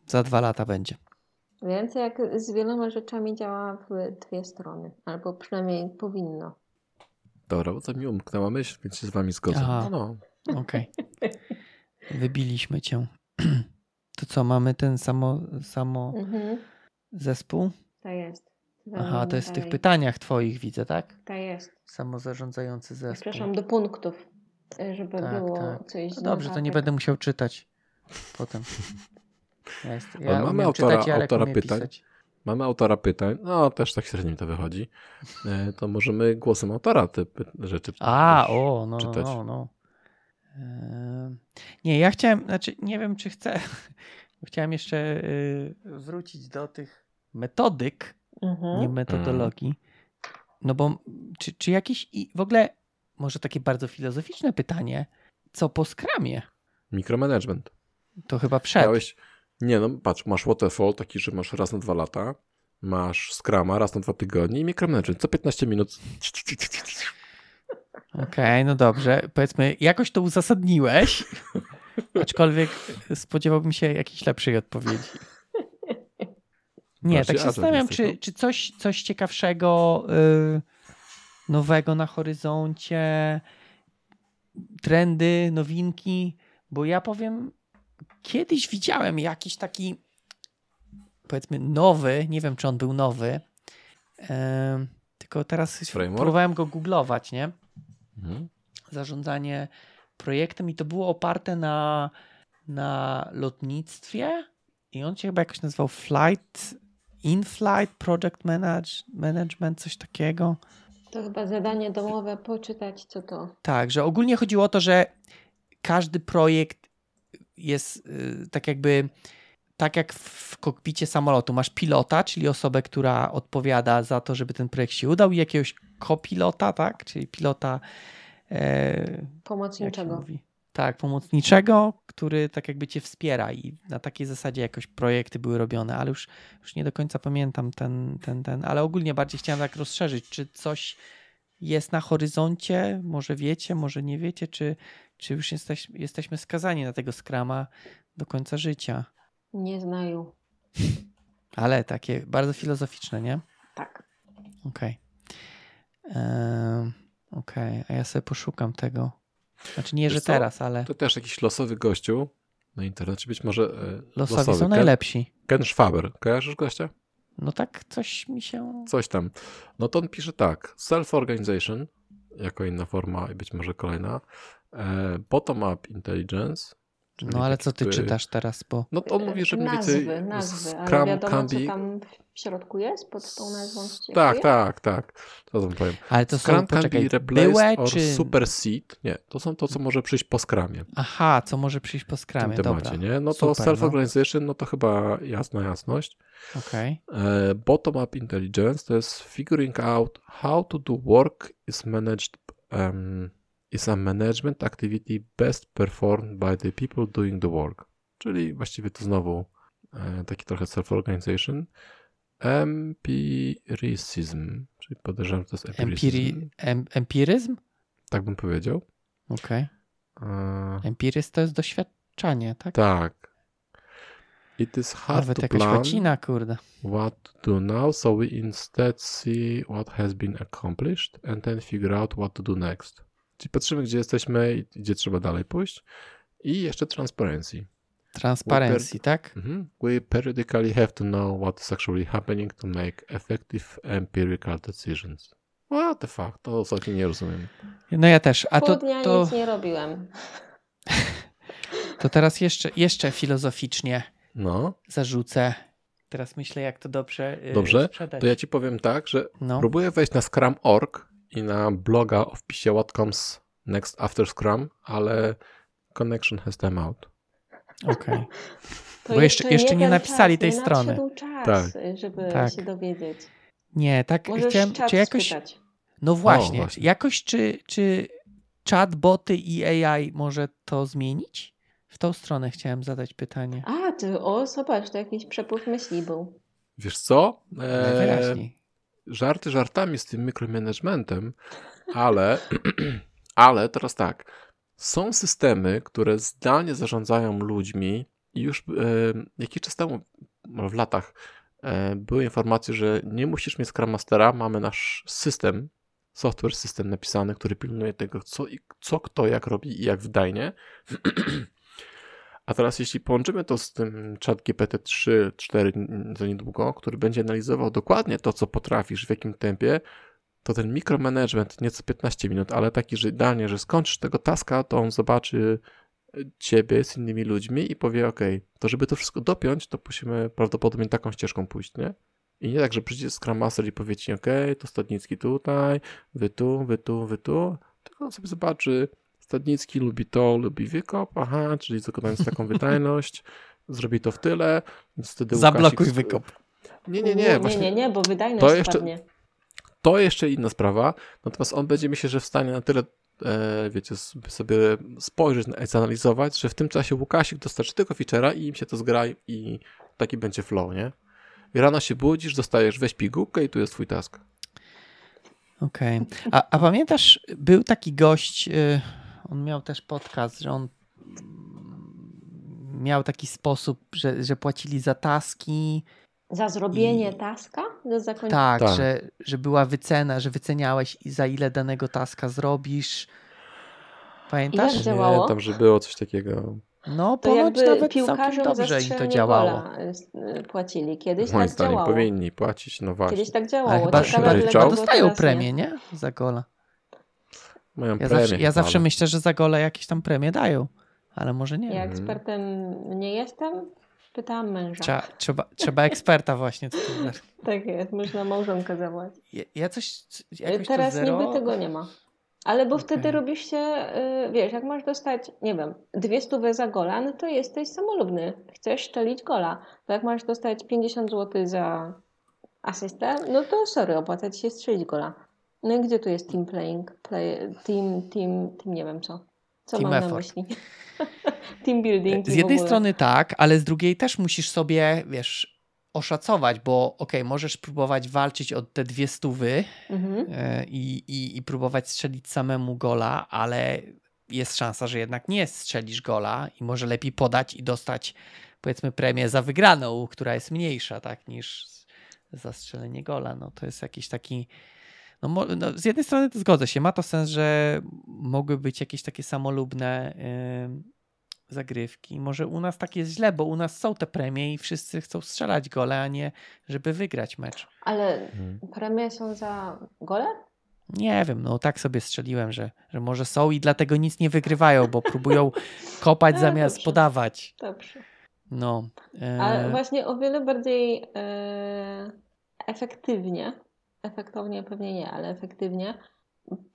B: Za dwa lata będzie.
C: Więc jak z wieloma rzeczami działa w dwie strony, albo przynajmniej powinno.
A: Dobra, bo to mi umknęła myśl, więc się z wami zgodzę.
B: Aha.
A: No, no.
B: Okej. Wybiliśmy cię. [clears throat] To co, mamy ten samo, samo
C: Mhm.
B: zespół?
C: To jest.
B: Aha, to jest w tych pytaniach twoich widzę, tak?
C: To jest.
B: Samozarządzający zespół.
C: Przepraszam, do punktów, żeby
B: Tak,
C: było
B: tak.
C: coś
B: No dobrze, to nie będę musiał czytać potem. Ja, jest, ja
A: Ale mamy autora-
B: czytać,
A: autora pytań.
B: pisać.
A: Mamy autora pytań, no też tak średnio mi to wychodzi. E, To możemy głosem autora te rzeczy
B: A, o, no, no,
A: czytać.
B: no, no. Ehm, Nie, ja chciałem, znaczy nie wiem, czy chcę. [laughs] Chciałem jeszcze y, wrócić do tych metodyk,
C: Mhm.
B: nie metodologii. No bo czy, czy jakieś i w ogóle może takie bardzo filozoficzne pytanie, co po skramie?
A: Mikromanagement.
B: To chyba przed.
A: Miałeś, nie no, patrz, masz waterfall taki, że masz raz na dwa lata, masz Scrama raz na dwa tygodnie i mikromanagement co 15 minut.
B: Okej, no dobrze. Powiedzmy, jakoś to uzasadniłeś, [laughs] aczkolwiek spodziewałbym się jakiejś lepszej odpowiedzi. Nie, tak się zastanawiam, czy,
A: no.
B: czy coś, coś ciekawszego, y, nowego na horyzoncie, trendy, nowinki, bo ja powiem, kiedyś widziałem jakiś taki, powiedzmy, nowy, nie wiem, czy on był nowy, tylko teraz
A: Framework?
B: próbowałem go googlować, nie?
A: Mhm.
B: zarządzanie projektem i to było oparte na, na lotnictwie i on się chyba jakoś nazywał Flight, In-Flight Project manage, Management, coś takiego.
C: To chyba zadanie domowe, poczytać co to.
B: Tak, że ogólnie chodziło o to, że każdy projekt jest y, tak jakby tak jak w kokpicie samolotu. Masz pilota, czyli osobę, która odpowiada za to, żeby ten projekt się udał i jakiegoś kopilota, tak? Czyli pilota e,
C: Pomocniczego.
B: Tak, pomocniczego, który tak jakby cię wspiera i na takiej zasadzie jakoś projekty były robione, ale już, już nie do końca pamiętam ten, ten, ten, ale ogólnie bardziej chciałem tak rozszerzyć, czy coś jest na horyzoncie, może wiecie, może nie wiecie, czy, czy już jesteś, jesteśmy skazani na tego skrama do końca życia.
C: Nie znają.
B: Ale takie bardzo filozoficzne, nie?
C: Tak.
B: Okej. Em, Okej, a ja sobie poszukam tego. Znaczy nie,
A: Wiesz
B: że
A: co?
B: teraz, ale
A: To też jakiś losowy gościu na internecie, być może e,
B: losowi są
A: Ken,
B: najlepsi.
A: Ken Schwaber. Kojarzysz gościa?
B: No tak coś mi się...
A: Coś tam. No to on pisze tak. Self-organization, jako inna forma i być może kolejna. E, Bottom-up intelligence.
B: No ale co ty
A: który-
B: czytasz teraz, bo...
A: No to on mówi, że mniej więcej
C: nazwy, ale
A: Scrum
C: wiadomo,
A: can
C: co
A: be...
C: tam w środku jest pod tą nazwą.
A: Tak, tak, tak. To wam powiem.
B: Ale to
A: Scrum
B: są,
A: can
B: poczekaj,
A: be replaced
B: byłe
A: or
B: czy...
A: supersede. Nie, to są to, co może przyjść po skramie.
B: Aha, co może przyjść po
A: W tym
B: skramie,
A: temacie,
B: dobra.
A: nie? No to
B: Super, no.
A: self-organization, no to chyba jasna jasność.
B: Okej.
A: E, Bottom-up intelligence to jest figuring out how to do work is managed um, is a management activity best performed by the people doing the work. Czyli właściwie to znowu e, taki trochę self-organization. Empiricism, czyli podejrzewam, że to jest empiricism.
B: Empiri... Em, empiryzm?
A: Tak bym powiedział.
B: Okej.
A: E,
B: Empiryzm to jest doświadczanie, tak?
A: tak. It is hard
B: Nawet
A: to plan
B: łacina, kurde.
A: what to do now, so we instead see what has been accomplished and then figure out what to do next. Czyli patrzymy, gdzie jesteśmy i gdzie trzeba dalej pójść. I jeszcze transparency.
B: Transparency, tak?
A: Mhm. We periodically have to know what is actually happening to make effective empirical decisions. What the fuck? To ostatnio nie rozumiem.
B: No ja też. A to,
C: dnia
B: to,
C: nic nie robiłem. [laughs]
B: to teraz jeszcze, jeszcze filozoficznie
A: No,
B: zarzucę. Teraz myślę, jak to dobrze, yy,
A: dobrze.
B: sprzedać.
A: To ja ci powiem tak, że
B: No.
A: próbuję wejść na Scrum.org i na bloga o wpisie what comes next after Scrum, ale connection has time out.
B: Okej. [laughs]
C: To
B: Bo jeszcze- jeszcze nie
C: ten
B: napisali
C: czas,
B: tej
C: nie
B: strony.
C: czas,
A: Tak.
C: żeby
B: Tak.
C: się dowiedzieć.
B: Nie, tak
C: Możesz
B: chciałem, czy jakoś,
C: spytać.
B: no właśnie,
A: właśnie.
B: jakoś czy, czy chat, boty i AI może to zmienić? W tą stronę chciałem zadać pytanie.
C: A, ty, o, zobacz, to jakiś przepływ myśli był.
A: Wiesz co? E,
B: Najwyraźniej.
A: Żarty żartami z tym mikromanagementem, ale, [clears throat] ale teraz tak. Są systemy, które zdalnie zarządzają ludźmi i już e, jakiś czas temu, w latach, e, były informacje, że nie musisz mieć Scrum Mastera, mamy nasz system, software system napisany, który pilnuje tego, co, i- co kto jak robi i jak wydajnie. [clears throat] A teraz jeśli połączymy to z tym chat GPT-3, 4 za niedługo, który będzie analizował dokładnie to, co potrafisz, w jakim tempie, to ten mikromanagement nieco 15 minut, ale taki, że idealnie, że skończysz tego taska, to on zobaczy ciebie z innymi ludźmi i powie, ok, to żeby to wszystko dopiąć, to musimy prawdopodobnie taką ścieżką pójść, nie? I nie tak, że przyjdzie Scrum Master i powie ci, ok, to Stadnicki tutaj, wy tu, wy tu, wy tu, tylko on sobie zobaczy, Stadnicki lubi to, lubi wykop, aha, czyli zakładając taką [laughs] wydajność, zrobi to w tyle, więc wtedy
B: Zablokuj
A: Łukasik-
B: wykop.
A: Nie, nie, nie,
C: nie,
A: właśnie
C: nie, nie, bo wydajność
A: to jeszcze-
C: spadnie.
A: to jeszcze inna sprawa, natomiast on będzie myślę, że w stanie na tyle, e, wiecie, sobie spojrzeć, na- zanalizować, że w tym czasie Łukasik dostarczy tego feature'a i im się to zgra i taki będzie flow, nie? I rano się budzisz, dostajesz weź pigułkę i tu jest twój task.
B: Okej. A, a pamiętasz, był taki gość, y, on miał też podcast, że on miał taki sposób, że, że płacili za taski.
C: Za zrobienie
B: I-
C: taska do zakończenia.
B: Tak,
A: Tak.
B: Że, że była wycena, że wyceniałeś i za ile danego taska zrobisz. Pamiętasz?
C: Jak działało?
A: Pamiętam, że było coś takiego.
B: No,
C: To
B: ponoć nawet całkiem dobrze im to działało.
C: y, płacili. Kiedyś
A: Moim
C: tak
A: zdaniem
C: działało.
A: powinni płacić, no właśnie.
C: Kiedyś tak
B: Ale
C: działało.
B: chyba,
A: Ciekawe,
B: chyba, chyba dostają
C: nie.
B: premię, nie? Za gola.
A: Mają
B: Ja
A: premię
B: zawsze, ja zawsze myślę, że za gole jakieś tam premie dają, ale może nie.
C: Ja
A: Mhm.
C: ekspertem nie jestem. Pytałam męża.
B: Trzeba, trzeba, trzeba eksperta właśnie. co tu za- [laughs]
C: Tak jest, można małżonkę zawołać.
B: Ja, ja coś jakoś
C: Teraz
B: to zero...
C: niby tego nie ma. Ale bo wtedy
B: Okej.
C: robisz się, y, wiesz, jak masz dostać, nie wiem, dwie stówy za gola, no to jesteś samolubny. Chcesz szczelić gola. To jak masz dostać 50 zł za asystę, no to sorry, opłaca ci się strzelić gola. No i gdzie tu jest team playing, play, team, team, team nie wiem co. Co
B: Team
C: mam na
B: effort.
C: myśli? [laughs] team building.
B: Z jednej strony tak, ale z drugiej też musisz sobie, wiesz, oszacować, bo okej, możesz próbować walczyć o te dwie stówy
C: Mhm.
B: e, i, i, i próbować strzelić samemu gola, ale jest szansa, że jednak nie strzelisz gola i może lepiej podać i dostać powiedzmy premię za wygraną, która jest mniejsza, tak, niż za strzelenie gola. No to jest jakiś taki no, no, z jednej strony to zgodzę się, ma to sens, że mogły być jakieś takie samolubne ym, zagrywki. Może u nas tak jest źle, bo u nas są te premie i wszyscy chcą strzelać gole, a nie żeby wygrać mecz.
C: Ale premie są za gole?
B: Nie wiem, no tak sobie strzeliłem, że, że może są i dlatego nic nie wygrywają, bo próbują [laughs] kopać
C: A,
B: zamiast
C: dobrze.
B: podawać.
C: Dobrze.
B: No. e,
C: Ale właśnie o wiele bardziej e, efektywnie, efektownie pewnie nie, ale efektywnie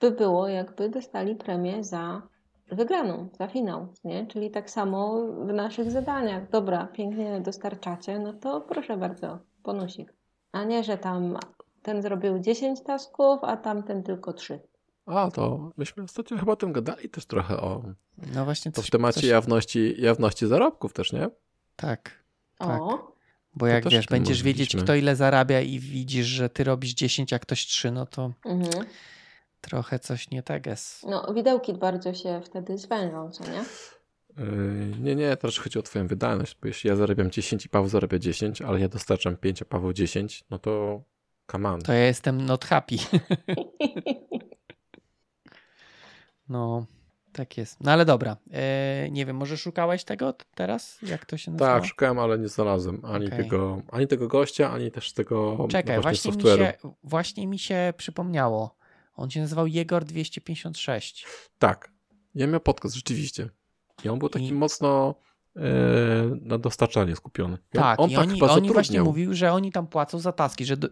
C: by było, jakby dostali premię za wygraną, za finał, nie? Czyli tak samo w naszych zadaniach. Dobra, pięknie dostarczacie, no to proszę bardzo, bonusik. A nie, że tam ten zrobił 10 tasków, a tamten tylko 3.
A: A, to myśmy ostatnio chyba o tym gadali też trochę o...
B: no właśnie
A: To
B: coś,
A: w temacie
B: coś,
A: jawności, jawności zarobków też, nie?
B: Tak, Tak. Bo
A: To
B: jak wiesz, będziesz wiedzieć, kto ile zarabia i widzisz, że ty robisz 10, a ktoś 3, no to
C: mhm.
B: trochę coś nie tak jest.
C: No, widełki bardzo się wtedy zwężą, co nie?
A: Yy, nie, nie, to raczej chodzi o twoją wydajność, bo jeśli ja zarabiam 10 i Paweł zarabia 10, ale ja dostarczam 5, a Paweł 10, no to come on.
B: To ja jestem not happy. [laughs] No, tak jest. No ale dobra. E, nie wiem, może szukałeś tego teraz? Jak to się nazywa?
A: Tak, szukałem, ale nie znalazłem ani,
B: Okej.
A: tego, ani tego gościa, ani też tego
B: Czekaj,
A: no
B: właśnie, mi
A: software'u.
B: się, właśnie mi się przypomniało. On się nazywał Jegor 256.
A: Tak, ja miał podcast, rzeczywiście. I on był taki
B: I-
A: mocno e, na dostarczanie skupiony. I on-
B: Tak,
A: on
B: i
A: tak
B: oni,
A: chyba
B: oni właśnie mówił, że oni tam płacą za taski, że do,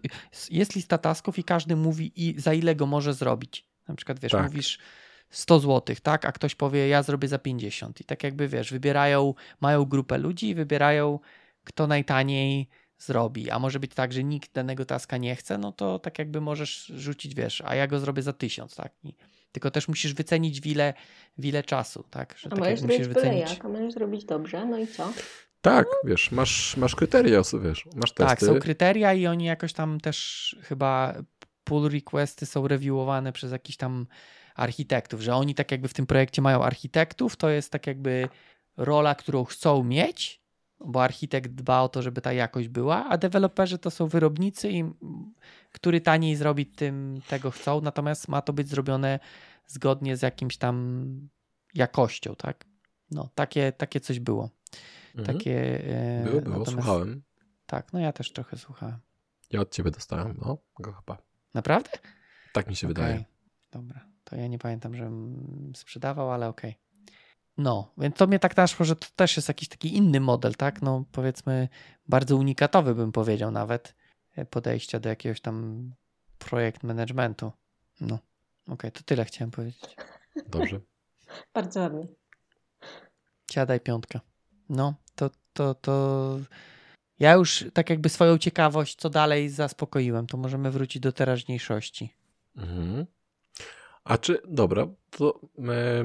B: jest lista tasków i każdy mówi i za ile go może zrobić. Na przykład wiesz,
A: Tak.
B: mówisz 100 zł, tak, a ktoś powie ja zrobię za 50 i tak jakby wiesz, wybierają, mają grupę ludzi i wybierają kto najtaniej zrobi, a może być tak, że nikt danego taska nie chce, no to tak jakby możesz rzucić, wiesz, a ja go zrobię za 1000, tak. I, tylko też musisz wycenić w ile, w ile czasu, tak, że
C: A
B: tak
C: możesz
B: jak musisz wycenić.
C: jak, a możesz zrobić dobrze, no i co?
A: Tak, wiesz, masz, masz kryteria, wiesz, masz testy.
B: Tak, są kryteria i oni jakoś tam też chyba pull requesty są reviewowane przez jakichś tam architektów, że oni tak jakby w tym projekcie mają architektów, to jest tak jakby rola, którą chcą mieć, bo architekt dba o to, żeby ta jakość była, a deweloperzy to są wyrobnicy i który taniej zrobi tym tego chcą, natomiast ma to być zrobione zgodnie z jakimś tam jakością, tak? No, takie, takie coś było.
A: Mhm.
B: Takie, e,
A: Było, było, słuchałem.
B: Tak, no ja też trochę słuchałem.
A: Ja od ciebie dostałem, no, go chyba.
B: Naprawdę?
A: Tak mi się
B: Okej,
A: wydaje.
B: Dobra, to ja nie pamiętam, żebym sprzedawał, ale okej. No, więc to mnie tak naszło, że to też jest jakiś taki inny model, tak? No powiedzmy bardzo unikatowy bym powiedział nawet e, podejścia do jakiegoś tam projekt managementu. No, okej, to tyle chciałem powiedzieć.
A: Dobrze. [laughs]
C: Bardzo ładnie.
B: Siadaj piątka. No, to, to, to ja już tak jakby swoją ciekawość, co dalej zaspokoiłem, to możemy wrócić do teraźniejszości.
A: Mhm. A czy, dobra, to my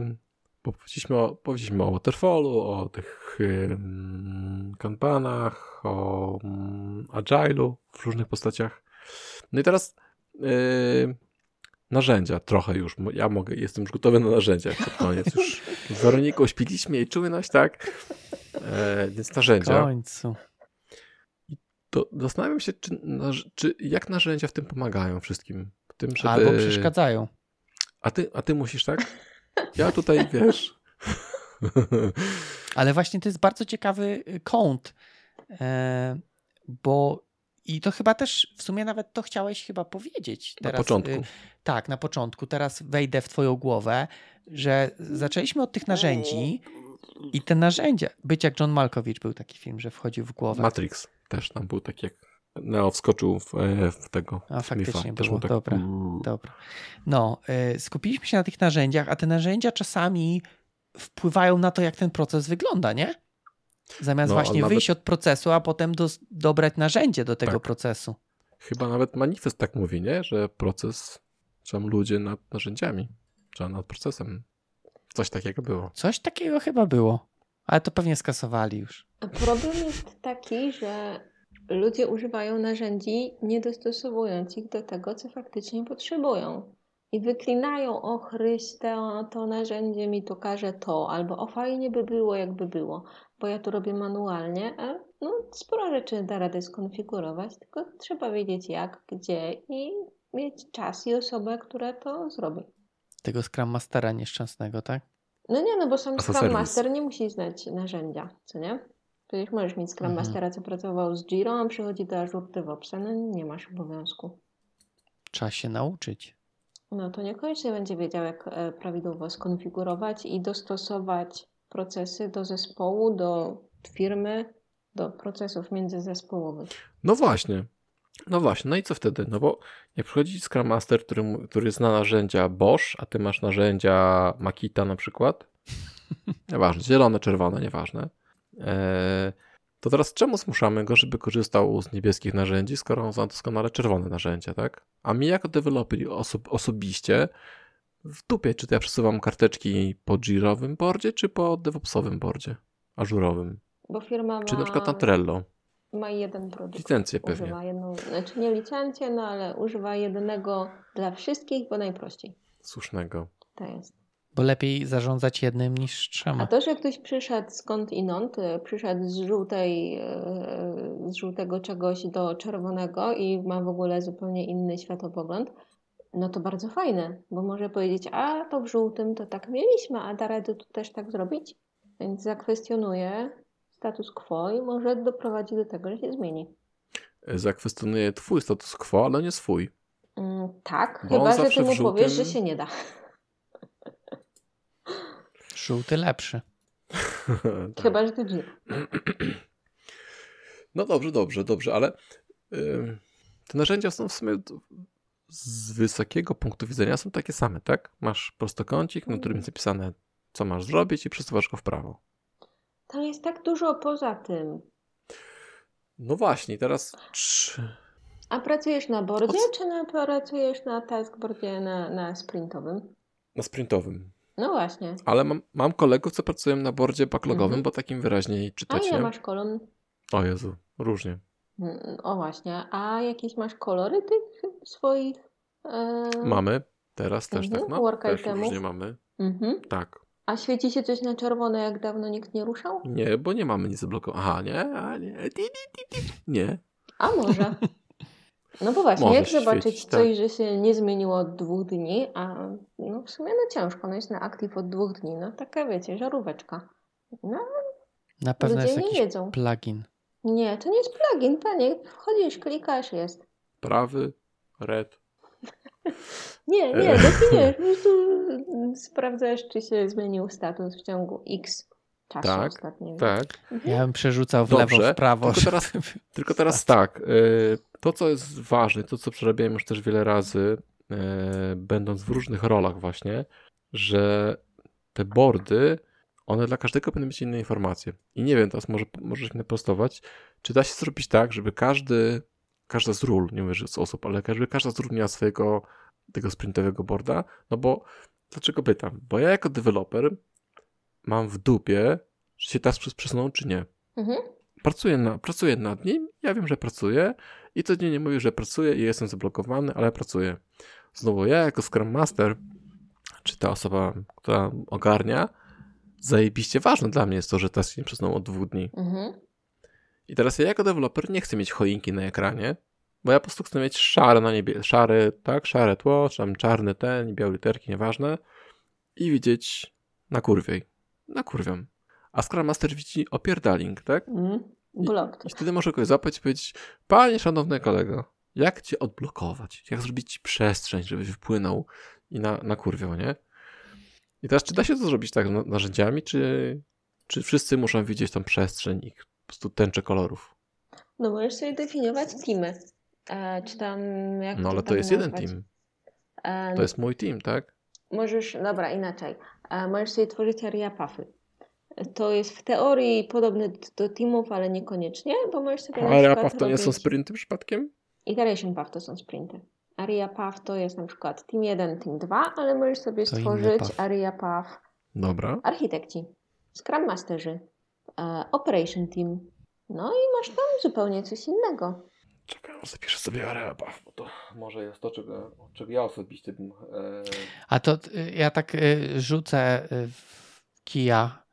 A: bo powiedzieliśmy o, powiedzieliśmy o waterfallu, o tych ym, kanbanach, o ym, agile'u w różnych postaciach. No i teraz yy, narzędzia trochę już. Ja mogę, jestem już gotowy na narzędzia. Pod koniec już z Weroniką śpiliśmy jej czujność, tak? E, więc
B: W
A: narzędzia.
B: końcu.
A: To zastanawiam się, czy, czy jak narzędzia w tym pomagają wszystkim. W tym, żeby...
B: Albo przeszkadzają.
A: A ty, a ty musisz, tak? [laughs] Ja tutaj, wiesz... [laughs]
B: Ale właśnie to jest bardzo ciekawy y, kąt, e, bo i to chyba też w sumie nawet to chciałeś chyba powiedzieć.
A: Na
B: Teraz,
A: początku.
B: y, Tak, na początku. Teraz wejdę w twoją głowę, że zaczęliśmy od tych narzędzi i te narzędzia, być jak John Malkowicz był taki film, że wchodził w głowę.
A: Matrix też tam był taki, jak Neo wskoczył w, e, w tego
B: A, faktycznie.
A: Też
B: było,
A: był tak,
B: dobra. Dobra. No, y, skupiliśmy się na tych narzędziach, a te narzędzia czasami wpływają na to, jak ten proces wygląda, nie? Zamiast
A: No,
B: właśnie
A: nawet-
B: wyjść od procesu, a potem dos- dobrać narzędzie do tego
A: Tak.
B: procesu.
A: Chyba nawet manifest tak mówi, nie? Że proces, czy tam ludzie nad narzędziami, czy nad procesem. Coś takiego było.
B: Coś takiego chyba było, ale to pewnie skasowali już.
C: Problem jest taki, że ludzie używają narzędzi, nie dostosowując ich do tego, co faktycznie potrzebują. I wyklinają, o Chryste, o, to narzędzie mi to każe to, albo o fajnie by było, jakby było, bo ja to robię manualnie, a no, sporo rzeczy da radę skonfigurować, tylko trzeba wiedzieć jak, gdzie i mieć czas i osobę, która to zrobi.
B: Tego Scrum Mastera nieszczęsnego, tak?
C: No nie, no bo sam Scrum. Master nie musi znać narzędzia, co nie? Przecież możesz mieć Scrum
B: Mhm.
C: Mastera, co pracował z Jira, a przychodzi do Azure DevOpsa, no nie masz obowiązku.
B: Trzeba się nauczyć.
C: No to niekoniecznie będzie wiedział, jak e, prawidłowo skonfigurować i dostosować procesy do zespołu, do firmy, do procesów międzyzespołowych.
A: No właśnie. No właśnie, no i co wtedy? No bo jak przychodzi Scrum Master, który, który zna narzędzia Bosch, a ty masz narzędzia Makita na przykład, [laughs] nieważne, zielone, czerwone, nieważne, to teraz czemu zmuszamy go, żeby korzystał z niebieskich narzędzi, skoro on zna doskonale czerwone narzędzia, tak? A mi jako deweloper oso- osobiście w dupie, czy to ja przesuwam karteczki po Jirowym boardzie, czy po DevOpsowym boardzie, ażurowym,
C: Bo firma ma,
A: czy na przykład na Trello.
C: ma jeden produkt.
A: Licencję pewnie.
C: Używa jedną, znaczy nie licencję, no ale używa jednego dla wszystkich, bo najprościej.
A: Słusznego.
C: To jest.
B: Bo lepiej zarządzać jednym niż
C: A
B: trzema.
C: to, że ktoś przyszedł skąd inąd, e, przyszedł z żółtej, e, z żółtego czegoś do czerwonego i ma w ogóle zupełnie inny światopogląd, no to bardzo fajne, bo może powiedzieć, a to w żółtym to tak mieliśmy, a da radę tu też tak zrobić? Więc zakwestionuje status quo i może doprowadzi do tego, że się zmieni.
A: zakwestionuje twój status quo, ale nie swój.
C: Mm, tak,
A: Bo
C: chyba, że ty mu
A: w
C: powiesz,
A: żółtym-
C: że się nie da.
B: Żółty lepszy. [laughs]
A: Tak.
C: Chyba, że to dziwne.
A: No dobrze, dobrze, dobrze, ale ym, te narzędzia są w sumie z wysokiego punktu widzenia są takie same, tak? Masz prostokącik, na którym jest napisane, co masz zrobić i przesuwasz go w prawo.
C: Tam jest tak dużo poza tym.
A: No właśnie, teraz czy...
C: A pracujesz na bordzie,
A: O co-
C: czy na, pracujesz na taskboardzie na, na sprintowym?
A: na sprintowym.
C: No właśnie.
A: Ale mam, mam kolegów, co pracują na bordzie backlogowym,
C: Mhm.
A: bo takim wyraźniej
C: A
A: czytać,
C: ile masz kolumn?
A: O Jezu, różnie.
C: Mm, O właśnie. A jakieś masz kolory tych swoich? E...
A: Mamy, teraz też
C: Mhm,
A: tak, no.
C: work
A: Też
C: itemów.
A: różnie mamy.
C: Mhm.
A: Tak.
C: A świeci się coś na czerwono, jak dawno nikt nie ruszał?
A: Nie, bo nie mamy nic zablokowanego. Aha, nie, a nie, nie.
C: A może? [laughs] No bo właśnie, jak zobaczyć
A: świecić,
C: coś,
A: tak.
C: że się nie zmieniło od dwóch dni, a no w sumie no ciężko, no jest na aktyw od dwóch dni, no taka wiecie, żaróweczka. No
B: Na pewno
C: ludzie
B: jest
C: nie
B: jakiś
C: wiedzą.
B: plugin.
C: Nie, to nie jest plugin, panie, wchodzisz, klikasz, jest.
A: Prawy, red. [laughs]
C: Nie, nie,
A: E.
C: definiujesz, po prostu sprawdzasz, czy się zmienił status w ciągu x czasu
A: Tak,
C: ostatniego.
A: Tak.
C: Mhm.
B: Ja bym przerzucał w
A: Dobrze,
B: lewo, w prawo.
A: tylko teraz-
B: żeby-
A: Tylko teraz tak. y, To, co jest ważne, to, co przerabiałem już też wiele razy, y, będąc w różnych rolach, właśnie, że te boardy, one dla każdego będą mieć inne informacje. I nie wiem, teraz może możesz mnie naprostować, czy da się zrobić tak, żeby każdy, każda z ról, nie mówię, że z osób, ale żeby każda z ról miała swojego tego sprintowego boarda, no bo dlaczego pytam? Bo ja jako deweloper mam w dupie, czy się task przesunął, czy nie.
C: Mhm.
A: Pracuję, na, pracuję nad nim, ja wiem, że pracuję i codziennie mówię, że pracuję i jestem zablokowany, ale pracuję. Znowu ja jako Scrum Master, czy ta osoba, która ogarnia, zajebiście ważne dla mnie jest to, że task nie przesunął od dwóch dni.
C: Mhm.
A: I teraz ja jako deweloper nie chcę mieć choinki na ekranie, bo ja po prostu chcę mieć szare na niebie, szary, tak, szare tło, czy tam czarny ten, białe literki, nieważne i widzieć na kurwiej. Na kurwią. A Scrum Master widzi opierdaling, tak?
C: Mhm. Blok.
A: I wtedy może kogoś zapać i powiedzieć, panie szanowny kolego, jak cię odblokować? Jak zrobić ci przestrzeń, żebyś wypłynął i na, na kurwią, nie? I teraz, czy da się to zrobić tak na- narzędziami, czy, czy wszyscy muszą widzieć tą przestrzeń i po prostu tęczę kolorów?
C: No możesz sobie definiować teamy. E, czy tam jak
A: No ale to jest jeden
C: nazwać?
A: team.
C: E,
A: To jest mój team, tak?
C: Możesz, dobra, inaczej. E, możesz sobie tworzyć area pathy. To jest w teorii podobne d- do teamów, ale niekoniecznie, bo możesz sobie
A: A area
C: przykład
A: path to nie są sprinty przypadkiem?
C: Iteration path to są sprinty. Area path to jest na przykład team 1, team 2, ale możesz sobie
B: To
C: stworzyć
B: path.
C: area path
A: Dobra.
C: architekci, scrum masterzy, e, operation team. No i masz tam zupełnie coś innego.
A: Czekaj, zapiszę sobie area path, bo to może jest to, czego, czego ja osobiście bym... E...
B: A to ja tak y, rzucę y, w kija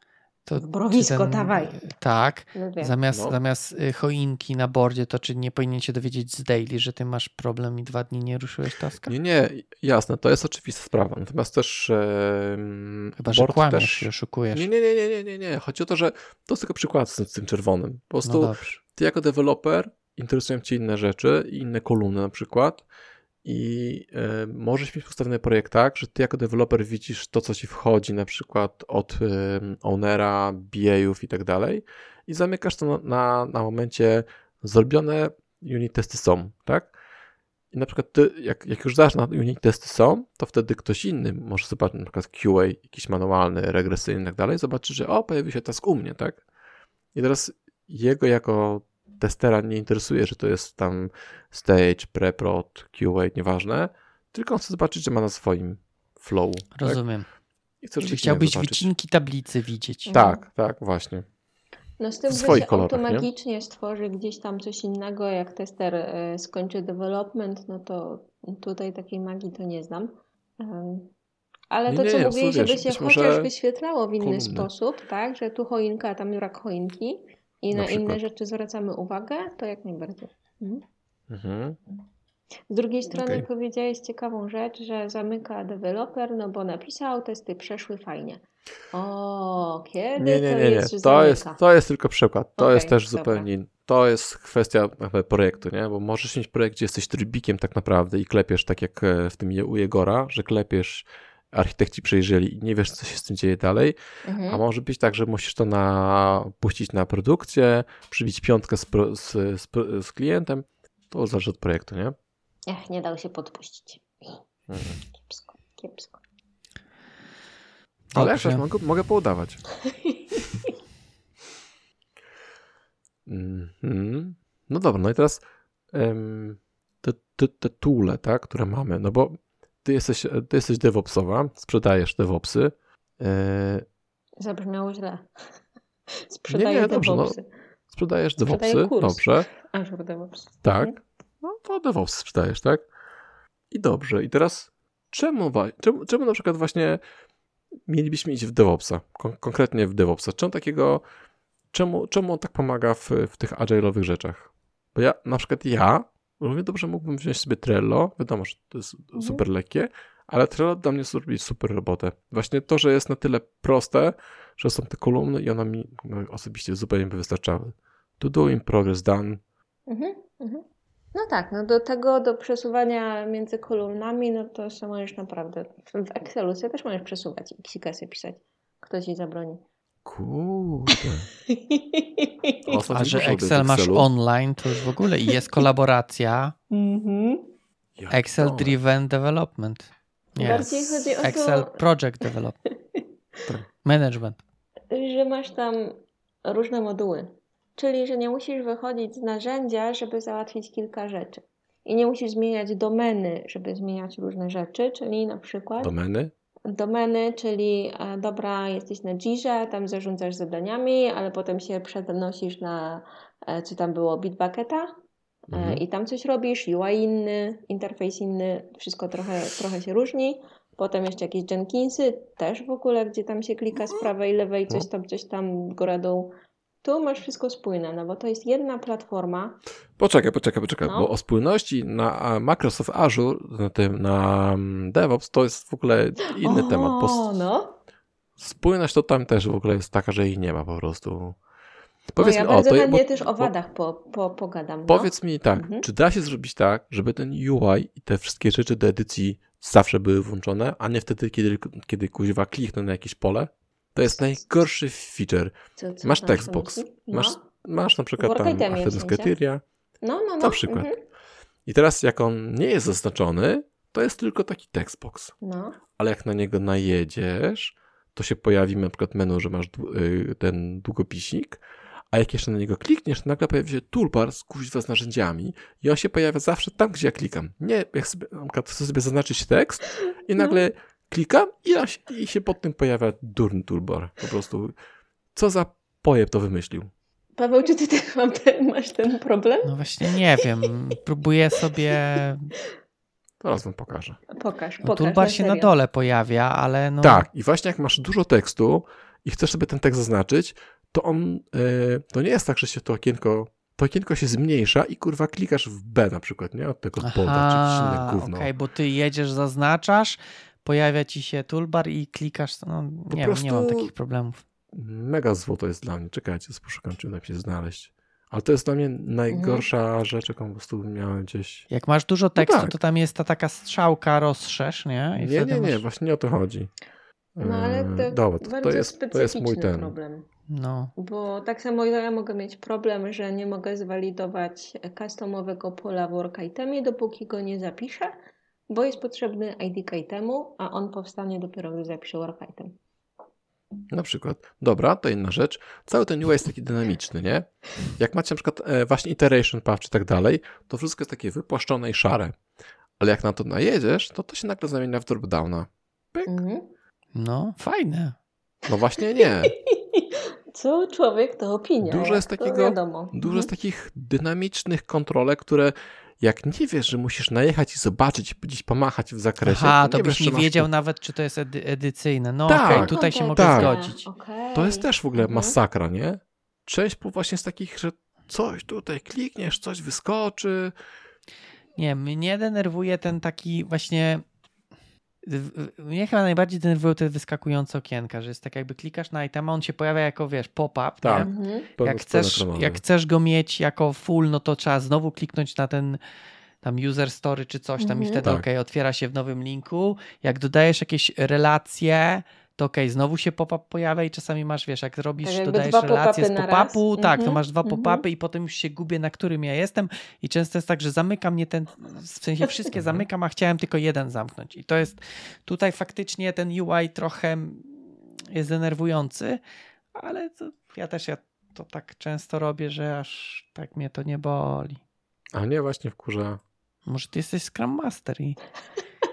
B: To,
C: Zbrowisko, ten, dawaj.
B: Tak. Zamiast, no. zamiast y, choinki na bordzie, to czy nie powinien się dowiedzieć z daily, że ty masz problem i dwa dni nie ruszyłeś taska?
A: Nie, nie, jasne, to jest oczywista sprawa. Natomiast też. E,
B: Chyba, że kłamiesz też... oszukujesz.
A: Nie, nie, nie, nie, nie, nie, nie. Chodzi o to, że to jest tylko przykład z, z tym czerwonym. Po prostu no ty jako deweloper interesują cię inne rzeczy, inne kolumny na przykład i y, możesz mieć postawiony projekt tak, że ty jako deweloper widzisz to, co ci wchodzi na przykład od y, ownera, BA-ów i tak dalej i zamykasz to na, na, na momencie zrobione unit testy są, tak? I na przykład ty, jak, jak już znasz na unit testy są, to wtedy ktoś inny może zobaczyć na przykład QA, jakiś manualny, regresyjny i tak dalej, zobaczy, że o, pojawi się task u mnie, tak? I teraz jego jako testera nie interesuje, że to jest tam stage, pre-prod, QA, nieważne, tylko on chce zobaczyć, że ma na swoim flow.
B: Tak? Rozumiem. Tak? Czyli chciałbyś wycinki tablicy widzieć.
A: Tak, tak, właśnie.
C: No z tym, że się automagicznie nie? stworzy gdzieś tam coś innego, jak tester e, skończy development, no to tutaj takiej magii to nie znam. Ale nie, to, co nie, mówili, żeby się chociaż wyświetlało w inny kolumny. sposób, tak, że tu choinka, a tam brak choinki, i na, na inne rzeczy zwracamy uwagę, to jak najbardziej. Mhm. Mhm. Z drugiej strony okay. powiedziałeś ciekawą rzecz, że zamyka deweloper, no bo napisał, testy przeszły fajnie. O, kiedy nie, nie, nie, nie. To, jest,
A: to jest, to jest tylko przykład. To okay, jest też dobra. zupełnie, to jest kwestia projektu, nie? Bo możesz mieć projekt, gdzie jesteś trybikiem tak naprawdę i klepiesz tak jak e, w tym u Jegora, że klepiesz architekci przejrzeli i nie wiesz, co się z tym dzieje dalej. Mhm. A może być tak, że musisz to na, puścić na produkcję, przybić piątkę z, z, z, z klientem. To zależy od projektu, nie?
C: Ech, nie dał się podpuścić. Mhm. Kiepsko, kiepsko.
A: Ale jak mogę, mogę poudawać. mm-hmm. No dobra, no i teraz um, te, te, te toole, tak, które mamy, no bo ty jesteś, ty jesteś DevOpsowa, sprzedajesz DevOpsy.
C: E... Zabrzmiało źle. [laughs] Sprzedaję nie, nie, dobrze, no,
A: sprzedajesz DevOpsy, dobrze.
C: Azure DevOps.
A: Tak. No to DevOps sprzedajesz, tak? I dobrze. I teraz czemu, czemu, czemu na przykład właśnie mielibyśmy iść w DevOpsa, kon konkretnie w DevOpsa? Czemu takiego, czemu, czemu on tak pomaga w, w tych agile'owych rzeczach? Bo ja, na przykład ja Równie dobrze mógłbym wziąć sobie Trello, wiadomo, że to jest mhm. super lekkie, ale Trello dla mnie zrobi super robotę. Właśnie to, że jest na tyle proste, że są te kolumny i one mi no, osobiście zupełnie by wystarczały. To do in progress done. Mhm,
C: mhm. No tak, no do tego, do przesuwania między kolumnami, no to się możesz naprawdę, w Excelu sobie też możesz przesuwać i ksikę pisać. Kto ci zabroni.
A: Kurde. [laughs]
B: A że Excel masz online, to już w ogóle i jest kolaboracja. [laughs] Mhm. Excel Driven Development. Nie. Bardziej chodzi o Excel to... Project Development. [laughs] Management.
C: Że masz tam różne moduły. Czyli, że nie musisz wychodzić z narzędzia, żeby załatwić kilka rzeczy. I nie musisz zmieniać domeny, żeby zmieniać różne rzeczy, czyli na przykład.
A: Domeny?
C: Domeny, czyli e, dobra, jesteś na Jirze, tam zarządzasz zadaniami, ale potem się przenosisz na, e, czy tam było Bitbucketa e, mhm. i tam coś robisz, UI inny, interfejs inny, wszystko trochę, trochę się różni. Potem jeszcze jakieś Jenkinsy, też w ogóle, gdzie tam się klika z prawej, lewej, coś tam, coś tam, góra, dół. Tu masz wszystko spójne, no bo to jest jedna platforma.
A: Poczekaj, poczekaj, poczekaj, no. bo o spójności na Microsoft Azure, na tym, na mm, DevOps, to jest w ogóle inny o, temat. Bo no. Spójność to tam też w ogóle jest taka, że jej nie ma po prostu.
C: Powiedz no ja mi, bardzo o, to, bo, też o wadach po, po, pogadam. No.
A: Powiedz mi tak, mhm. czy da się zrobić tak, żeby ten UI i te wszystkie rzeczy do edycji zawsze były włączone, a nie wtedy, kiedy, kiedy kuźwa kliknę na jakieś pole? To jest najgorszy feature. Co, co masz textbox, no. masz, masz na przykład tam Athens No, no, no. Na przykład. Mhm. I teraz jak on nie jest zaznaczony, to jest tylko taki textbox. No. Ale jak na niego najedziesz, to się pojawi na przykład menu, że masz y, ten długopisik, a jak jeszcze na niego klikniesz, to nagle pojawi się toolbar z kuźwa z narzędziami i on się pojawia zawsze tam, gdzie ja klikam. Nie, jak sobie, na przykład chcę sobie zaznaczyć tekst i no. nagle no klikam i, i się pod tym pojawia durny toolbar. Po prostu, co za pojeb to wymyślił.
C: Paweł, czy ty też masz ten problem?
B: No właśnie nie wiem. Próbuję sobie...
A: Teraz wam pokażę.
C: Pokaż,
B: no, pokaż. Toolbar się na dole pojawia, ale no...
A: Tak, i właśnie jak masz dużo tekstu i chcesz sobie ten tekst zaznaczyć, to on, e, to nie jest tak, że się to okienko, to okienko się zmniejsza i kurwa klikasz w B na przykład, nie? Od tego bolda czy jakieś inne gówno.
B: okej, bo ty jedziesz, zaznaczasz, pojawia ci się toolbar i klikasz, no nie, wiem,
A: prostu-
B: nie mam takich problemów.
A: Mega zło to jest dla mnie. Czekajcie, poszukam, czy uda mi się znaleźć. Ale to jest dla mnie najgorsza rzecz, jaką po prostu miałem gdzieś.
B: Jak masz dużo tekstu,
A: tak.
B: to tam jest ta taka strzałka rozszerz, nie? I
A: Nie, nie, nie,
B: masz-
A: właśnie nie o to chodzi.
C: No ale
A: Eee,
C: to
A: Dobra, to,
C: bardzo
A: to, jest, to jest mój
C: specyficzny
A: ten.
C: problem.
B: No,
C: Bo tak samo ja mogę mieć problem, że nie mogę zwalidować customowego pola w work itemie, dopóki go nie zapiszę, bo jest potrzebny ID itemu, a on powstanie dopiero, gdy zapiszę work item.
A: Na przykład. Dobra, to inna rzecz. Cały ten UI jest taki dynamiczny, nie? Jak macie na przykład e, właśnie iteration path czy tak dalej, to wszystko jest takie wypłaszczone i szare. Ale jak na to najedziesz, to to się nagle zamienia w dropdowna. Pyk.
C: Mhm.
B: no, fajne.
A: No właśnie nie. [laughs]
C: Co człowiek, to opinia.
A: Dużo jest takiego-. Dużo jest takich dynamicznych kontrolek, które jak nie wiesz, że musisz najechać i zobaczyć, gdzieś pomachać w zakresie,
B: Aha,
A: to
B: to
A: nie
B: byś
A: wiesz,
B: nie
A: czy masz
B: wiedział
A: tu-
B: nawet, czy to jest edy edycyjne. No
A: Tak.
B: okej, tutaj się mogę
A: tak.
B: zgodzić.
C: Okej.
A: To jest też w ogóle
C: Mhm.
A: masakra, nie? Część właśnie z takich, że coś tutaj klikniesz, coś wyskoczy.
B: Nie, mnie denerwuje ten taki właśnie. Mnie chyba najbardziej denerwują te wyskakujące okienka, że jest tak jakby klikasz na itema, on się pojawia jako, wiesz, pop-up.
A: Tak.
C: Mhm.
B: Jak chcesz, jak chcesz go mieć jako full, no to trzeba znowu kliknąć na ten tam user story czy coś tam i
C: Mhm.
B: wtedy
A: Tak.
B: okej, otwiera się w nowym linku. Jak dodajesz jakieś relacje, to okej, znowu się pop-up pojawia i czasami masz, wiesz, jak robisz,
C: Tak
B: dodajesz
C: dwa
B: relacje z pop-upu, tak, to
C: Mhm,
B: masz dwa
C: mhm.
B: pop-upy i potem już się gubię, na którym ja jestem i często jest tak, że zamyka mnie ten, w sensie wszystkie
A: Mhm.
B: zamykam, a chciałem tylko jeden zamknąć i to jest, tutaj faktycznie ten UI trochę jest denerwujący, ale to, ja też ja to tak często robię, że aż tak mnie to nie boli.
A: A nie, właśnie wkurza.
B: Może ty jesteś Scrum Master i [laughs]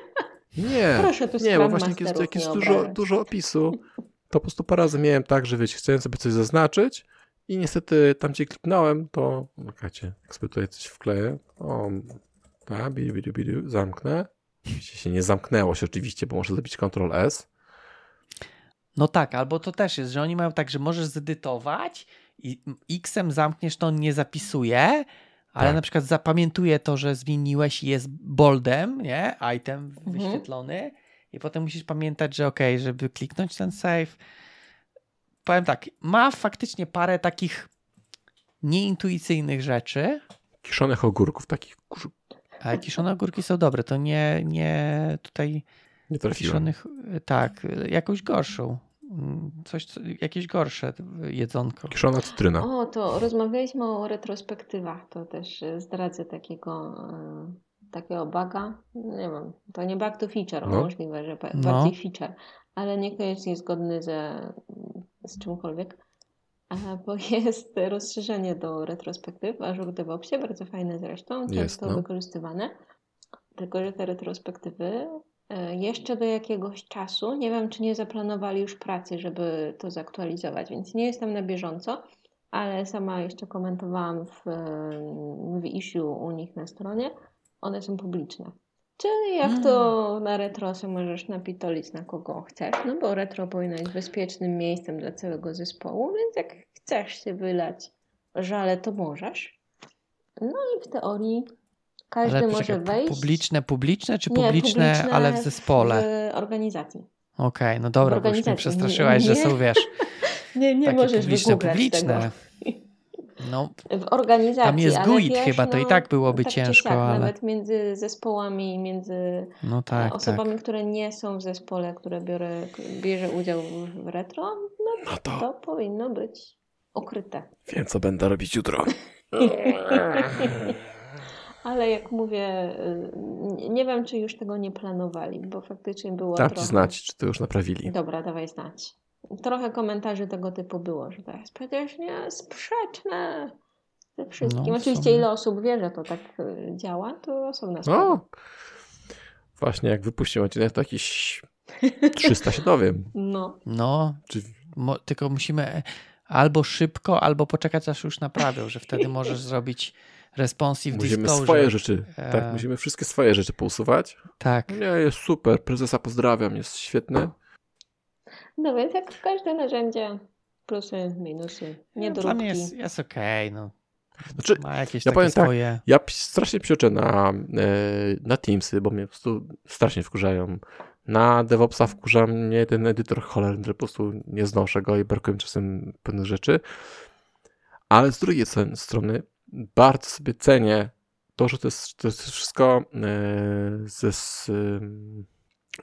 A: Nie,
C: Proszę tu
A: nie, bo właśnie jak jest, jak jest dużo, dużo opisu, to po prostu parę razy miałem tak, że wiecie, chciałem sobie coś zaznaczyć i niestety tam gdzie kliknąłem, to czekajcie, jak sobie tutaj coś wkleję, o, tak, bidu, bidu, bidu, zamknę. Oczywiście się nie zamknęło się oczywiście, bo muszę zrobić Ctrl S.
B: No tak, albo to też jest, że oni mają tak, że możesz zedytować i X-em zamkniesz, to on nie zapisuje, ale
A: Tak.
B: na przykład zapamiętuje to, że zmieniłeś i jest boldem, nie? Item
C: Mhm.
B: wyświetlony i potem musisz pamiętać, że okej, żeby kliknąć ten save. Powiem tak, ma faktycznie parę takich nieintuicyjnych rzeczy,
A: Kiszonych ogórków, takich
B: ale kiszone ogórki są dobre, to nie, nie tutaj
A: nie trafiłem.
B: kiszonych, tak, jakąś gorszą. Coś, co- jakieś gorsze jedzonko.
A: Kiszona cytryna.
C: O, to rozmawialiśmy o retrospektywach. To też e, zdradzę takiego, e, takiego buga. Nie wiem, to nie bug to feature,
A: No.
C: możliwe, że
B: No.
C: bardziej feature, ale niekoniecznie zgodny ze, z czymkolwiek. E, Bo [laughs] jest rozszerzenie do retrospektyw w Azure DevOpsie, bardzo fajne zresztą, często
A: Jest, no.
C: wykorzystywane. Tylko, że te retrospektywy jeszcze do jakiegoś czasu, nie wiem, czy nie zaplanowali już pracy, żeby to zaktualizować, więc nie jestem na bieżąco, ale sama jeszcze komentowałam w, e, w issue u nich na stronie, one są publiczne. Czyli jak to na retro sobie możesz napitolić na kogo chcesz, no bo retro powinno być bezpiecznym miejscem dla całego zespołu, więc jak chcesz się wylać żale, to możesz. No i w teorii każdy
B: Ale
C: może
B: poczekaj, pu-
C: wejść.
B: publiczne, publiczne czy
C: Nie,
B: publiczne, ale w zespole?
C: W organizacji.
B: Okej, no dobra, bo już mnie przestraszyłaś, że
C: Nie.
B: są, wiesz, [laughs]
C: Nie, nie
B: takie
C: możesz
B: publiczne, publiczne.
C: tego.
B: No,
C: W organizacji.
B: Tam jest GUID
C: wiesz,
B: chyba, to i
C: no,
B: tak byłoby
C: tak
B: ciężko,
C: siak,
B: ale-
C: Nawet między zespołami i między
B: no tak,
C: osobami,
B: tak.
C: które nie są w zespole, które biorę, bierze udział w retro, no
A: No to
C: to powinno być ukryte.
A: wiem, co będę robić jutro. [laughs]
C: Ale jak mówię, y, nie wiem, czy już tego nie planowali, bo faktycznie było
A: Dam ci
C: trochę...
A: znać, czy to już naprawili.
C: Dobra, dawaj znać. Trochę komentarzy tego typu było, że to jest przecież nie sprzeczne ze wszystkim.
B: No,
C: Oczywiście ile osób wie, że to tak y, działa, to osobna sprawa.
A: No, właśnie jak wypuścił odcinek, to jakieś 300 się dowiem.
C: No,
B: No,
A: Czy...
B: mo, tylko musimy albo szybko, albo poczekać, aż już naprawią, że wtedy możesz zrobić responsive
A: Musimy
B: disclosure.
A: swoje rzeczy,
B: E.
A: tak, musimy wszystkie swoje rzeczy pousuwać.
B: Tak.
A: Nie, jest super, prezesa pozdrawiam, jest świetny.
C: No więc jak każde narzędzie, plusy, minusy, niedróbki.
B: Dla mnie jest, jest okej, no.
A: Znaczy,
B: Ma jakieś
A: ja powiem tak,
B: swoje...
A: Ja pi- strasznie psioczę na, e, na Teamsy, bo mnie po prostu strasznie wkurzają. Na DevOpsa wkurza mnie ten edytor cholerny, że po prostu nie znoszę go i brakuje mi czasem pewnych rzeczy. Ale z drugiej strony bardzo sobie cenię to, że to jest, to jest wszystko e, ze, z, ym,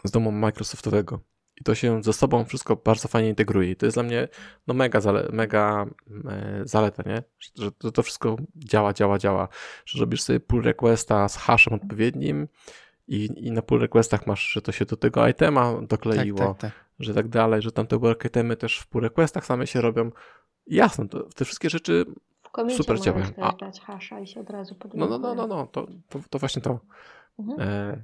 A: z domu Microsoftowego. I to się ze sobą wszystko bardzo fajnie integruje. I to jest dla mnie no mega, zale, mega e, zaleta, nie? Że, że to, to wszystko działa, działa, działa. Że robisz sobie pull requesta z hashem odpowiednim i, i na pull requestach masz, że to się do tego itema
B: Tak,
A: dokleiło,
B: tak, tak.
A: że tak dalej, że tam te work itemy też w pull requestach same się robią. Jasne, te wszystkie rzeczy,
C: W komicie
A: super działają. A-
C: dać hasza i się od razu
A: no, no, no,
C: podłączy.
A: no, no to, to, to właśnie to.
C: Mhm.
A: E,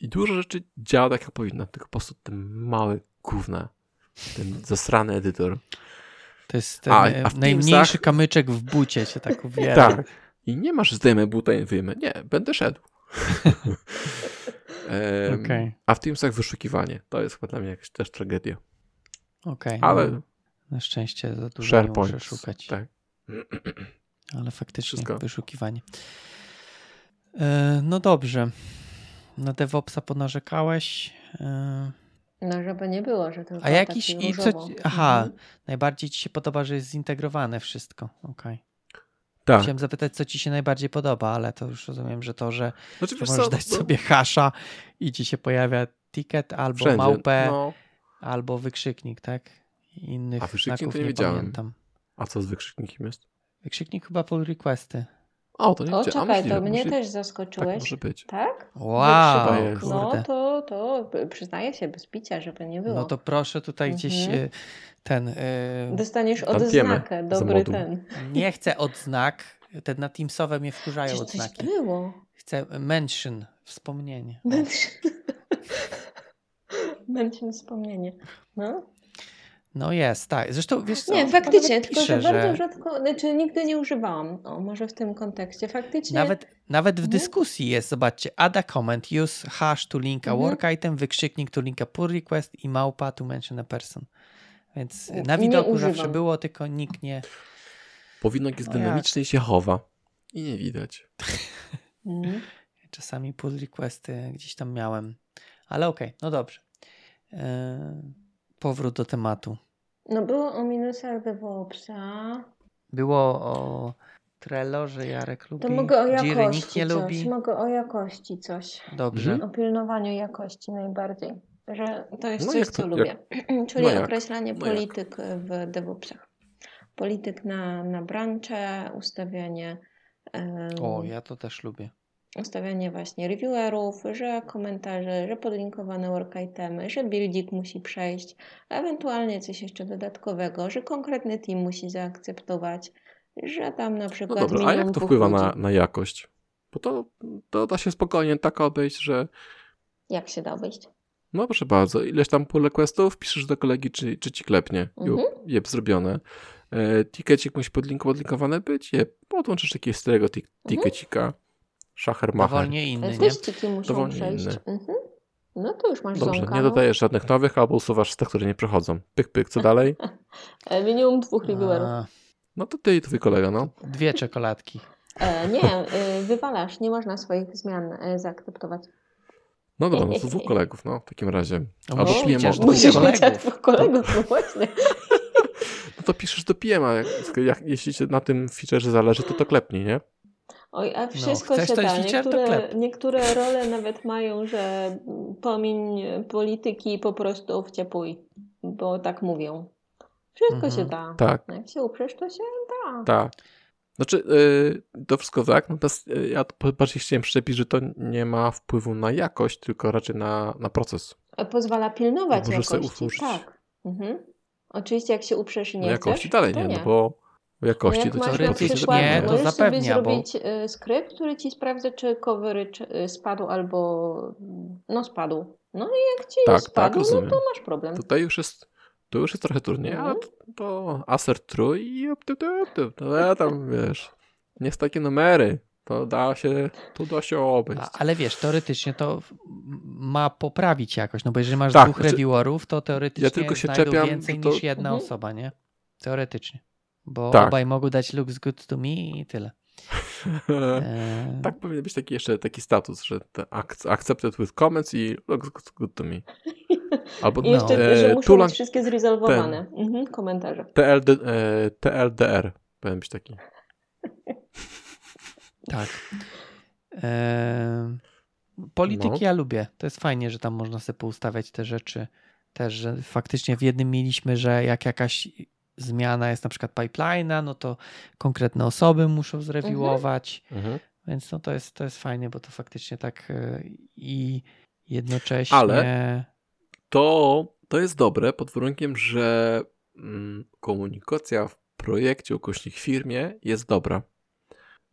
A: I dużo rzeczy działa tak, jak powinno, tylko po prostu ten mały gówna, ten zasrany edytor.
B: To jest ten
A: A-
B: e,
A: a w
B: najmniejszy
A: Teamsach-
B: kamyczek w bucie się tak uwiera.
A: Tak. I nie masz zdejmę buta i wyjmę. Nie, będę szedł. [laughs] Em,
B: Okej,
A: A w Teamsach wyszukiwanie. To jest chyba dla mnie jakaś też tragedia.
B: okej.
A: Ale
B: no, na szczęście za dużo nie muszę szukać.
A: Tak. [clears throat]
B: Ale faktycznie
A: Wszystko.
B: wyszukiwanie. E, no dobrze. Na DevOpsa ponarzekałeś. E,
C: No, żeby nie było, że to
B: a jakiś i co. Aha,
C: Mhm.
B: najbardziej ci się podoba, że jest zintegrowane wszystko. Okej.
A: Tak.
B: Chciałem zapytać, co ci się najbardziej podoba, ale to już rozumiem, że to, że
A: Znaczy,
B: możesz
A: co,
B: dać
A: no,
B: sobie hasza i ci się pojawia ticket albo
A: wszędzie.
B: małpę,
A: No,
B: albo wykrzyknik, tak? Innych
A: A wykrzyknik
B: znaków
A: to nie
B: nie, pamiętam.
A: A co z wykrzyknikiem jest?
B: Wykrzyknik chyba pull requesty.
A: O, to nie
C: O, czekaj,
A: możliwe,
C: to mnie też
A: Tak
C: zaskoczyłeś.
A: może być.
C: Tak?
B: Wow.
C: No to, to przyznaję się bez picia, żeby nie było.
B: No to proszę tutaj gdzieś
C: Mhm.
B: e, ten. e,
C: Dostaniesz odznakę, dobry ten.
B: Nie chcę odznak. Te na Teamsowe mnie wkurzają
C: Przecież coś
B: odznaki.
C: było.
B: Chcę mention, wspomnienie. O.
C: Męczne [laughs] wspomnienie. No.
B: No jest, tak. Zresztą wiesz co?
C: Nie, faktycznie, tylko
B: pisze,
C: że bardzo rzadko, znaczy nigdy nie używałam. O, może w tym kontekście. Faktycznie.
B: Nawet, nawet w
C: Mhm.
B: dyskusji jest, zobaczcie, add a comment, use hash to link a
C: Mhm.
B: work item, wykrzyknik to link a pull request i małpa to mention a person. Więc
C: Nie
B: na widoku
C: używam.
B: zawsze było, tylko nikt nie...
A: Powinno jest
B: No jak?
A: dynamiczny i się chowa. I nie widać.
C: Mhm. [laughs]
B: Czasami pull requesty gdzieś tam miałem. Ale okej, no dobrze. Yy, powrót do tematu.
C: No było o minusach DevOpsa.
B: Było o Trello, że Jarek lubi.
C: To mogę o
B: Jiry
C: jakości
B: nikt nie
C: coś.
B: lubi.
C: Mogę o jakości coś.
B: Dobrze.
C: O pilnowaniu jakości najbardziej. Że to jest
A: No
C: coś,
A: jak
C: co
A: to-
C: lubię.
A: jak- [clears throat]
C: Czyli
A: no jak?
C: określanie
A: No jak?
C: polityk w DevOpsach. Polityk na, na brancze, ustawianie, em,
B: O, ja to też lubię.
C: Ustawianie właśnie reviewerów, że komentarze, że podlinkowane work itemy, że buildzik musi przejść, ewentualnie coś jeszcze dodatkowego, że konkretny team musi zaakceptować, że tam na
A: No
C: przykład
A: dobra, a jak to wpływa
C: ludzi.
A: na, na jakość? Bo to, to da się spokojnie tak obejść, że
C: Jak się da obejść?
A: no proszę bardzo, ileś tam pull requestów, piszesz do kolegi, czy, czy ci klepnie.
C: Mhm.
A: Jeb, jeb zrobione. E, tikecik musi podlink, podlinkowany być? Jeb, podłączysz jakiegoś starego tik,
C: Mhm.
A: tikecika, szachermacher.
B: Dowolnie inny, nie?
C: Muszą
A: Dowolnie
C: przejść.
A: inny.
C: Mhm. No to już masz
A: Dobrze,
C: zonka.
A: nie
C: no.
A: dodajesz żadnych nowych, albo usuwasz te, które nie przechodzą. Pyk, pyk, co dalej? [laughs]
C: E, Minimum dwóch reviewerów.
A: No to ty i twój kolega, no.
B: dwie czekoladki.
C: E, nie, e, wywalasz, nie można swoich zmian e, zaakceptować.
A: No dobra, no to dwóch [laughs] kolegów, no w takim razie.
B: No
A: Albo
B: musisz
A: PM,
B: chociaż
A: to
C: Musisz
A: PM.
C: mieć dwóch kolegów, no właśnie. [laughs]
A: No to piszesz do PM-a, jak, jak, jeśli ci na tym featureze zależy, to to klepnij, nie?
C: Oj, a wszystko
B: chcesz
C: się da. Niektóre, niektóre role nawet mają, że pomiń polityki po prostu wciepłuj, bo tak mówią. Wszystko
B: Mhm.
C: się da.
A: Tak,
C: Jak się uprzesz, to się da.
A: tak. Znaczy, yy, to wszystko tak, natomiast yy, ja bardziej chciałem przyczepić, że to nie ma wpływu na jakość, tylko raczej na, na proces.
C: E, Pozwala pilnować jakości. Tak. Mhm. Oczywiście jak się uprzesz i
A: No
C: nie
A: jakości
C: chcesz,
A: dalej
C: to
A: nie,
C: nie.
A: no bo jakości
C: jak
A: to
C: masz na przykład,
B: nie, to
C: możesz sobie
B: zapewnia, bo-
C: zrobić y, skrypt, który ci sprawdza, czy coverage spadł albo no spadł. No i jak ci
A: Tak, tak,
C: spadł, no
A: rozumiem.
C: to masz problem.
A: Tutaj już jest, to już jest trochę trudniej, a to, to assert true i up, up, to ja tam, wiesz, nie jest takie numery, to da się, to da się obejść.
B: A, ale wiesz, teoretycznie to ma poprawić jakoś, no bo jeżeli masz
A: Tak,
B: dwóch
A: znaczy-
B: reviewerów, to teoretycznie
A: Ja tylko się
B: znajdą
A: czepiam,
B: więcej
A: to-
B: niż jedna
C: Mhm.
B: osoba, nie? Teoretycznie. Bo
A: Tak.
B: obaj mogą dać looks good to me i tyle. Eee, [laughs]
A: tak powinien być taki jeszcze taki status, że te ac- accepted with comments i looks good to me. [laughs] Albo
C: I jeszcze,
A: e,
C: że muszą
A: Tulang
C: być wszystkie zrezolwowane. Mhm, komentarze.
A: TLD, e, TLDR powinien być taki. [laughs]
B: Tak. Eee, polityki
A: No.
B: ja lubię. To jest fajnie, że tam można sobie poustawiać te rzeczy. Też, że faktycznie w jednym mieliśmy, że jak jakaś zmiana jest na przykład pipeline'a, no to konkretne osoby muszą zrewiłować.
A: Mhm.
B: Więc no to jest, to jest fajnie, bo to faktycznie tak e, i jednocześnie.
A: Ale- To, to jest dobre pod warunkiem, że mm, komunikacja w projekcie, ukośnik firmie jest dobra.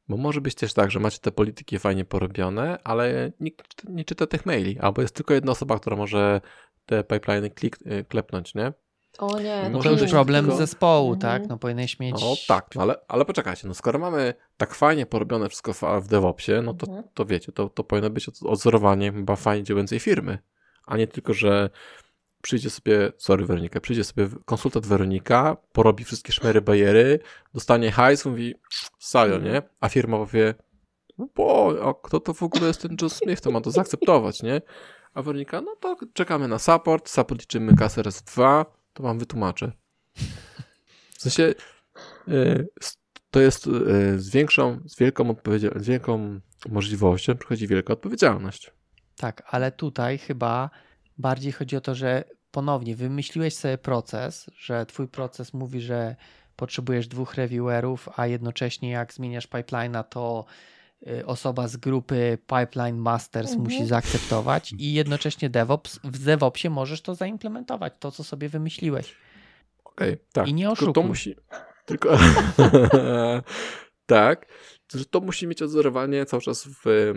A: Bo może być też tak, że macie te polityki fajnie porobione, ale nikt nie czyta tych maili, albo jest tylko jedna osoba, która może te pipeliny klik, y, klepnąć, nie?
C: O nie,
A: No
B: No to
A: Może
B: już
A: być
B: problem
A: tylko-
B: zespołu,
C: Mhm.
B: tak? No powinieneś mieć.
A: No tak, no ale, ale poczekajcie, no skoro mamy tak fajnie porobione wszystko w, w DevOpsie, no to,
C: Mhm.
A: to wiecie, to, to powinno być od- odzorowanie chyba fajnie działającej firmy, a nie tylko, że przyjdzie sobie, sorry Weronika, przyjdzie sobie konsultant Weronika, porobi wszystkie szmery bajery, dostanie hajs, mówi sajo,
C: Mhm.
A: nie? A firma powie, bo, a kto to w ogóle jest ten Joe Smith, to ma to zaakceptować, nie? A Weronika, no to czekamy na support, support liczymy kasę raz dwa, to wam wytłumaczę. W sensie y, to jest y, z większą, z wielką odpowiedzialnością, z wielką możliwością przychodzi wielka odpowiedzialność.
B: Tak, ale tutaj chyba bardziej chodzi o to, że ponownie wymyśliłeś sobie proces, że twój proces mówi, że potrzebujesz dwóch reviewerów, a jednocześnie jak zmieniasz pipeline'a, to osoba z grupy Pipeline Masters
C: Mhm.
B: musi zaakceptować i jednocześnie DevOps, w DevOpsie możesz to zaimplementować, to co sobie wymyśliłeś.
A: Okej, tak.
B: I nie
A: Tylko to
B: oszukuj.
A: musi. Tylko. [laughs] tak. Że to musi mieć odzorowanie cały czas w.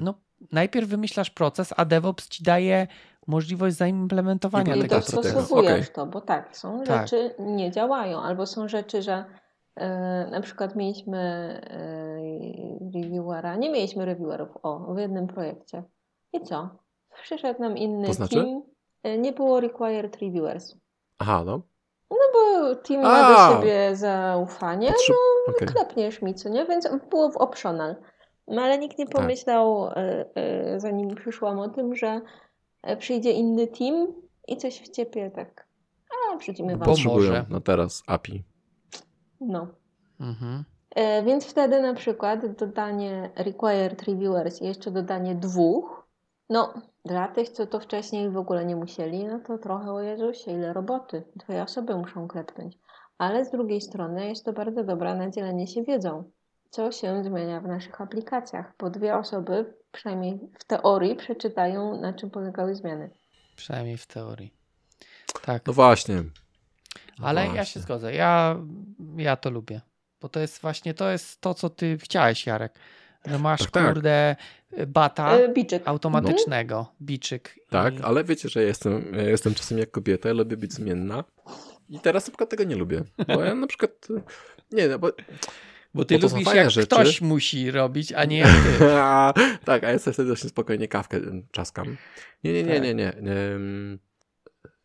B: No, najpierw wymyślasz proces, a DevOps ci daje możliwość zaimplementowania
A: I
C: I
B: tego
A: tak,
B: procesu.
C: dostosowujesz
A: Okej.
C: to, bo tak, są
B: Tak.
C: rzeczy nie działają, albo są rzeczy, że na przykład mieliśmy e, reviewera, nie mieliśmy reviewerów, o, w jednym projekcie. I co? Przyszedł nam inny
A: To znaczy?
C: team, e, nie było required reviewers.
A: Aha, no.
C: No bo team ma
A: A!
C: do siebie zaufanie,
A: Potrzeb...
C: no
A: okej.
C: klepniesz mi, co nie? Więc było w optional. No ale nikt nie
A: Tak.
C: pomyślał, e, e, zanim przyszłam o tym, że e, przyjdzie inny team i coś w ciepie tak, a
B: Bo
C: wam.
A: Potrzebują
B: może.
A: na teraz API.
C: No.
B: Mhm.
C: E, Więc wtedy na przykład dodanie required reviewers i jeszcze dodanie dwóch, no dla tych, co to wcześniej w ogóle nie musieli, no to trochę o Jezusie, ile roboty. Dwie osoby muszą klepnąć. Ale z drugiej strony jest to bardzo dobra na dzielenie się wiedzą, co się zmienia w naszych aplikacjach, bo dwie osoby, przynajmniej w teorii, przeczytają, na czym polegały zmiany.
B: Przynajmniej w teorii. Tak.
A: No właśnie. No
B: Ale ja
A: właśnie.
B: się zgodzę. Ja, ja to lubię. Bo to jest właśnie to jest to, co ty chciałeś, Jarek. Że masz
A: Tak, tak.
B: kurde bata
C: E, Biczyk.
B: automatycznego, biczyk.
A: Tak,
B: I-
A: ale wiecie, że ja jestem, ja jestem czasem jak kobieta, ja lubię być zmienna. I teraz na przykład tego nie lubię. Bo ja na przykład. Nie, no bo.
B: Bo ty
A: bo
B: lubisz, jak
A: rzeczy.
B: ktoś musi robić, a nie jak ty. [laughs]
A: tak, a ja sobie wtedy właśnie spokojnie kawkę czaskam. Nie, nie, nie, nie, nie. Ym,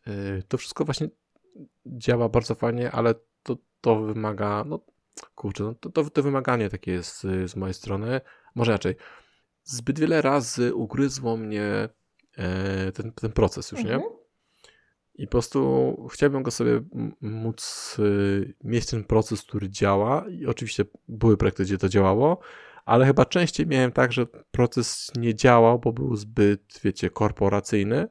A: y, To wszystko właśnie działa bardzo fajnie, ale to, to wymaga, no kurczę, no to, to, to wymaganie takie jest y, z mojej strony. Może inaczej. Zbyt wiele razy ugryzło mnie e, ten, ten proces już, nie?
C: Mhm.
A: I po prostu chciałbym go sobie móc y, mieć ten proces, który działa. I oczywiście były projekty, gdzie to działało, ale chyba częściej miałem tak, że proces nie działał, bo był zbyt, wiecie, korporacyjny.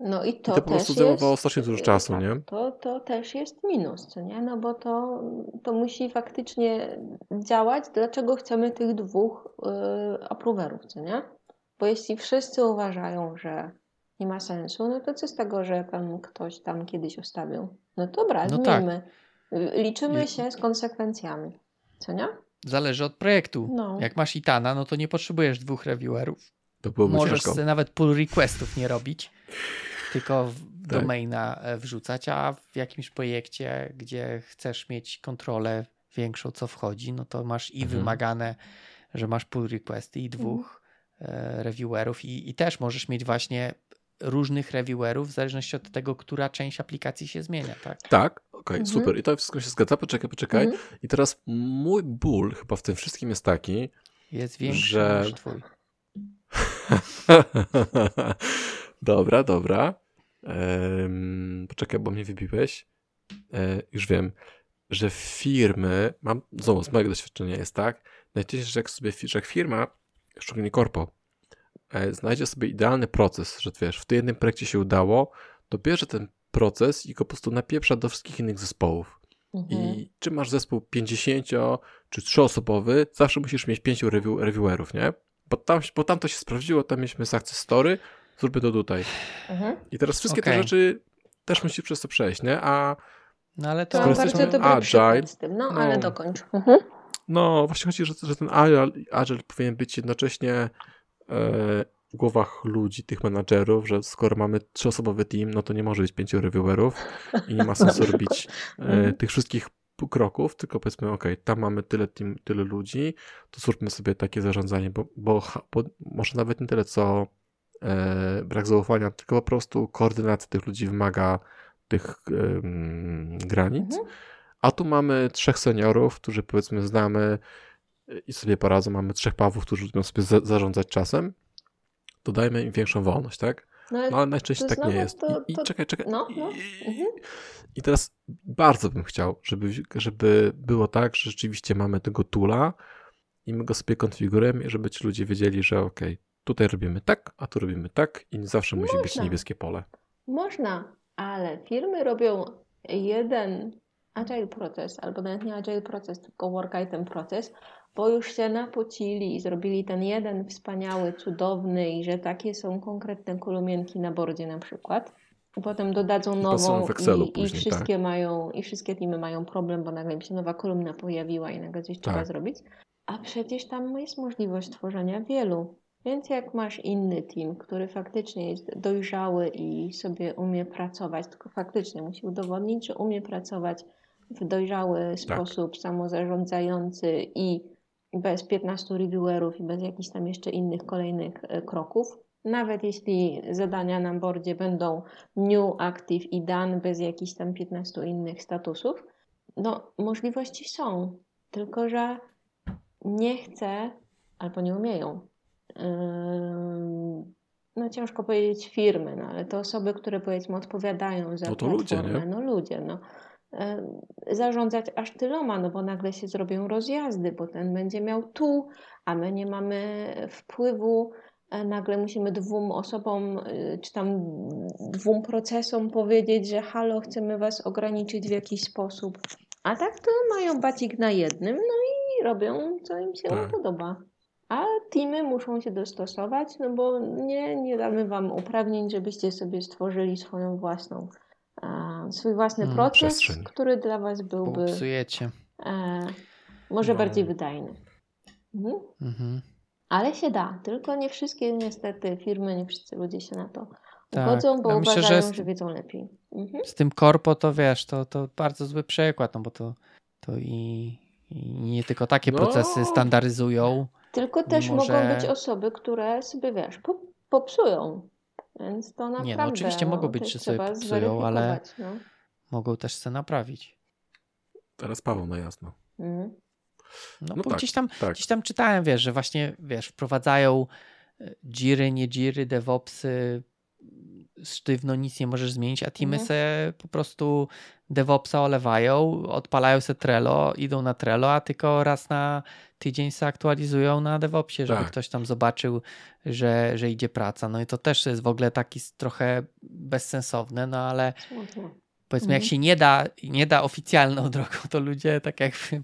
C: No i to,
A: I to po prostu
C: też
A: zajmowało
C: jest,
A: strasznie dużo
C: e,
A: czasu,
C: tak,
A: nie?
C: To, to też jest minus, co nie? No bo to, to musi faktycznie działać. Dlaczego chcemy tych dwóch y, approverów, co nie? Bo jeśli wszyscy uważają, że nie ma sensu, no to co z tego, że tam ktoś tam kiedyś ustawił? No dobra,
B: No tak.
C: zmieńmy. Y, Liczymy się z konsekwencjami, co nie?
B: Zależy od projektu.
C: No.
B: Jak masz Itana, no to nie potrzebujesz dwóch reviewerów.
A: To byłoby
B: Możesz
A: ciężko.
B: sobie nawet pull requestów nie robić, tylko w
A: Tak.
B: domaina e, wrzucać, a w jakimś projekcie, gdzie chcesz mieć kontrolę większą, co wchodzi, no to masz i
A: Mhm.
B: wymagane, że masz pull requesty i dwóch e, reviewerów i, i też możesz mieć właśnie różnych reviewerów w zależności od tego, która część aplikacji się zmienia, tak?
A: Tak, okej,
C: Mhm.
A: super. I to wszystko się zgadza. Poczekaj, poczekaj.
C: Mhm.
A: I teraz mój ból chyba w tym wszystkim jest taki,
B: Jest większy
A: Że-
B: niż twój. [laughs]
A: dobra, dobra. Poczekaj, bo mnie wybiłeś. E, już wiem, że firmy, mam, znowu z mojego doświadczenia jest tak, najczęściej, że jak sobie, że jak firma, szczególnie korpo, e, znajdzie sobie idealny proces, że wiesz, w tym jednym projekcie się udało, to bierze ten proces i go po prostu napieprza do wszystkich innych zespołów.
C: Mhm.
A: I czy masz zespół 50 czy 3-osobowy, zawsze musisz mieć 5 review, reviewerów, nie? Bo tam, bo tam to się sprawdziło, tam mieliśmy success story, zróbmy to tutaj.
C: Mhm.
A: I teraz wszystkie
B: Okej.
A: te rzeczy też musisz przez to przejść, nie? A
B: No ale
C: To
B: to...
C: Bardzo dobry
A: agile,
C: z tym, no,
A: no.
C: ale dokończ. Mhm.
A: no właśnie chodzi, że, że ten agile, agile powinien być jednocześnie e, w głowach ludzi, tych menadżerów, że skoro mamy trzyosobowy team, no to nie może być pięciu reviewerów i nie ma [laughs] sensu robić e,
C: Mhm.
A: tych wszystkich kroków, tylko powiedzmy, ok, tam mamy tyle team, tyle ludzi, to zróbmy sobie takie zarządzanie, bo, bo, bo może nawet nie tyle co brak zaufania, tylko po prostu koordynacja tych ludzi wymaga tych granic.
C: Mhm.
A: A tu mamy trzech seniorów, którzy powiedzmy znamy y, i sobie poradzą. Mamy trzech pawów, którzy lubią sobie za zarządzać czasem. To dajmy im większą wolność, tak?
C: No, ale
A: No ale najczęściej
C: to
A: tak nie jest.
C: to-
A: I, i
C: to-
A: czekaj, czekaj.
C: no, no,
A: I,
C: mhm.
A: I teraz bardzo bym chciał, żeby, żeby było tak, że rzeczywiście mamy tego tula i my go sobie konfigurujemy, i żeby ci ludzie wiedzieli, że ok, tutaj robimy tak, a tu robimy tak i nie zawsze musi być
C: Można.
A: niebieskie pole.
C: Można, ale firmy robią jeden agile proces, albo nawet nie agile proces, tylko work item proces, bo już się napocili i zrobili ten jeden wspaniały, cudowny i że takie są konkretne kolumienki na bordzie na przykład. I potem dodadzą
A: I
C: nową i, i
A: później, tak.
C: wszystkie mają, i wszystkie teamy mają problem, bo nagle im się nowa kolumna pojawiła i nagle coś trzeba
A: Tak.
C: zrobić. A przecież tam jest możliwość tworzenia wielu. Więc jak masz inny team, który faktycznie jest dojrzały i sobie umie pracować, tylko faktycznie musi udowodnić, że umie pracować w dojrzały
A: Tak.
C: sposób, samozarządzający i bez 15 reviewerów i bez jakichś tam jeszcze innych kolejnych e, kroków. Nawet jeśli zadania na bordzie będą new, active i done bez jakichś tam 15 innych statusów, no możliwości są, tylko że nie chce albo nie umieją. No ciężko powiedzieć firmy, no ale to osoby, które powiedzmy odpowiadają za
A: No to ludzie,
C: platformę,
A: nie?
C: no ludzie, no. Zarządzać aż tyloma, no bo nagle się zrobią rozjazdy, bo ten będzie miał tu, a my nie mamy wpływu. Nagle musimy dwóm osobom, y, czy tam dwóm procesom powiedzieć, że halo, chcemy was ograniczyć w jakiś sposób. A tak to mają bacik na jednym, no i robią, co im się
A: Tak.
C: podoba. A teamy muszą się dostosować, no bo nie, nie damy wam uprawnień, żebyście sobie stworzyli swoją własną, e, swój własny
B: Hmm,
C: proces,
A: przestrzeń.
C: który dla was byłby e, może
A: No.
C: bardziej wydajny. Mhm.
B: Mhm.
C: Ale się da, tylko nie wszystkie niestety firmy, nie wszyscy ludzie się na to
B: Tak.
C: ugodzą, bo
B: Ja myślę, że
C: uważają,
B: z-
C: że wiedzą lepiej. Mhm.
B: Z tym korpo to wiesz, to, to bardzo zły przykład, no bo to, to i, i nie tylko takie
A: No.
B: procesy standaryzują.
C: Tylko też
B: Mimo,
C: mogą być osoby, które sobie, wiesz, po, popsują. Więc to naprawdę.
B: Nie, no oczywiście
C: no,
B: mogą być, że sobie popsują, ale-
C: No.
B: Mogą też se naprawić.
A: Teraz Paweł na jasno.
C: Mhm.
B: No,
A: No
B: bo
A: tak,
B: gdzieś, tam,
A: tak.
B: gdzieś tam czytałem, wiesz, że właśnie wiesz, wprowadzają e, jiry, nie jiry, DevOpsy, sztywno nic nie możesz zmienić, a teamy
C: Mhm.
B: se po prostu DevOpsa olewają, odpalają se Trello, idą na Trello, a tylko raz na tydzień se aktualizują na DevOpsie, żeby
A: Tak.
B: ktoś tam zobaczył, że, że idzie praca. No i to też jest w ogóle taki trochę bezsensowne, no ale powiedzmy, jak
C: Mhm.
B: się nie da, nie da oficjalną [laughs] drogą, to ludzie tak jakby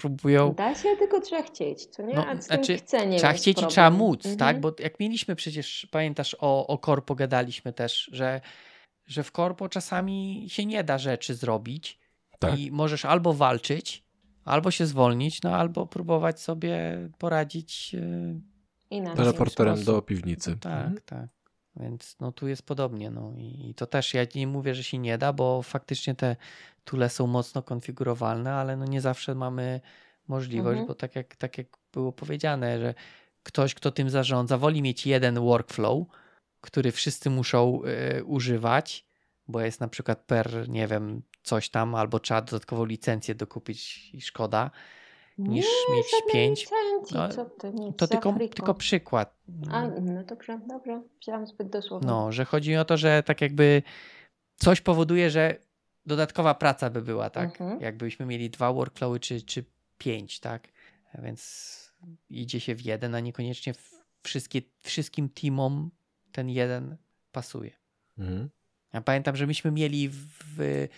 B: próbują
C: Da się, tylko trzeba chcieć, co nie?
B: No,
C: A z
B: znaczy,
C: chceniem
B: Trzeba chcieć i
C: problem.
B: trzeba móc,
C: Mhm.
B: tak? Bo jak mieliśmy przecież, pamiętasz, o, o korpo gadaliśmy też, że, że w korpo czasami się nie da rzeczy zrobić
A: Tak.
B: i możesz albo walczyć, albo się zwolnić, no albo próbować sobie poradzić. yy,
C: Inaczej.
A: Teleporterem do piwnicy.
B: Tak,
A: Mhm.
B: tak. Więc no tu jest podobnie. No i, i to też ja nie mówię, że się nie da, bo faktycznie te tule są mocno konfigurowalne, ale no nie zawsze mamy możliwość,
C: Mhm.
B: bo tak jak, tak jak było powiedziane, że ktoś, kto tym zarządza, woli mieć jeden workflow, który wszyscy muszą y, używać, bo jest na przykład per, nie wiem, coś tam, albo trzeba dodatkową licencję dokupić i szkoda, niż
C: nie,
B: mieć pięć.
C: licencji,
B: No,
C: ty,
B: To tylko,
C: Afryką.
B: tylko przykład.
C: A, no dobrze, dobrze, wziąłam zbyt dosłownie.
B: No, że chodzi o to, że tak jakby coś powoduje, że dodatkowa praca by była, tak?
C: Mhm.
B: Jakbyśmy mieli dwa workflowy czy, czy pięć, tak? Więc idzie się w jeden, a niekoniecznie wszystkie, wszystkim teamom ten jeden pasuje.
A: Mhm.
B: Ja pamiętam, że myśmy mieli w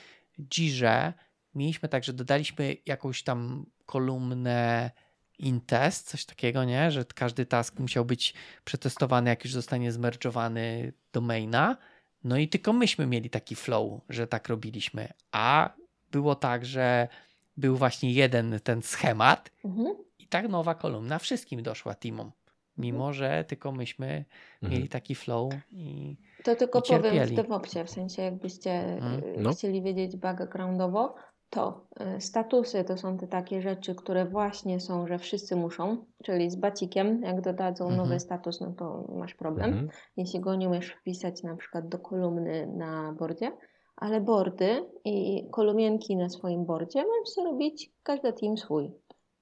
B: Jirze, mieliśmy tak, że dodaliśmy jakąś tam kolumnę intest, coś takiego, nie? Że każdy task musiał być przetestowany, jak już zostanie zmerdżowany do maina. No i tylko myśmy mieli taki flow, że tak robiliśmy. A było tak, że był właśnie jeden ten schemat
C: Mhm.
B: i tak nowa kolumna wszystkim doszła teamom. Mimo, że tylko myśmy mieli
A: Mhm.
B: taki flow i
C: To tylko
B: I
C: powiem w. DevOpsie, w sensie jakbyście
B: Mhm.
C: y,
A: No.
C: chcieli wiedzieć backgroundowo, to y, statusy to są te takie rzeczy, które właśnie są, że wszyscy muszą, czyli z bacikiem, jak dodadzą
B: Mhm.
C: nowy status, no to masz problem.
A: Mhm.
C: Jeśli go nie umiesz wpisać na przykład do kolumny na bordzie, ale bordy i kolumienki na swoim bordzie możesz sobie robić każdy team swój.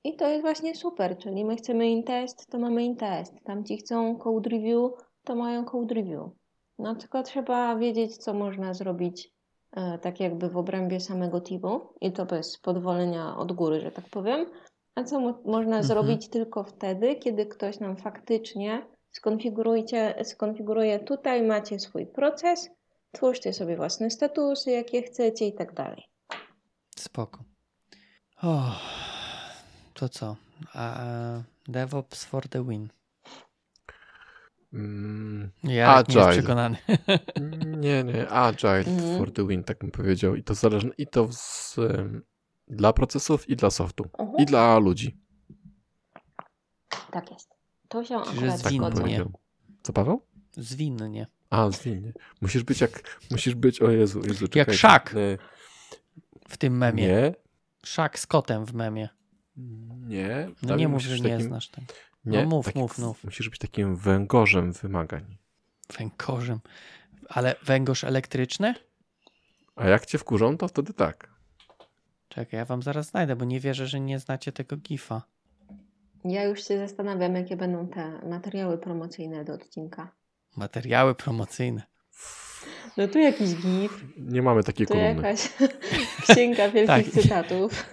C: I to jest właśnie super, czyli my chcemy intest, to mamy intest. Tam ci chcą code review, to mają code review. No tylko trzeba wiedzieć, co można zrobić e, tak jakby w obrębie samego teamu i to bez podwolenia od góry, że tak powiem. A co mo- można
B: Mhm.
C: zrobić tylko wtedy, kiedy ktoś nam faktycznie skonfigurujcie, skonfiguruje tutaj macie swój proces, twórzcie sobie własne statusy, jakie chcecie i tak dalej.
B: Spoko. O, to co? A, DevOps for the win.
A: Mm,
B: Ja nie jest
A: Agile.
B: przekonany. [laughs]
A: Nie, nie, agile
C: Mhm.
A: for the win, tak bym powiedział. I to zależne, i to z, dla procesów, i dla softu,
C: Mhm.
A: i dla ludzi.
C: Tak jest. To się
B: Czyli,
C: akurat
A: Tak
B: Zwinnie.
A: powiedział. Co, Paweł?
B: Zwinnie.
A: A, zwinnie. Musisz być jak, musisz być, o Jezu, Jezu, czekajcie.
B: Szak.
A: Nie,
B: W tym memie.
A: nie,
B: Szak z kotem w memie.
A: Nie.
B: No
A: Tam
B: nie mów,
A: musisz
B: że
A: być
B: nie
A: takim-
B: znasz tego.
A: Nie,
B: No mów,
A: tak-
B: mów, mów.
A: Musisz być takim węgorzem wymagań.
B: Węgorzem. Ale węgorz elektryczny?
A: A jak cię wkurzą, to wtedy tak.
B: Czekaj, ja wam zaraz znajdę, bo nie wierzę, że nie znacie tego gifa.
C: Ja już się zastanawiam, jakie będą te materiały promocyjne do odcinka.
B: Materiały promocyjne.
C: No tu jakiś gif,
A: Nie mamy takiej
C: tu
A: kolumny.
C: jakaś [laughs] księga wielkich
B: Tak.
C: cytatów.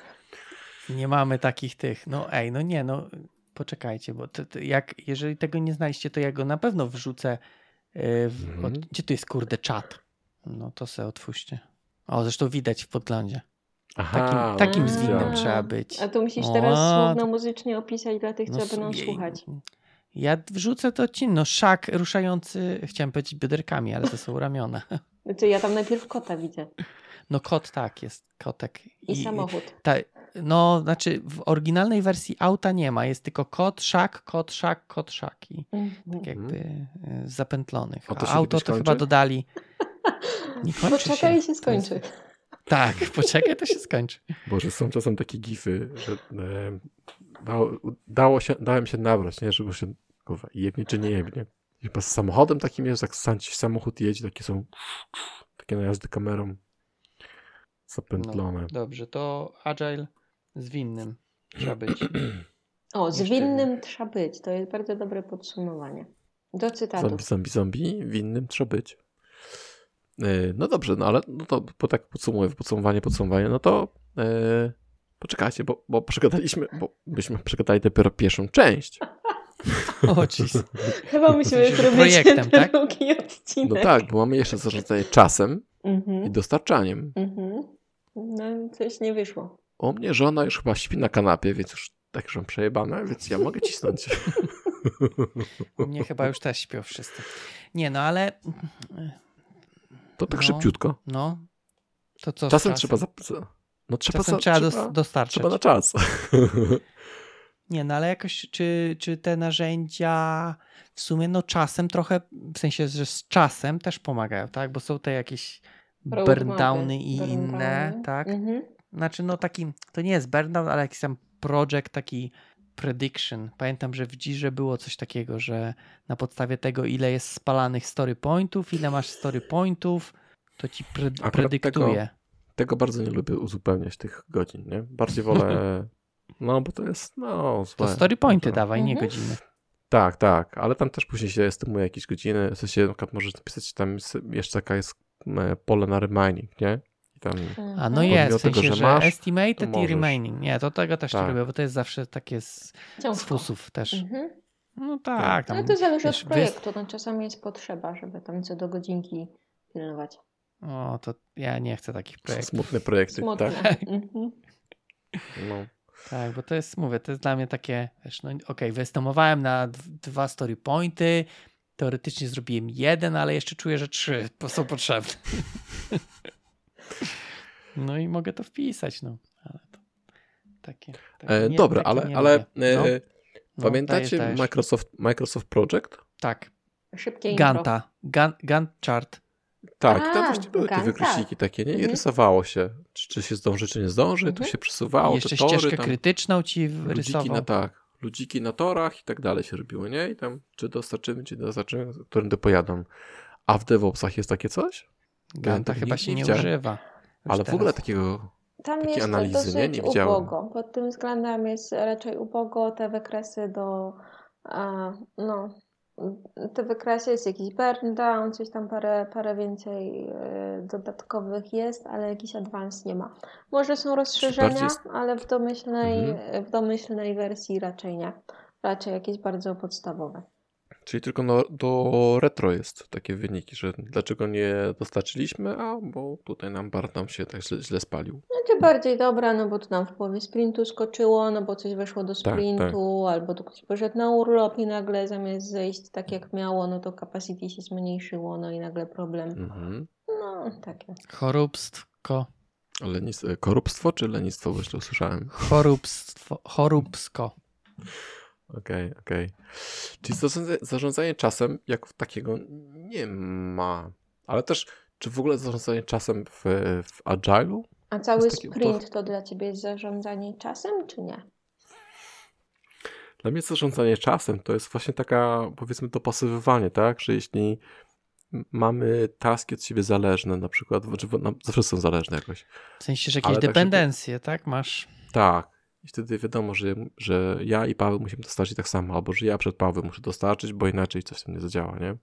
B: Nie mamy takich tych. No ej, no nie, no poczekajcie, bo to, to jak, jeżeli tego nie znaliście, to ja go na pewno wrzucę. Yy, w,
A: Mhm.
B: od, gdzie tu jest kurde czat? No to se otwórzcie. O, zresztą widać w Podlandzie.
A: Aha,
B: Takim,
A: no
B: takim zwinnym trzeba być.
C: A to musisz
B: O,
C: teraz słowno muzycznie opisać dla tych, co
B: No,
C: będą
B: jej-
C: słuchać.
B: Ja wrzucę to ci, no szak ruszający, chciałem powiedzieć bioderkami, ale to są ramiona. [laughs]
C: Znaczy ja tam najpierw kota widzę
B: No kot tak, jest kotek.
C: i, samochód.
B: Ta, no, znaczy w oryginalnej wersji auta nie ma, jest tylko kot, szak, kot, szak, kot, szak i
C: Mhm.
B: tak jakby y, zapętlonych.
A: A to się
B: auto to chyba dodali. [laughs] Nie kończy
C: Poczekaj i się
B: To jest-
C: skończy.
B: Tak, poczekaj, to się skończy.
A: Boże, są czasem takie gify, że e, dało, dało się, dałem się nabrać, nie, żeby się, kurwa, jebnie czy nie jebnie. I Chyba z samochodem takim jest, jak sam ci samochód jedzie, takie są takie najazdy kamerą zapętlone.
B: Dobrze, to agile zwinnym [clears throat] trzeba być.
C: O, zwinnym trzeba być. To jest bardzo dobre podsumowanie. Do cytatów.
A: Zombie, zombie, zombie, winnym trzeba być. E, No dobrze, no ale no to po tak podsumuję, podsumowanie, podsumowanie, no to e, poczekajcie, bo, bo przegadaliśmy, bo byśmy przegadali dopiero pierwszą część. [laughs]
B: O, jeez.
C: Chyba musimy
B: Myślisz, że
C: zrobić
B: projektem, tak?
C: drugi odcinek.
A: No tak, bo mamy jeszcze zarządzanie czasem i
C: Mhm.
A: dostarczaniem.
C: Mhm. No, coś nie wyszło.
A: U mnie żona już chyba śpi na kanapie, więc już tak już mam przejebane, więc ja mogę cisnąć.
B: U mnie chyba już też śpią wszyscy. Nie, no ale
A: To tak
B: No.
A: szybciutko.
B: no, to co
A: Czasem trzeba... Za, no trzeba,
B: Czasem
A: za,
B: trzeba,
A: trzeba,
B: dos- dostarczać.
A: trzeba na czas. [laughs]
B: Nie, no ale jakoś, czy, czy te narzędzia w sumie, no czasem trochę, w sensie, że z czasem też pomagają, tak? Bo są te jakieś burndowny i
C: burndowny.
B: inne, tak?
C: Mhm.
B: Znaczy, no taki, to nie jest burndown, ale jakiś tam project taki prediction. Pamiętam, że w Dzirze było coś takiego, że na podstawie tego, ile jest spalanych story pointów, ile masz story pointów, to ci pre predyktuje.
A: Tego, tego bardzo nie lubię uzupełniać tych godzin, nie? Bardziej wolę, [laughs] no bo to jest, no złe.
B: To story pointy
A: No.
B: dawaj, nie
C: Mhm.
B: godziny.
A: Tak, tak, ale tam też później się estymuje jakieś godziny, w sensie na przykład możesz napisać tam jeszcze taka jest pole na remaining, nie? Tam,
B: A no jest, w sensie,
A: tego,
B: że,
A: że masz,
B: estimated i remaining. Nie, to tego też nie
A: Tak.
B: lubię, bo to jest zawsze takie z, z fusów też.
C: Mhm.
B: No tak, tam,
C: No to zależy
B: wiesz,
C: od projektu. No, czasami jest potrzeba, żeby tam co do godzinki pilnować.
B: O, to ja nie chcę takich projektów.
A: smutne projekty,
C: Smutne.
A: tak?
C: Mhm.
A: No.
B: Tak, bo to jest, mówię, to jest dla mnie takie, wiesz, no okej, wyestimowałem na dwa story pointy, teoretycznie zrobiłem jeden, ale jeszcze czuję, że trzy są potrzebne. [laughs] no i mogę to wpisać, no. Ale to takie. takie
A: E,
B: nie-
A: dobra,
B: takie
A: ale,
B: nie
A: ale e,
B: No, no,
A: pamiętacie
B: dajesz, dajesz.
A: Microsoft, Microsoft Project?
B: Tak,
C: Szybkie.
B: Ganta, Gan, Gantt chart.
A: Tak, i
C: A,
A: tam właśnie były te
C: Gantt,
A: wykresiki takie, nie? I
C: Mhm.
A: rysowało się, czy, czy się zdąży, czy nie zdąży,
C: Mhm.
A: tu się przesuwało,
B: I jeszcze
A: te tory,
B: ścieżkę
A: tam,
B: krytyczną ci
A: ludziki
B: rysował.
A: na tak, ludziki na torach i tak dalej się robiły, nie? I tam, czy dostarczymy, czy dostarczymy, którym do pojadą. A w DevOpsach jest takie coś?
B: Ganta
A: Ja
B: chyba
A: nie-
B: się
A: nie
B: nie używa.
A: Ale w ogóle
B: teraz.
A: takiego,
C: Tam jest
A: analizy,
C: dosyć
A: nie? Nie widziałem.
C: ubogo. Pod tym względem jest raczej ubogo te wykresy do a, no te wykresy jest jakiś burn down, coś tam parę, parę więcej e, dodatkowych jest, ale jakiś advance nie ma. Może są rozszerzenia, ale w domyślnej,
A: Mhm.
C: w domyślnej wersji raczej nie. Raczej jakieś bardzo podstawowe.
A: Czyli tylko no, do retro jest takie wyniki, że dlaczego nie dostarczyliśmy, a bo tutaj nam bar nam się tak źle, źle spalił.
C: Znaczy bardziej dobra, no bo to nam w połowie sprintu skoczyło, no bo coś weszło do
A: Tak,
C: sprintu, albo tu ktoś poszedł na urlop i nagle zamiast zejść tak jak miało, no to capacity się zmniejszyło, no i nagle problem.
A: Mhm.
C: No, takie.
B: Choróbstwo.
A: Lenis- korupstwo czy lenistwo, bo źle usłyszałem?
B: Choróbstwo. Choróbsko.
A: Okej, okej. Czyli zarządza- zarządzanie czasem jako takiego nie ma. Ale też, czy w ogóle zarządzanie czasem w, w Agile'u?
C: A cały
A: takie-
C: sprint to dla ciebie jest zarządzanie czasem, czy nie?
A: Dla mnie zarządzanie czasem to jest właśnie taka, powiedzmy, dopasowywanie, tak? Że jeśli mamy taski od siebie zależne, na przykład, znaczy, no, zawsze są zależne jakoś.
B: W sensie, że jakieś
A: Ale tak, żeby-
B: dependencje, tak? Masz.
A: Tak. I wtedy wiadomo, że, że ja i Paweł musimy dostarczyć tak samo, albo że ja przed Pawłem muszę dostarczyć, bo inaczej coś tam nie zadziała, nie?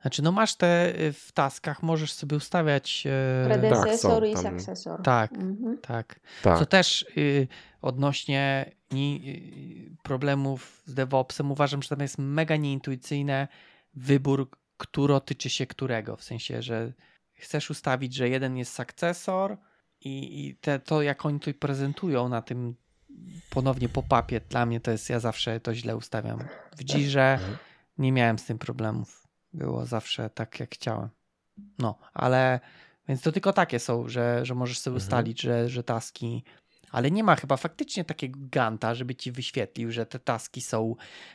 B: Znaczy, no masz te y, w taskach, możesz sobie ustawiać. e,
C: Predecesor
A: są
C: i
A: tam-
C: successor.
B: Tak,
C: Mhm.
B: tak.
A: Tak.
B: Co też y, odnośnie ni, y, problemów z DevOpsem uważam, że tam jest mega nieintuicyjne wybór, który tyczy się którego. W sensie, że chcesz ustawić, że jeden jest sukcesor i, i te, to, jak oni to prezentują na tym ponownie pop-upie, dla mnie to jest, ja zawsze to źle ustawiam. W Dzirze
A: Mhm.
B: nie miałem z tym problemów. Było zawsze tak, jak chciałem. No, ale więc to tylko takie są, że, że możesz sobie
A: Mhm.
B: ustalić, że, że taski. Ale nie ma chyba faktycznie takiego ganta, żeby ci wyświetlił, że te taski są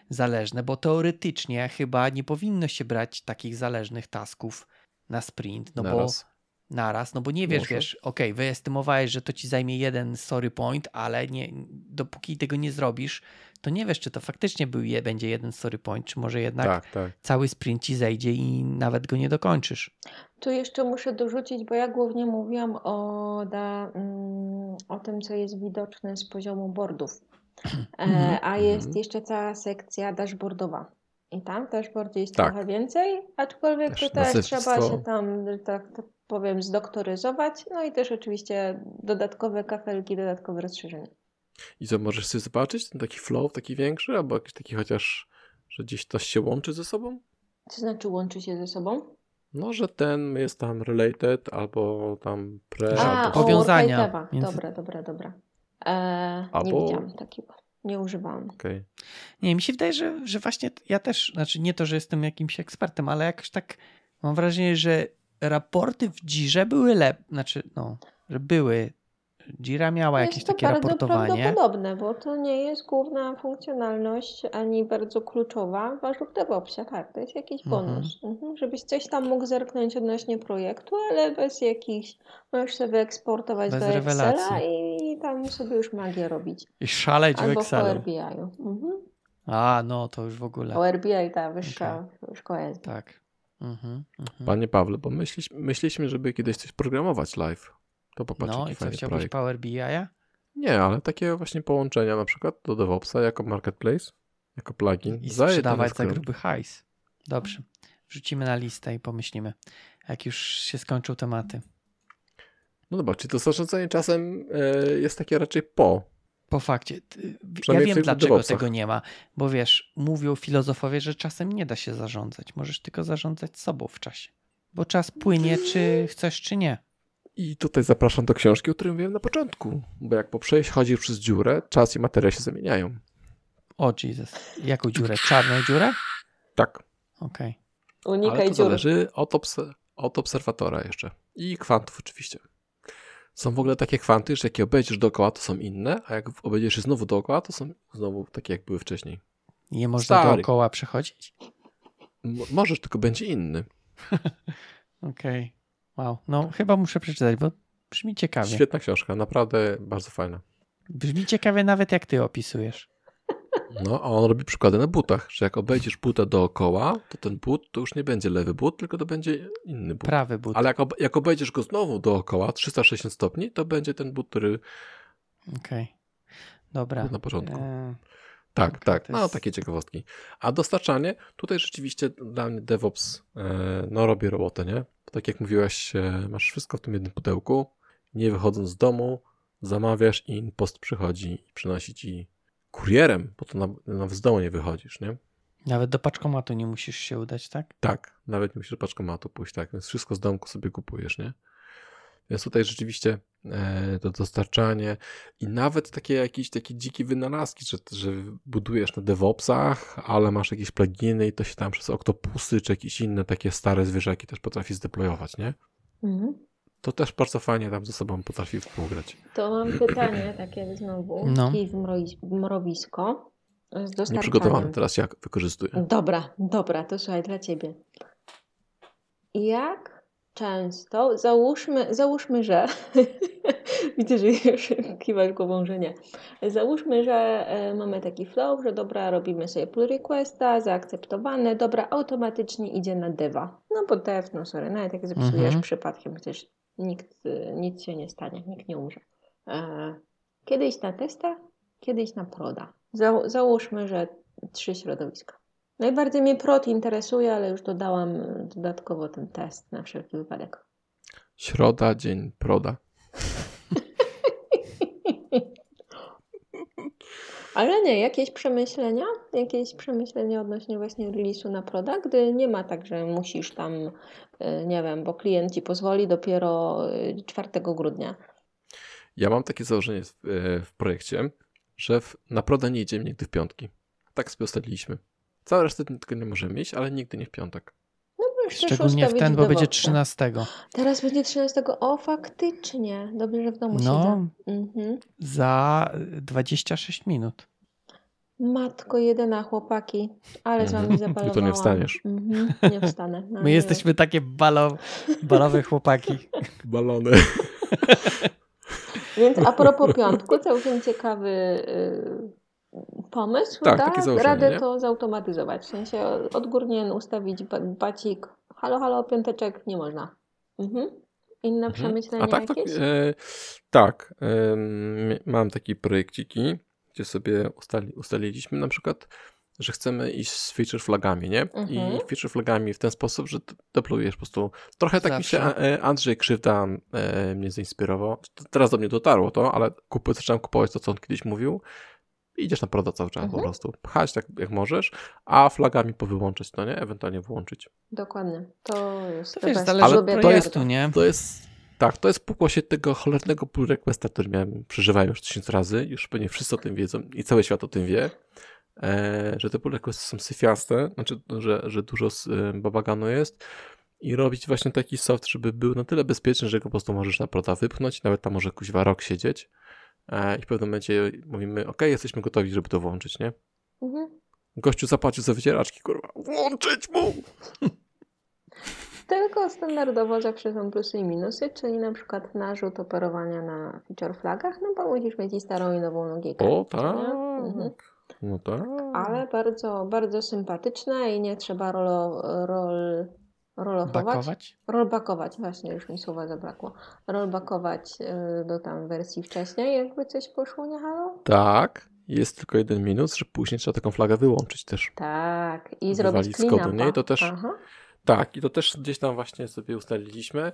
B: zależne, bo teoretycznie chyba nie powinno się brać takich zależnych tasków na sprint, no bo
A: Naraz.
B: Naraz, no bo nie wiesz,
A: Może.
B: wiesz, okej, wyestymowałeś, że to ci zajmie jeden story point, ale nie, dopóki tego nie zrobisz, to nie wiesz, czy to faktycznie był, będzie jeden story point, czy może jednak
A: Tak, tak.
B: cały sprint ci zejdzie i nawet go nie dokończysz.
C: Tu jeszcze muszę dorzucić, bo ja głównie mówiłam o, da, mm, o tym, co jest widoczne z poziomu boardów. [clears throat]
B: Mhm.
C: E, a jest
A: Mhm.
C: jeszcze cała sekcja dashboardowa. I tam w dashboardzie jest
A: Tak.
C: trochę więcej, aczkolwiek
A: Też
C: to też trzeba się tam, tak to powiem, zdoktoryzować. No i też oczywiście dodatkowe kafelki, dodatkowe rozszerzenia.
A: I co, możesz sobie zobaczyć ten taki flow, taki większy, albo jakiś taki chociaż, że gdzieś to się łączy ze sobą?
C: To znaczy łączy się ze sobą?
A: No, że ten jest tam related, albo tam pre,
C: A,
A: albo
C: o
B: powiązania między-
C: Dobra, dobra, dobra. E, Nie
A: Albo-
C: widziałam takiego. Nie używałam.
A: Okej.
B: Nie, mi się wydaje, że, że właśnie ja też, znaczy nie to, że jestem jakimś ekspertem, ale jakoś tak mam wrażenie, że raporty w Jirze były lepsze, znaczy no, że były. Jira miała jakieś
C: jest to
B: takie
C: bardzo
B: raportowanie.
C: prawdopodobne, bo to nie jest główna funkcjonalność ani bardzo kluczowa ważnych DevOpsie. Tak, to jest jakiś
B: Mhm.
C: bonus. Mhm. Żebyś coś tam mógł zerknąć odnośnie projektu, ale bez jakichś, możesz sobie eksportować
B: Bez
C: do Excela
B: rewelacji.
C: i tam sobie już magię robić.
B: I szaleć w
C: Albo w Power
B: Excelu.
C: BI-u. Mhm.
B: A, no to już w ogóle.
C: Power BI, ta wyższa szkoła jest.
B: Tak. Mhm, mhm.
A: Panie Pawle, bo myśliśmy, myśleliśmy, żeby kiedyś coś programować live. To popatrz,
B: No i co, chciałbyś
A: projekt.
B: Power BI-a?
A: Nie, ale takie właśnie połączenia na przykład do DevOpsa jako marketplace, jako plugin.
B: I sprzedawać za gruby hajs. Dobrze. Wrzucimy na listę i pomyślimy, jak już się skończą tematy.
A: No dobra, czyli to zarządzanie czasem e, jest takie raczej po.
B: Po fakcie. Ja wiem, dlaczego tego nie ma. Bo wiesz, mówią filozofowie, że czasem nie da się zarządzać. Możesz tylko zarządzać sobą w czasie. Bo czas płynie, czy chcesz, czy nie.
A: I tutaj zapraszam do książki, o której mówiłem na początku. Bo jak po przejść chodzisz przez dziurę, czas i materia się zamieniają.
B: O Jesus. Jaką dziurę? Czarną dziurę?
A: Tak.
B: Okej.
C: Unikaj
A: Ale to
C: dziur.
A: zależy od, obse- od obserwatora jeszcze. I kwantów oczywiście. Są w ogóle takie kwanty, że jak je obejdziesz dookoła, to są inne, a jak obejdziesz je znowu dookoła, to są znowu takie, jak były wcześniej.
B: Nie można
A: Stary.
B: dookoła przechodzić?
A: M- możesz, tylko będzie inny. [laughs]
B: Okej. Wow. No chyba muszę przeczytać, bo brzmi ciekawie.
A: Świetna książka, naprawdę bardzo fajna.
B: Brzmi ciekawie nawet jak ty opisujesz.
A: No, a on robi przykłady na butach, że jak obejdziesz buta dookoła, to ten but to już nie będzie lewy but, tylko to będzie inny but.
B: Prawy but.
A: Ale jak, jak obejdziesz go znowu dookoła, 360 stopni, to będzie ten but, który
B: Okej. Dobra.
A: był na początku.
B: E,
A: Tak,
B: Okej,
A: tak. No,
B: jest-
A: takie ciekawostki. A dostarczanie, tutaj rzeczywiście dla mnie DevOps e, no, robi robotę, nie? Tak jak mówiłaś, e, masz wszystko w tym jednym pudełku, nie wychodząc z domu, zamawiasz i post przychodzi i przynosi ci kurierem, bo to na- nawet z domu nie wychodzisz, nie?
B: Nawet do paczkomatu nie musisz się udać, tak?
A: Tak, nawet nie musisz do paczkomatu pójść, tak, więc wszystko z domku sobie kupujesz, nie? Więc tutaj rzeczywiście e, to dostarczanie i nawet takie jakieś takie dzikie wynalazki, że, że budujesz na DevOpsach, ale masz jakieś pluginy i to się tam przez Octopusy czy jakieś inne takie stare zwierzaki też potrafi zdeployować, nie?
C: Mhm.
A: To też bardzo fajnie tam ze sobą potrafi współgrać.
C: To mam pytanie takie znowu.
B: No.
C: Kij w mrowisko z dostarczaniem.
A: Nieprzygotowany, teraz jak wykorzystuję.
C: Dobra, dobra, to słuchaj, dla ciebie. Jak często, załóżmy, załóżmy, że [laughs] widzę, że już kiwasz głową, że nie. Załóżmy, że e, mamy taki flow, że dobra, robimy sobie pull requesta, zaakceptowane, dobra, automatycznie idzie na deva. No bo dev, no sorry, nawet jak zapisujesz
B: Mhm.
C: przypadkiem, przecież nikt, e, nic się nie stanie, nikt nie umrze. E, kiedyś na testa, kiedyś na proda. Za, załóżmy, że trzy środowiska. Najbardziej mnie prot interesuje, ale już dodałam dodatkowo ten test na wszelki wypadek.
A: Środa, dzień, proda.
C: Ale nie, jakieś przemyślenia? Jakieś przemyślenia odnośnie właśnie release'u na gdy nie ma tak, że musisz tam, e, nie wiem, bo klient ci pozwoli dopiero e, 4 grudnia.
A: Ja mam takie założenie w, e, w projekcie, że w, na proda nie idziemy nigdy w piątki. Tak sobie ustaliliśmy. Całe resztę tylko nie możemy iść, ale nigdy nie w piątek.
B: Szczególnie w ten, bo będzie
C: DevOpsa.
B: 13.
C: Teraz będzie 13. O, faktycznie. Dobrze, że w domu
B: No.
C: siedzę. Mhm.
B: Za 26 minut.
C: Matko jedyna, chłopaki. Ale z
A: Mhm.
C: wami [laughs]
A: I to nie wstaniesz.
C: Mhm. Nie wstanę. No,
B: My
C: nie.
B: jesteśmy takie balo, balowe chłopaki. [laughs]
A: Balony.
C: Więc a propos piątku, całkiem ciekawy y, pomysł.
A: Tak,
C: da
A: założenie,
C: radę
A: nie?
C: to zautomatyzować. W sensie odgórnie ustawić ba- bacik. Halo, halo, piąteczek. Nie można. Mhm. Inne
A: Mhm.
C: przemyślenia
A: A tak, to,
C: jakieś?
A: e, tak. em, mam takie projekciki, gdzie sobie ustali, ustaliliśmy na przykład, że chcemy iść z feature flagami, nie?
C: Mhm.
A: I feature flagami w ten sposób, że d- deployujesz po prostu. Trochę tak mi się
B: Zawsze.
A: e, Andrzej Krzywda e, mnie zainspirował. Teraz do mnie dotarło to, ale kupuję, zacząłem kupować to, co on kiedyś mówił. Idziesz na proda cały czas
C: Mhm.
A: po prostu. Pchać tak jak możesz, a flagami powyłączyć, no nie? Ewentualnie wyłączyć.
C: Dokładnie. To jest
B: To wiesz, zależy
C: Lubię
B: od
A: to
B: nie?
A: To jest, tak, to jest pokłosie tego cholernego pull requesta, który miałem, przeżywałem już tysiąc razy, już pewnie wszyscy o tym wiedzą i cały świat o tym wie, e, że te pull requesty są syfiaste, znaczy, że, że dużo z, e, babaganu jest i robić właśnie taki soft, żeby był na tyle bezpieczny, że go po prostu możesz na proda wypchnąć, nawet tam może kuźwa rok siedzieć i w pewnym momencie mówimy, ok, jesteśmy gotowi, żeby to włączyć, nie?
C: Mhm.
A: Gościu zapłacił za wycieraczki, kurwa, włączyć mu!
C: Tylko standardowo zawsze są plusy i minusy, czyli na przykład narzut operowania na feature flagach, no bo musisz mieć i starą i nową logikę.
A: O tak.
C: Mhm.
A: No tak.
C: Ale bardzo, bardzo sympatyczne i nie trzeba rolo, rol, rolofować.
B: Bakować?
C: Rollbackować, właśnie już mi słowa zabrakło. Rollbackować y, do tam wersji wcześniej, jakby coś poszło nie halo?
A: Tak. Jest tylko jeden minus, że później trzeba taką flagę wyłączyć też.
C: Tak, i zrobić clean
A: nie? I to też-
C: Aha.
A: Tak, i to też gdzieś tam właśnie sobie ustaliliśmy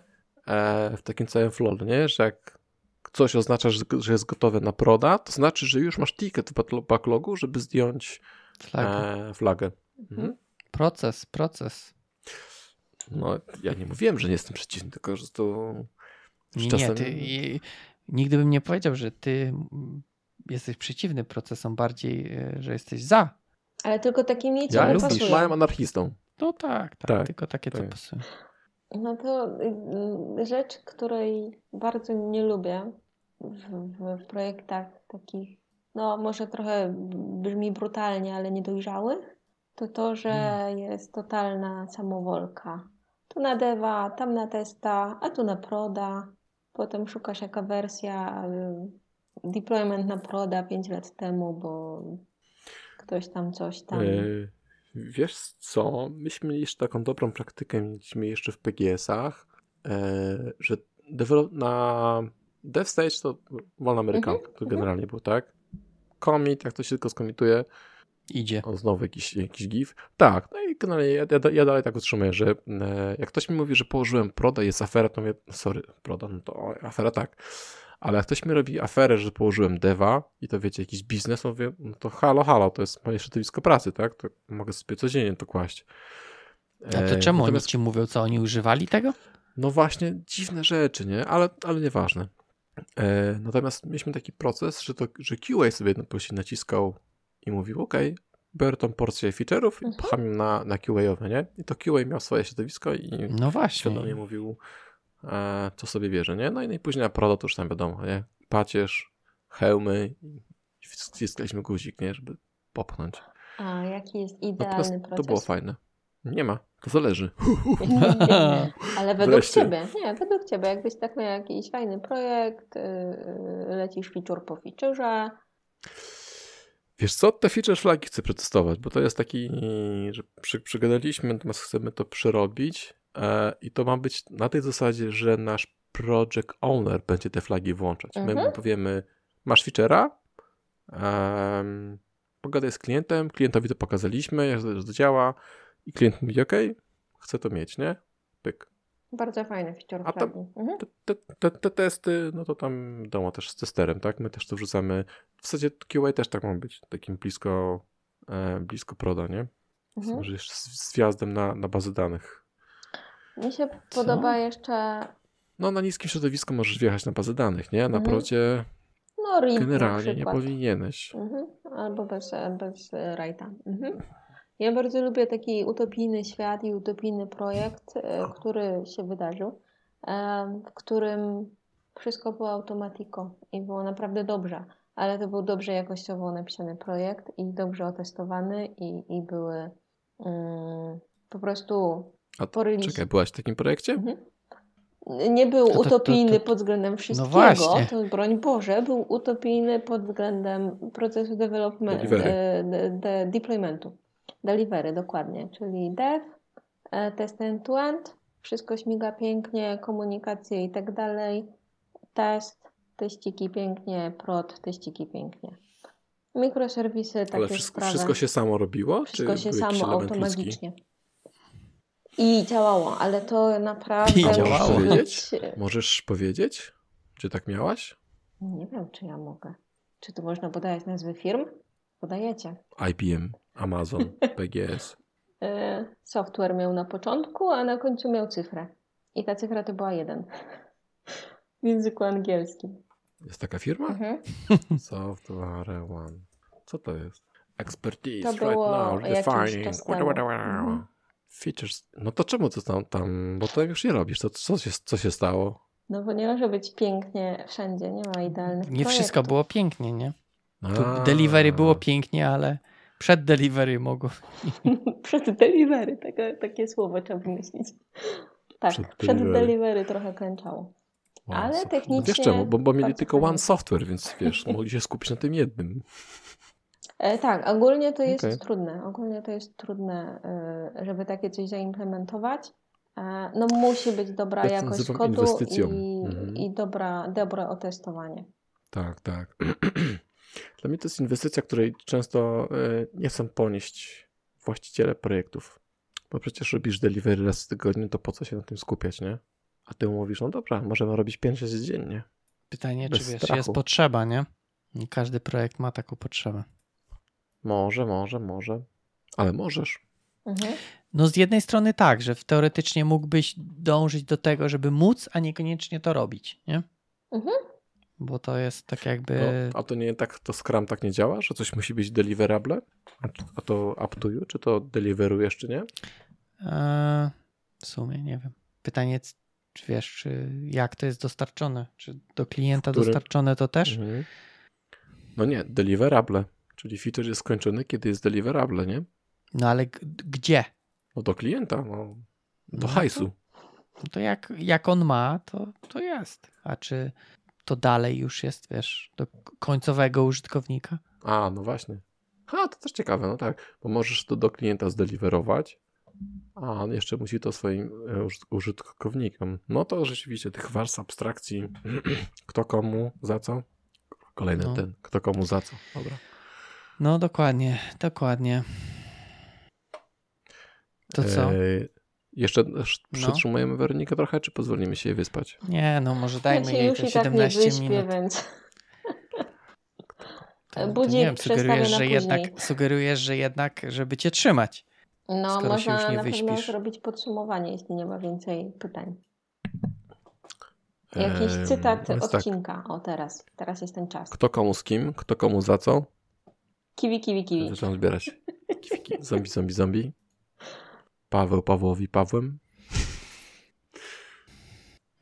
A: e, w takim całym flow, nie? Że jak coś oznacza, że, że jest gotowe na proda, to znaczy, że już masz ticket w backlo- backlogu, żeby zdjąć
B: Flagę.
A: e, flagę. Mhm.
B: Proces, proces.
A: No, ja nie mówiłem, że nie jestem przeciwny, tylko że to
B: Nie, nie,
A: czasem...
B: ty, i, nigdy bym nie powiedział, że ty jesteś przeciwny procesom, bardziej, e, że jesteś za.
C: Ale tylko takimi, co
A: Ja
C: nie
A: jestem
C: pasują.
A: anarchistą.
B: No tak, tak,
A: Tak,
B: tylko takie
A: tak.
B: to.
C: No to y, rzecz, której bardzo nie lubię w, w, w projektach takich, no może trochę brzmi brutalnie, ale niedojrzałych, to to, że
A: Hmm.
C: jest totalna samowolka. Tu na deva, tam na testa, a tu na proda. Potem szukasz jaka wersja, y, deployment na proda 5 lat temu, bo ktoś tam coś tam.
A: E, wiesz co, myśmy mieli jeszcze taką dobrą praktykę, mieliśmy jeszcze w PGS-ach, e, że develop na dev stage to wolna amerykanka, to
C: mhm.
A: generalnie było tak. Commit, jak to się tylko skomituje,
B: Idzie.
A: o znowu jakiś, jakiś gif. Tak, no i generalnie ja, ja, ja dalej tak utrzymuję, że e, jak ktoś mi mówi, że położyłem proda jest afera, to mówię, sorry, proda, no to o, afera tak. Ale jak ktoś mi robi aferę, że położyłem deva i to wiecie, jakiś biznes, to mówię, no to halo, halo, to jest moje środowisko pracy, tak? To mogę sobie codziennie to kłaść.
B: A to
A: E,
B: czemu oni
A: natomiast-
B: ci mówią, co oni używali tego?
A: no właśnie, dziwne rzeczy, nie? Ale, ale nieważne. E, natomiast mieliśmy taki proces, że, to, że QA sobie na później naciskał i mówił, ok, biorę tą porcję feature'ów i
C: Mhm.
A: pcham ją na, na QA-owe, nie? I to QA miał swoje środowisko i
B: No właśnie.
A: świadomie mówił, e, co sobie bierze, nie? No i, no i później na Prodo to już tam wiadomo, nie? Pacierz, hełmy i wciskaliśmy guzik, nie? Żeby popchnąć.
C: A jaki jest
A: Natomiast
C: idealny
A: to
C: proces?
A: było fajne. Nie ma, to zależy.
C: Nie, nie, nie. [laughs] Ale według
A: Wreszcie.
C: Ciebie, nie, według Ciebie, jakbyś tak miał jakiś fajny projekt, yy, lecisz feature po featurze,
A: Wiesz co, te feature flagi chcę przetestować, bo to jest taki, że przy, przygadaliśmy, natomiast chcemy to przerobić e, i to ma być na tej zasadzie, że nasz project owner będzie te flagi włączać. My
C: Mhm.
A: mu powiemy, masz feature'a, um, pogadaj z klientem, klientowi to pokazaliśmy, jak to działa i klient mówi, ok, chcę to mieć, nie? Pyk.
C: Bardzo fajny feature
A: A.
C: Mhm.
A: Te, te, te, te testy, no to tam wiadomo też z testerem, tak? My też to wrzucamy. W zasadzie QA też tak ma być, takim blisko, e, blisko proda, nie?
C: Mhm.
A: Może jeszcze z, z wjazdem na, na bazę danych.
C: Mi się
B: Co?
C: podoba jeszcze
A: No na niskim środowisku możesz wjechać na bazę danych, nie? Na
C: Mhm.
A: prodzie
C: no,
A: generalnie nie powinieneś.
C: Mhm. Albo bez, bez e, rajta. Mhm. Ja bardzo lubię taki utopijny świat i utopijny projekt, e, który się wydarzył, e, w którym wszystko było automatiko i było naprawdę dobrze, ale to był dobrze jakościowo napisany projekt i dobrze otestowany i, i były mm, po prostu
A: A
C: release.
A: Czekaj, byłaś w takim projekcie?
C: Mhm. Nie był
B: To- to- to-
C: utopijny
B: to-
C: pod względem wszystkiego,
B: właśnie.
C: to broń Boże, był utopijny pod względem procesu development, e, de, de, deploymentu. Delivery, dokładnie, czyli dev, e, test end-to-end, wszystko śmiga pięknie, komunikacje i tak dalej, test, teściki pięknie, prod, teściki pięknie. Mikroserwisy, takie
A: Ale wszystko,
C: sprawy.
A: wszystko się samo robiło?
C: Wszystko się samo
A: ludzki?
C: automagicznie. I działało, ale to naprawdę
B: I działało.
A: Powiedzieć? Możesz powiedzieć, czy tak miałaś?
C: Nie wiem, czy ja mogę. Czy tu można podawać nazwy firm? Podajecie.
A: IBM, Amazon, PGS. [laughs]
C: E, Software miał na początku, a na końcu miał cyfrę. I ta cyfra to była jeden. [laughs] W języku angielskim.
A: Jest taka firma?
C: Mhm. [laughs]
A: Software One. Co to jest? Expertise
C: To
A: right
C: było
A: now, defining.
C: Mhm.
A: Features. No to czemu to tam, tam bo to już nie robisz. To co się, co się stało?
C: No bo nie może być pięknie wszędzie, nie ma idealnych
B: Nie wszystko
C: projektów.
B: było pięknie, nie? Tu delivery było pięknie, ale przed delivery mogło. [laughs]
C: Przed delivery, takie, takie słowo trzeba wymyślić. Tak,
A: Przed
C: przed,
A: delivery.
C: delivery trochę klęczało.
A: Wow,
C: Ale
A: super.
C: technicznie
A: No wiesz czemu? Bo, bo mieli tylko
C: fajnie.
A: one software, więc wiesz, mogli się skupić na tym jednym.
C: E, tak, ogólnie to jest
A: Okej.
C: trudne. Ogólnie to jest trudne, e, żeby takie coś zaimplementować. E, no musi być dobra
A: Ja
C: jakość kodu i,
A: Mhm.
C: i dobra, dobre otestowanie.
A: Tak, tak. [clears throat] Dla mnie to jest inwestycja, której często e, nie chcą ponieść właściciele projektów. Bo przecież robisz delivery raz w tygodniu, to po co się na tym skupiać, nie? A ty mówisz, no dobra, możemy robić 5 razy dziennie.
B: Pytanie,
A: Bez
B: czy wiesz,
A: strachu.
B: jest potrzeba, nie? Nie każdy projekt ma taką potrzebę.
A: Może, może, może. Ale możesz.
C: Mhm.
B: No z jednej strony tak, że teoretycznie mógłbyś dążyć do tego, żeby móc, a niekoniecznie to robić, nie?
C: Mhm.
B: Bo to jest tak jakby...
A: No, a to nie tak, to Scrum tak nie działa, że coś musi być deliverable? A, to up to you? Czy to deliverujesz, czy nie?
B: E, w sumie nie wiem. Pytanie, czy wiesz, czy jak to jest dostarczone? Czy do klienta dostarczone to też?
A: Mhm. No nie, deliverable. Czyli feature jest skończony, kiedy jest deliverable, nie?
B: No ale gdzie?
A: No do klienta, no. Do
B: No to-
A: hajsu.
B: No to jak, jak on ma, to, to jest. A czy to dalej już jest, wiesz, do końcowego użytkownika?
A: A, no właśnie. Ha, to też ciekawe, no tak. Bo możesz to do klienta zdeliverować, a on jeszcze musi to swoim e, użyt- użytkownikom. No to rzeczywiście tych warstw abstrakcji, [clears throat] kto komu, za co? Kolejny
B: No.
A: ten, kto komu za co. Dobra.
B: No dokładnie, dokładnie. To co?
A: E, jeszcze sz- przytrzymujemy Weronikę trochę, czy pozwolimy się jej wyspać?
B: Nie, no może dajmy
C: się
B: jej te
C: i tak nie
B: 17
C: wyśpię,
B: minut.
C: więc [laughs]
B: To, to
C: budzik
B: nie wiem, sugerujesz,
C: na
B: że jednak, sugerujesz, że jednak, żeby cię trzymać.
C: no,
B: Skoro się
C: można
B: już nie
C: na pewno
B: wyśpisz.
C: zrobić podsumowanie, jeśli nie ma więcej pytań. Jakiś
A: Em,
C: cytat
A: tak,
C: odcinka. O, teraz. Teraz jest ten czas.
A: kto komu z kim, kto komu za co?
C: Kiwi, kiwi, kiwi.
A: Zaczynam zbierać. Kiwiki. Zombie, zombie, zombie. Paweł Pawłowi Pawłem.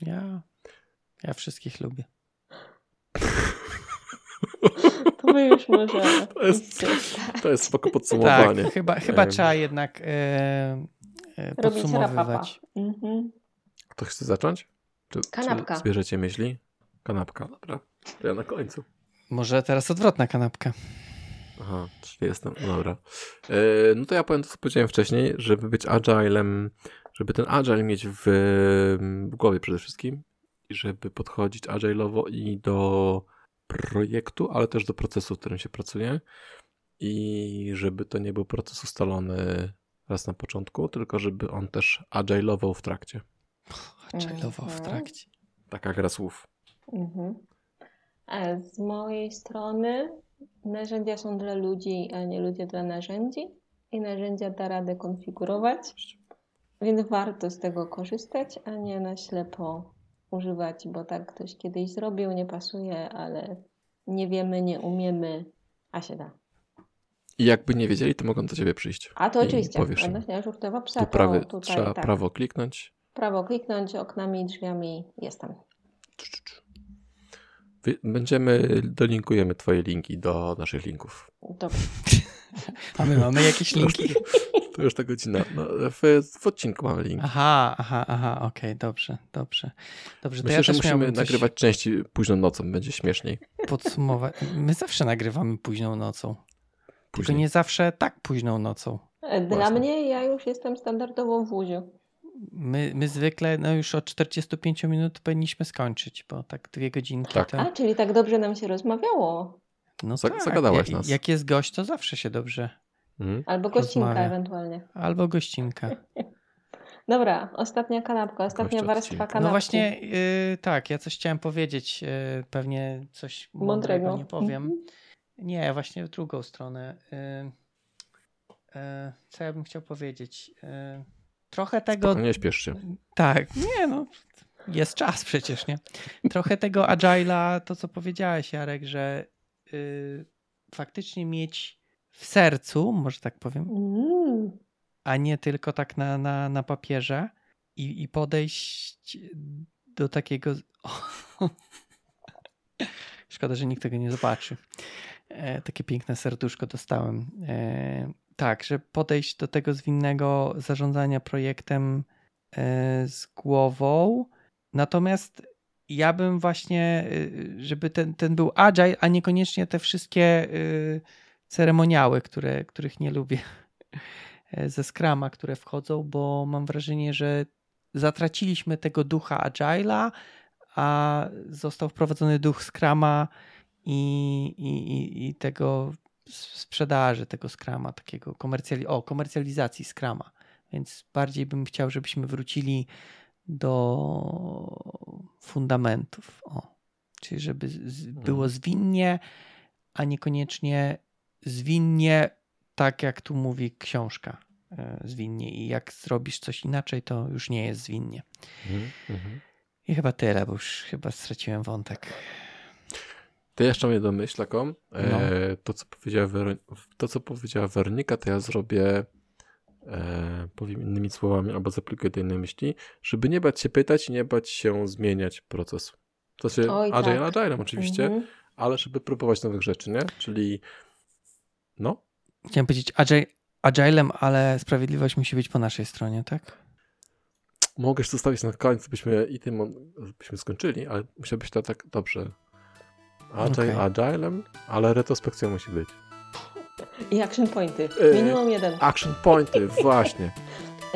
B: Ja, ja wszystkich lubię.
C: To my już możemy.
A: To jest-. To jest spoko
B: Tak,
A: podsumowanie.
B: chyba, chyba
A: Em.
B: trzeba jednak e, e, podsumowywać.
C: Mhm.
A: Kto chce zacząć? Czy,
C: Kanapka.
A: Czy zbierzecie myśli? Kanapka, dobra. To ja na końcu.
B: Może teraz odwrotna kanapka.
A: Aha, czyli jestem, no dobra. E, no to ja powiem to, co powiedziałem wcześniej, żeby być agilem, żeby ten agile mieć w, w głowie przede wszystkim i żeby podchodzić agile'owo i do projektu, ale też do procesu, w którym się pracuje i żeby to nie był proces ustalony raz na początku, tylko żeby on też agile'ował w trakcie.
B: Chillował w
C: Mhm.
B: trakcie.
A: Taka gra słów.
C: Mhm. A z mojej strony narzędzia są dla ludzi, a nie ludzie dla narzędzi. I narzędzia da radę konfigurować, więc warto z tego korzystać, a nie na ślepo używać, bo tak ktoś kiedyś zrobił, nie pasuje, ale nie wiemy, nie umiemy, a się da.
A: I jakby nie wiedzieli, to mogą do ciebie przyjść.
C: A to oczywiście,
A: powiesz
C: odnośnie DevOpsa,
A: Tu
C: to
A: prawy,
C: tutaj
A: trzeba
C: tak,
A: prawo kliknąć.
C: prawo kliknąć, oknami, drzwiami, jestem.
A: Cz, cz, cz. Będziemy, dolinkujemy twoje linki do naszych linków.
C: Dobrze.
B: A my mamy jakieś linki?
A: To już ta godzina. No, w, w odcinku mamy link.
B: Aha, aha, aha, okej, dobrze, dobrze. Dobrze, to
A: Myślę,
B: ja
A: że musimy
B: coś
A: nagrywać częściej późną nocą, będzie śmieszniej.
B: podsumować. My zawsze nagrywamy późną nocą. Tylko
A: Później.
B: nie zawsze tak późną nocą.
C: Dla
A: Właśnie.
C: mnie ja już jestem standardowo w łuziu.
B: My, my zwykle no już od 45 minut powinniśmy skończyć, bo tak dwie godzinki
A: Tak.
B: to...
C: A, czyli tak dobrze nam się rozmawiało.
B: No tak,
A: zagadałaś nas.
B: Jak jest gość, to zawsze się dobrze.
A: Mhm.
C: Albo gościnka
B: Rozmawia.
C: ewentualnie.
B: Albo gościnka. [laughs]
C: Dobra, ostatnia kanapka, ostatnia
A: Gość
C: warstwa
A: odcinka.
C: kanapki.
B: No właśnie, yy, tak, ja coś chciałem powiedzieć, yy, pewnie coś mądrego
C: Mądrego.
B: nie powiem.
C: Mhm.
B: Nie, właśnie w drugą stronę. Yy, yy, co ja bym chciał powiedzieć? Trochę tego...
A: Nie śpiesz się.
B: Tak, nie no, jest czas przecież, nie? Trochę tego agile'a, to co powiedziałeś Jarek, że yy, faktycznie mieć w sercu, może tak powiem, a nie tylko tak na, na, na papierze i, i podejść do takiego... [laughs] Szkoda, że nikt tego nie zobaczy. E, takie piękne serduszko dostałem. E, tak, że podejść do tego zwinnego zarządzania projektem e, z głową. Natomiast ja bym właśnie, e, żeby ten, ten był agile, a niekoniecznie te wszystkie e, ceremoniały, które, których nie lubię ze Scrama, które wchodzą, bo mam wrażenie, że zatraciliśmy tego ducha agile'a, a został wprowadzony duch Scrama i, i, i tego sprzedaży tego Scrama, takiego komercjali o, komercjalizacji Scrama. Więc bardziej bym chciał, żebyśmy wrócili do fundamentów. O. Czyli żeby z, było zwinnie, a niekoniecznie zwinnie, tak jak tu mówi książka. E, zwinnie i jak zrobisz coś inaczej, to już nie jest zwinnie. Mm -hmm. I chyba tyle, bo już chyba straciłem wątek.
A: To jeszcze mnie domyśl taką. E, no. to, co powiedziała to, co powiedziała Weronika, to ja zrobię e, powiem innymi słowami albo zaplikuję do innej myśli, żeby nie bać się pytać i nie bać się zmieniać procesu. To się Oj, agile tak. agile oczywiście, mhm. ale żeby próbować nowych rzeczy, nie? Czyli no.
B: Chciałem powiedzieć agile, agilem, ale sprawiedliwość musi być po naszej stronie, tak?
A: Mogę zostawić na końcu, byśmy i tym byśmy skończyli, ale musiałbyś to tak dobrze. Agile, okay. agilem, ale retrospekcja musi być.
C: I action pointy. E, Minimum jeden.
A: Action pointy, właśnie. [laughs]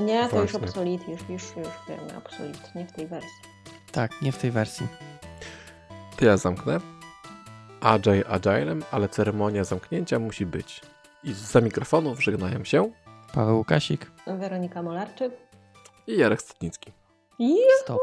C: Nie, to właśnie. już obsolit, już, już, już wiemy, obsolit, nie w tej wersji.
B: Tak, nie w tej wersji.
A: To ja zamknę. Agile agilem, ale ceremonia zamknięcia musi być. I za mikrofonów żegnają się
B: Paweł Łukasik,
C: Weronika Molarczyk
A: i Jarek Stotnicki.
C: Juhu! Stop.